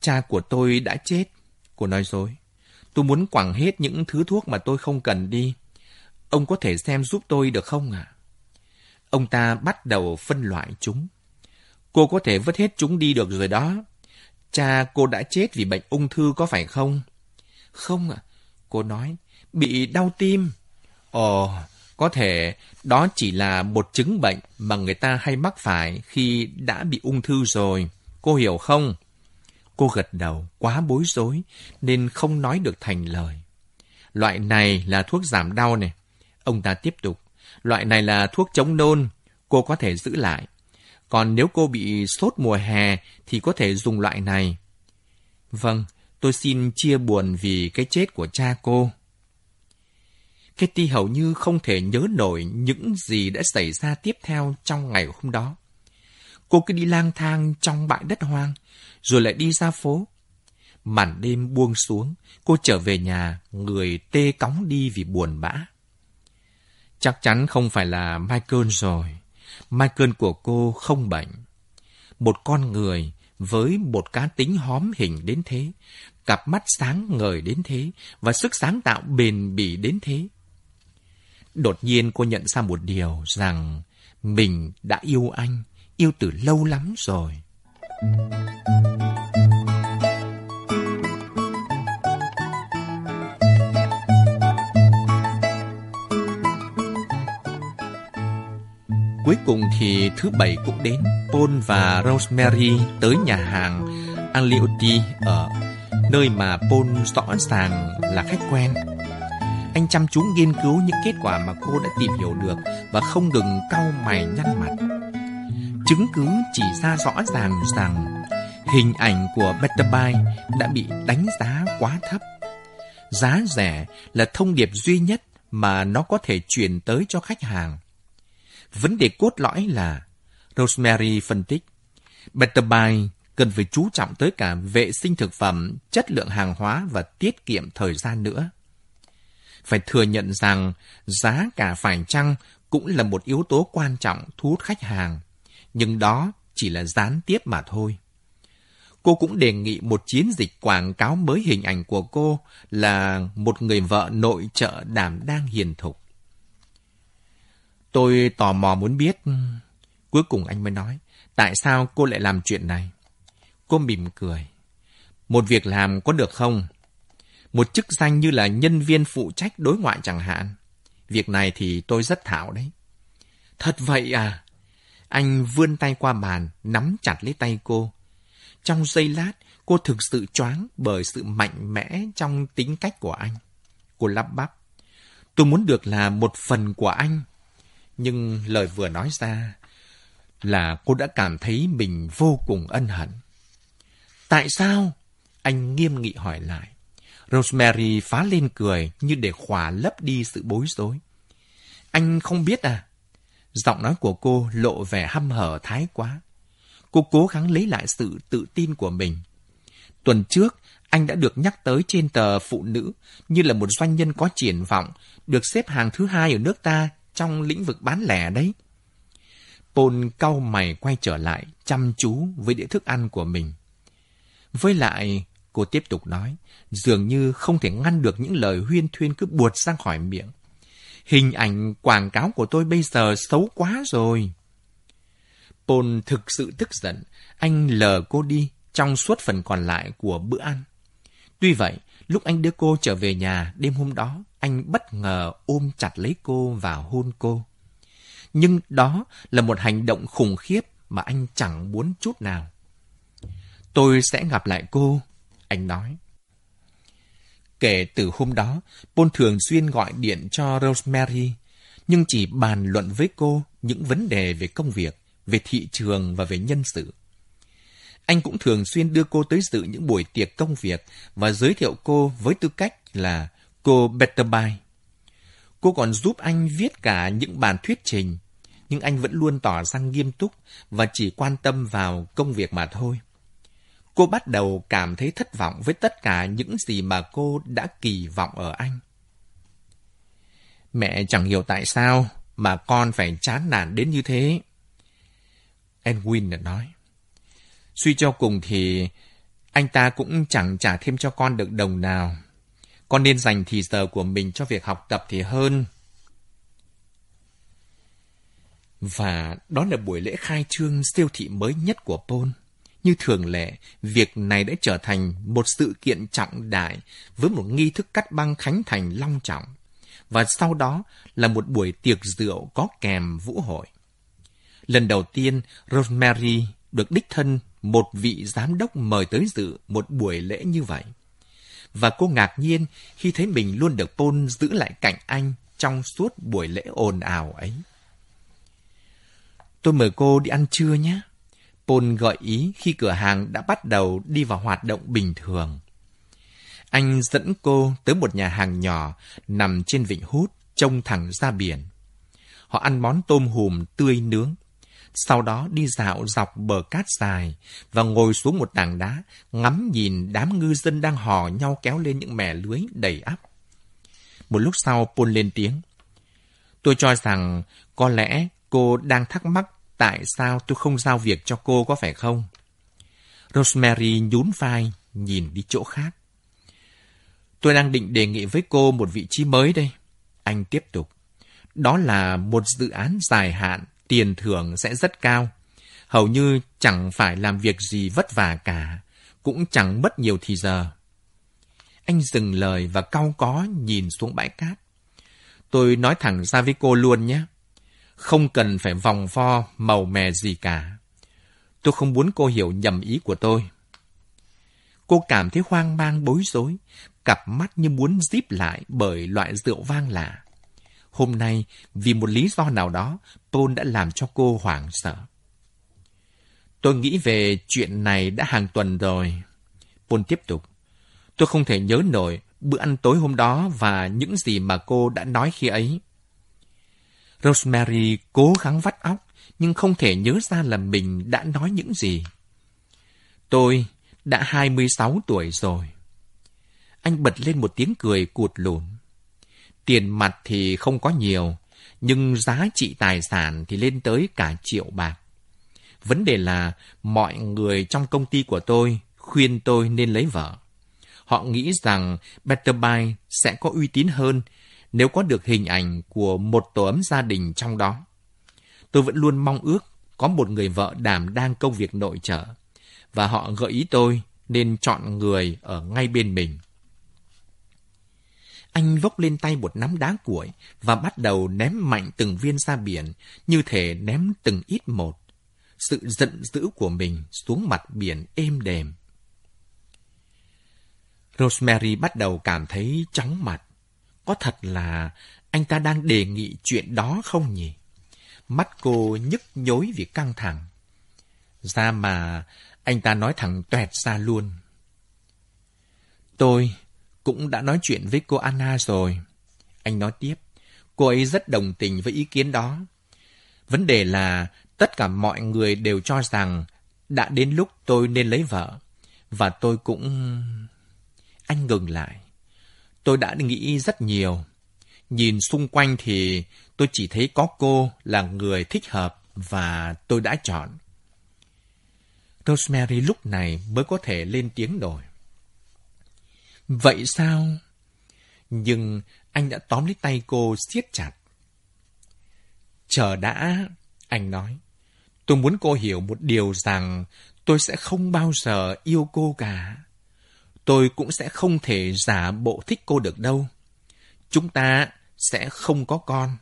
Cha của tôi đã chết, cô nói dối. Tôi muốn quẳng hết những thứ thuốc mà tôi không cần đi. Ông có thể xem giúp tôi được không ạ? À? Ông ta bắt đầu phân loại chúng. Cô có thể vứt hết chúng đi được rồi đó. Cha cô đã chết vì bệnh ung thư có phải không? Không ạ. À, cô nói, bị đau tim. Ồ, có thể đó chỉ là một chứng bệnh mà người ta hay mắc phải khi đã bị ung thư rồi. Cô hiểu không? Cô gật đầu, quá bối rối, nên không nói được thành lời. Loại này là thuốc giảm đau này. Ông ta tiếp tục. Loại này là thuốc chống nôn, cô có thể giữ lại. Còn nếu cô bị sốt mùa hè thì có thể dùng loại này. Vâng, tôi xin chia buồn vì cái chết của cha cô. Katie hầu như không thể nhớ nổi những gì đã xảy ra tiếp theo trong ngày hôm đó. Cô cứ đi lang thang trong bãi đất hoang, rồi lại đi ra phố. Màn đêm buông xuống, cô trở về nhà, người tê cóng đi vì buồn bã. Chắc chắn không phải là Michael rồi. Michael của cô không bệnh. Một con người với một cá tính hóm hình đến thế, cặp mắt sáng ngời đến thế và sức sáng tạo bền bỉ đến thế. Đột nhiên cô nhận ra một điều rằng mình đã yêu anh, yêu từ lâu lắm rồi. Cuối cùng thì thứ bảy cũng đến. Paul và Rosemary tới nhà hàng Aliotti ở nơi mà Paul rõ ràng là khách quen. Anh chăm chú nghiên cứu những kết quả mà cô đã tìm hiểu được và không ngừng cau mày nhăn mặt. Chứng cứ chỉ ra rõ ràng rằng hình ảnh của Betterby đã bị đánh giá quá thấp. Giá rẻ là thông điệp duy nhất mà nó có thể truyền tới cho khách hàng. Vấn đề cốt lõi là Rosemary phân tích, Betterby cần phải chú trọng tới cả vệ sinh thực phẩm, chất lượng hàng hóa và tiết kiệm thời gian nữa. Phải thừa nhận rằng giá cả phải chăng cũng là một yếu tố quan trọng thu hút khách hàng, nhưng đó chỉ là gián tiếp mà thôi. Cô cũng đề nghị một chiến dịch quảng cáo mới hình ảnh của cô là một người vợ nội trợ đảm đang hiền thục. Tôi tò mò muốn biết. Cuối cùng anh mới nói, tại sao cô lại làm chuyện này? Cô mỉm cười. Một việc làm có được không? Một chức danh như là nhân viên phụ trách đối ngoại chẳng hạn. Việc này thì tôi rất thạo đấy. Thật vậy à? Anh vươn tay qua bàn, nắm chặt lấy tay cô. Trong giây lát, cô thực sự choáng bởi sự mạnh mẽ trong tính cách của anh. Cô lắp bắp. Tôi muốn được là một phần của anh. Nhưng lời vừa nói ra là cô đã cảm thấy mình vô cùng ân hận. Tại sao? Anh nghiêm nghị hỏi lại. Rosemary phá lên cười như để khỏa lấp đi sự bối rối. Anh không biết à? Giọng nói của cô lộ vẻ hăm hở thái quá. Cô cố gắng lấy lại sự tự tin của mình. Tuần trước, anh đã được nhắc tới trên tờ Phụ Nữ như là một doanh nhân có triển vọng, được xếp hàng thứ hai ở nước ta trong lĩnh vực bán lẻ đấy. Paul cau mày quay trở lại, chăm chú với đĩa thức ăn của mình. Với lại, cô tiếp tục nói, dường như không thể ngăn được những lời huyên thuyên cứ buột ra khỏi miệng. Hình ảnh quảng cáo của tôi bây giờ xấu quá rồi. Paul thực sự tức giận, anh lờ cô đi trong suốt phần còn lại của bữa ăn. Tuy vậy, lúc anh đưa cô trở về nhà đêm hôm đó, anh bất ngờ ôm chặt lấy cô và hôn cô. Nhưng đó là một hành động khủng khiếp mà anh chẳng muốn chút nào. Tôi sẽ gặp lại cô, anh nói. Kể từ hôm đó, Paul thường xuyên gọi điện cho Rosemary, nhưng chỉ bàn luận với cô những vấn đề về công việc, về thị trường và về nhân sự. Anh cũng thường xuyên đưa cô tới dự những buổi tiệc công việc và giới thiệu cô với tư cách là cô Betterby. Cô còn giúp anh viết cả những bản thuyết trình, nhưng anh vẫn luôn tỏ ra nghiêm túc và chỉ quan tâm vào công việc mà thôi. Cô bắt đầu cảm thấy thất vọng với tất cả những gì mà cô đã kỳ vọng ở anh. Mẹ chẳng hiểu tại sao mà con phải chán nản đến như thế. Edwin nói. Suy cho cùng thì anh ta cũng chẳng trả thêm cho con được đồng nào. Con nên dành thì giờ của mình cho việc học tập thì hơn. Và đó là buổi lễ khai trương siêu thị mới nhất của Paul. Như thường lệ, việc này đã trở thành một sự kiện trọng đại với một nghi thức cắt băng khánh thành long trọng. Và sau đó là một buổi tiệc rượu có kèm vũ hội. Lần đầu tiên, Rosemary được đích thân một vị giám đốc mời tới dự một buổi lễ như vậy. Và cô ngạc nhiên khi thấy mình luôn được Paul giữ lại cạnh anh trong suốt buổi lễ ồn ào ấy. Tôi mời cô đi ăn trưa nhé. Paul gợi ý khi cửa hàng đã bắt đầu đi vào hoạt động bình thường. Anh dẫn cô tới một nhà hàng nhỏ nằm trên vịnh hút, trông thẳng ra biển. Họ ăn món tôm hùm tươi nướng. Sau đó đi dạo dọc bờ cát dài và ngồi xuống một tảng đá, ngắm nhìn đám ngư dân đang hò nhau kéo lên những mẻ lưới đầy ắp. Một lúc sau Paul lên tiếng. Tôi cho rằng có lẽ cô đang thắc mắc tại sao tôi không giao việc cho cô có phải không? Rosemary nhún vai, nhìn đi chỗ khác. Tôi đang định đề nghị với cô một vị trí mới đây. Anh tiếp tục. Đó là một dự án dài hạn, tiền thưởng sẽ rất cao. Hầu như chẳng phải làm việc gì vất vả cả, cũng chẳng mất nhiều thì giờ. Anh dừng lời và cau có nhìn xuống bãi cát. Tôi nói thẳng ra với cô luôn nhé. Không cần phải vòng vo, màu mè gì cả. Tôi không muốn cô hiểu nhầm ý của tôi. Cô cảm thấy hoang mang bối rối, cặp mắt như muốn díp lại bởi loại rượu vang lạ. Hôm nay, vì một lý do nào đó, Paul đã làm cho cô hoảng sợ. Tôi nghĩ về chuyện này đã hàng tuần rồi. Paul tiếp tục. Tôi không thể nhớ nổi bữa ăn tối hôm đó và những gì mà cô đã nói khi ấy. Rosemary cố gắng vắt óc, nhưng không thể nhớ ra là mình đã nói những gì. Tôi đã 26 tuổi rồi. Anh bật lên một tiếng cười cụt lùn. Tiền mặt thì không có nhiều, nhưng giá trị tài sản thì lên tới cả triệu bạc. Vấn đề là mọi người trong công ty của tôi khuyên tôi nên lấy vợ. Họ nghĩ rằng Better Buy sẽ có uy tín hơn nếu có được hình ảnh của một tổ ấm gia đình trong đó. Tôi vẫn luôn mong ước có một người vợ đảm đang công việc nội trợ, và họ gợi ý tôi nên chọn người ở ngay bên mình. Anh vốc lên tay một nắm đá cuội và bắt đầu ném mạnh từng viên ra biển, như thể ném từng ít một. Sự giận dữ của mình xuống mặt biển êm đềm. Rosemary bắt đầu cảm thấy chóng mặt. Có thật là anh ta đang đề nghị chuyện đó không nhỉ? Mắt cô nhức nhối vì căng thẳng. Ra mà anh ta nói thẳng toẹt ra luôn. Tôi cũng đã nói chuyện với cô Anna rồi. Anh nói tiếp, cô ấy rất đồng tình với ý kiến đó. Vấn đề là tất cả mọi người đều cho rằng đã đến lúc tôi nên lấy vợ. Và tôi cũng... Anh ngừng lại. Tôi đã nghĩ rất nhiều. Nhìn xung quanh thì tôi chỉ thấy có cô là người thích hợp và tôi đã chọn. Rosemary lúc này mới có thể lên tiếng đổi. Vậy sao? Nhưng anh đã tóm lấy tay cô siết chặt. Chờ đã, anh nói. Tôi muốn cô hiểu một điều rằng tôi sẽ không bao giờ yêu cô cả. Tôi cũng sẽ không thể giả bộ thích cô được đâu. Chúng ta sẽ không có con.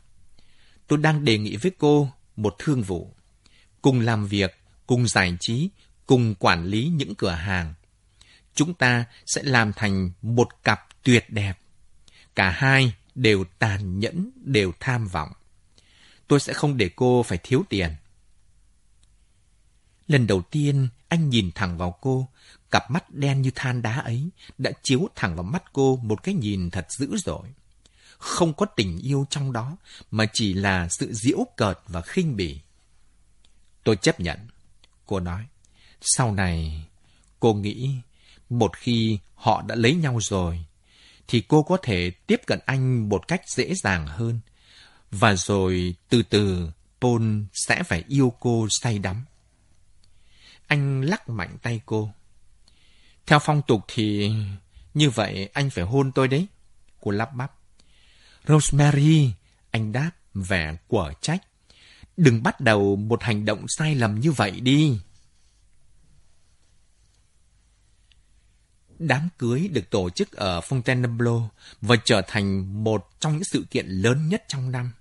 Tôi đang đề nghị với cô một thương vụ. Cùng làm việc, cùng giải trí, cùng quản lý những cửa hàng. Chúng ta sẽ làm thành một cặp tuyệt đẹp. Cả hai đều tàn nhẫn, đều tham vọng. Tôi sẽ không để cô phải thiếu tiền. Lần đầu tiên, anh nhìn thẳng vào cô, cặp mắt đen như than đá ấy đã chiếu thẳng vào mắt cô một cái nhìn thật dữ dội. Không có tình yêu trong đó, mà chỉ là sự diễu cợt và khinh bỉ. Tôi chấp nhận. Cô nói, sau này, cô nghĩ một khi họ đã lấy nhau rồi, thì cô có thể tiếp cận anh một cách dễ dàng hơn. Và rồi từ từ Paul sẽ phải yêu cô say đắm. Anh lắc mạnh tay cô. Theo phong tục thì như vậy anh phải hôn tôi đấy. Cô lắp bắp. Rosemary, anh đáp vẻ quở trách. Đừng bắt đầu một hành động sai lầm như vậy đi. Đám cưới được tổ chức ở Fontainebleau và trở thành một trong những sự kiện lớn nhất trong năm.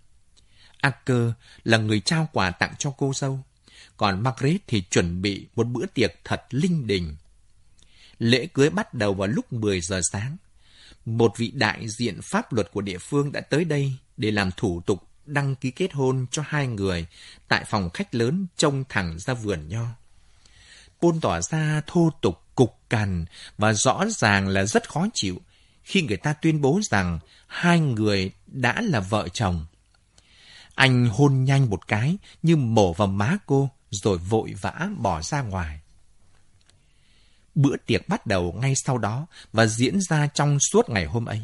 Acker là người trao quà tặng cho cô dâu, còn Margaret thì chuẩn bị một bữa tiệc thật linh đình. Lễ cưới bắt đầu vào lúc 10 giờ sáng. Một vị đại diện pháp luật của địa phương đã tới đây để làm thủ tục đăng ký kết hôn cho hai người tại phòng khách lớn trông thẳng ra vườn nho. Paul tỏ ra thô tục, cục cằn và rõ ràng là rất khó chịu khi người ta tuyên bố rằng hai người đã là vợ chồng. Anh hôn nhanh một cái như mổ vào má cô rồi vội vã bỏ ra ngoài. Bữa tiệc bắt đầu ngay sau đó và diễn ra trong suốt ngày hôm ấy.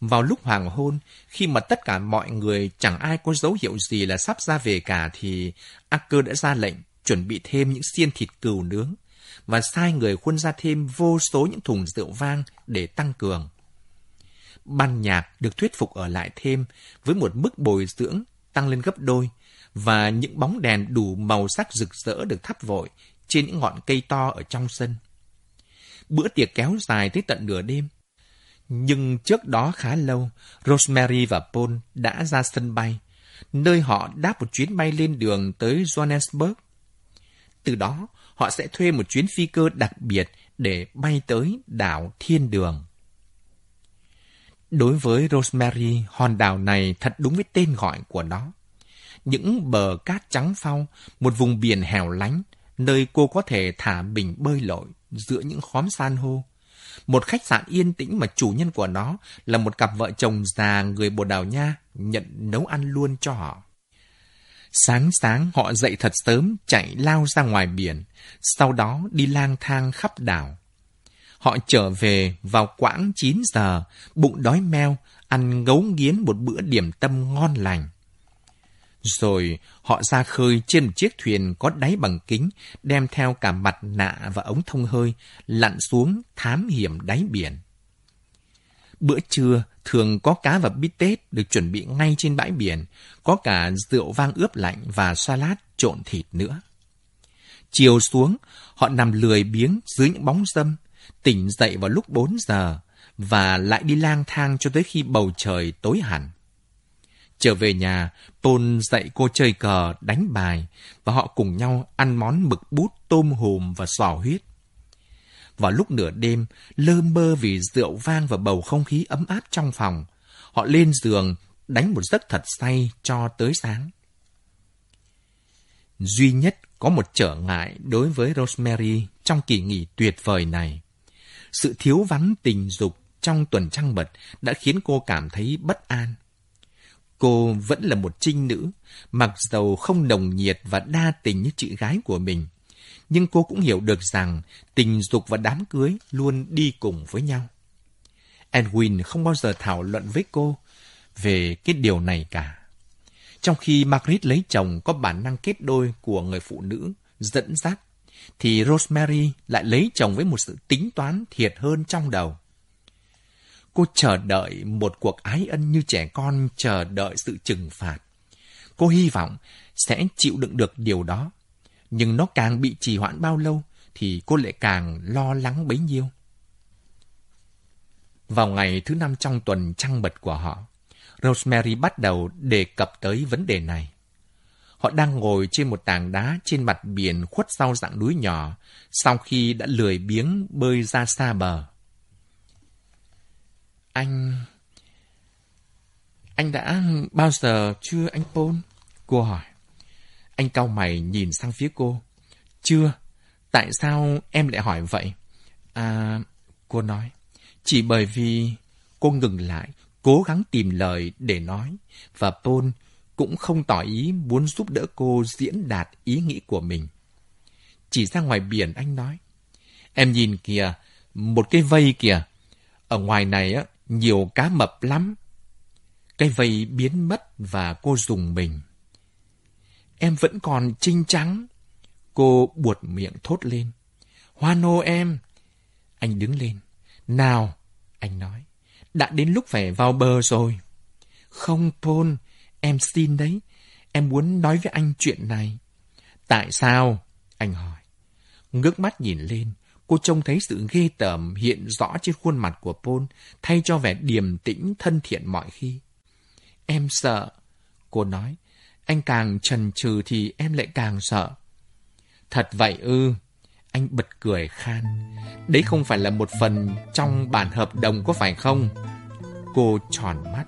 Vào lúc hoàng hôn, khi mà tất cả mọi người chẳng ai có dấu hiệu gì là sắp ra về cả thì Acker đã ra lệnh chuẩn bị thêm những xiên thịt cừu nướng và sai người khuân ra thêm vô số những thùng rượu vang để tăng cường. Ban nhạc được thuyết phục ở lại thêm với một mức bồi dưỡng tăng lên gấp đôi và những bóng đèn đủ màu sắc rực rỡ được thắp vội trên những ngọn cây to ở trong sân. Bữa tiệc kéo dài tới tận nửa đêm. Nhưng trước đó khá lâu, Rosemary và Paul đã ra sân bay, nơi họ đáp một chuyến bay lên đường tới Johannesburg. Từ đó, họ sẽ thuê một chuyến phi cơ đặc biệt để bay tới đảo Thiên Đường. Đối với Rosemary, hòn đảo này thật đúng với tên gọi của nó. Những bờ cát trắng phau, một vùng biển hẻo lánh, nơi cô có thể thả bình bơi lội giữa những khóm san hô. Một khách sạn yên tĩnh mà chủ nhân của nó là một cặp vợ chồng già người Bồ Đào Nha nhận nấu ăn luôn cho họ. Sáng sáng họ dậy thật sớm chạy lao ra ngoài biển, sau đó đi lang thang khắp đảo. Họ trở về vào quãng 9 giờ, bụng đói meo, ăn ngấu nghiến một bữa điểm tâm ngon lành. Rồi họ ra khơi trên một chiếc thuyền có đáy bằng kính, đem theo cả mặt nạ và ống thông hơi, lặn xuống thám hiểm đáy biển. Bữa trưa thường có cá và bít tết được chuẩn bị ngay trên bãi biển, có cả rượu vang ướp lạnh và salad trộn thịt nữa. Chiều xuống, họ nằm lười biếng dưới những bóng dâm, tỉnh dậy vào lúc 4 giờ và lại đi lang thang cho tới khi bầu trời tối hẳn. Trở về nhà, Tôn dạy cô chơi cờ, đánh bài và họ cùng nhau ăn món mực bút, tôm hùm và sò huyết. Vào lúc nửa đêm, lơ mơ vì rượu vang và bầu không khí ấm áp trong phòng, họ lên giường đánh một giấc thật say cho tới sáng. Duy nhất có một trở ngại đối với Rosemary trong kỳ nghỉ tuyệt vời này. Sự thiếu vắng tình dục trong tuần trăng mật đã khiến cô cảm thấy bất an. Cô vẫn là một trinh nữ, mặc dầu không nồng nhiệt và đa tình như chị gái của mình. nhưng cô cũng hiểu được rằng tình dục và đám cưới luôn đi cùng với nhau. Edwin không bao giờ thảo luận với cô về cái điều này cả. Trong khi Margaret lấy chồng có bản năng kết đôi của người phụ nữ dẫn dắt, thì Rosemary lại lấy chồng với một sự tính toán thiệt hơn trong đầu. Cô chờ đợi một cuộc ái ân như trẻ con chờ đợi sự trừng phạt. Cô hy vọng sẽ chịu đựng được điều đó. Nhưng nó càng bị trì hoãn bao lâu thì cô lại càng lo lắng bấy nhiêu. Vào ngày thứ năm trong tuần trăng mật của họ, Rosemary bắt đầu đề cập tới vấn đề này. Họ đang ngồi trên một tảng đá trên mặt biển khuất sau dạng núi nhỏ, sau khi đã lười biếng bơi ra xa bờ. Anh... Anh đã bao giờ chưa anh Paul? Cô hỏi. Anh cau mày nhìn sang phía cô. Chưa. Tại sao em lại hỏi vậy? À, cô nói. Chỉ bởi vì cô ngừng lại, cố gắng tìm lời để nói. Và Paul cũng không tỏ ý muốn giúp đỡ cô diễn đạt ý nghĩ của mình. Chỉ ra ngoài biển anh nói. Em nhìn kìa, một cái vây kìa. Ở ngoài này á, nhiều cá mập lắm. Cái vây biến mất và cô dùng mình. Em vẫn còn trinh trắng. Cô buột miệng thốt lên. Hoa nô em. Anh đứng lên. Nào, anh nói. Đã đến lúc phải vào bờ rồi. Không, Paul, em xin đấy. Em muốn nói với anh chuyện này. Tại sao? Anh hỏi. Ngước mắt nhìn lên, cô trông thấy sự ghê tởm hiện rõ trên khuôn mặt của Paul, thay cho vẻ điềm tĩnh thân thiện mọi khi. Em sợ, cô nói. Anh càng trần trừ thì em lại càng sợ. Thật vậy ư? Anh bật cười khan. Đấy không phải là một phần trong bản hợp đồng có phải không? Cô tròn mắt.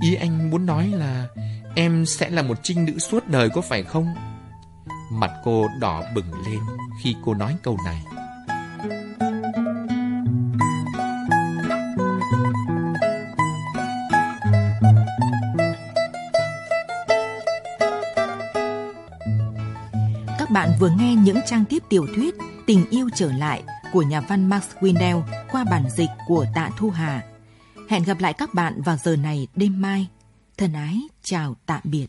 Ý anh muốn nói là em sẽ là một trinh nữ suốt đời có phải không? Mặt cô đỏ bừng lên khi cô nói câu này. Bạn vừa nghe những trang tiếp tiểu thuyết Tình yêu trở lại của nhà văn Max Windell qua bản dịch của Tạ Thu Hà. Hẹn gặp lại các bạn vào giờ này đêm mai. Thân ái, chào tạm biệt.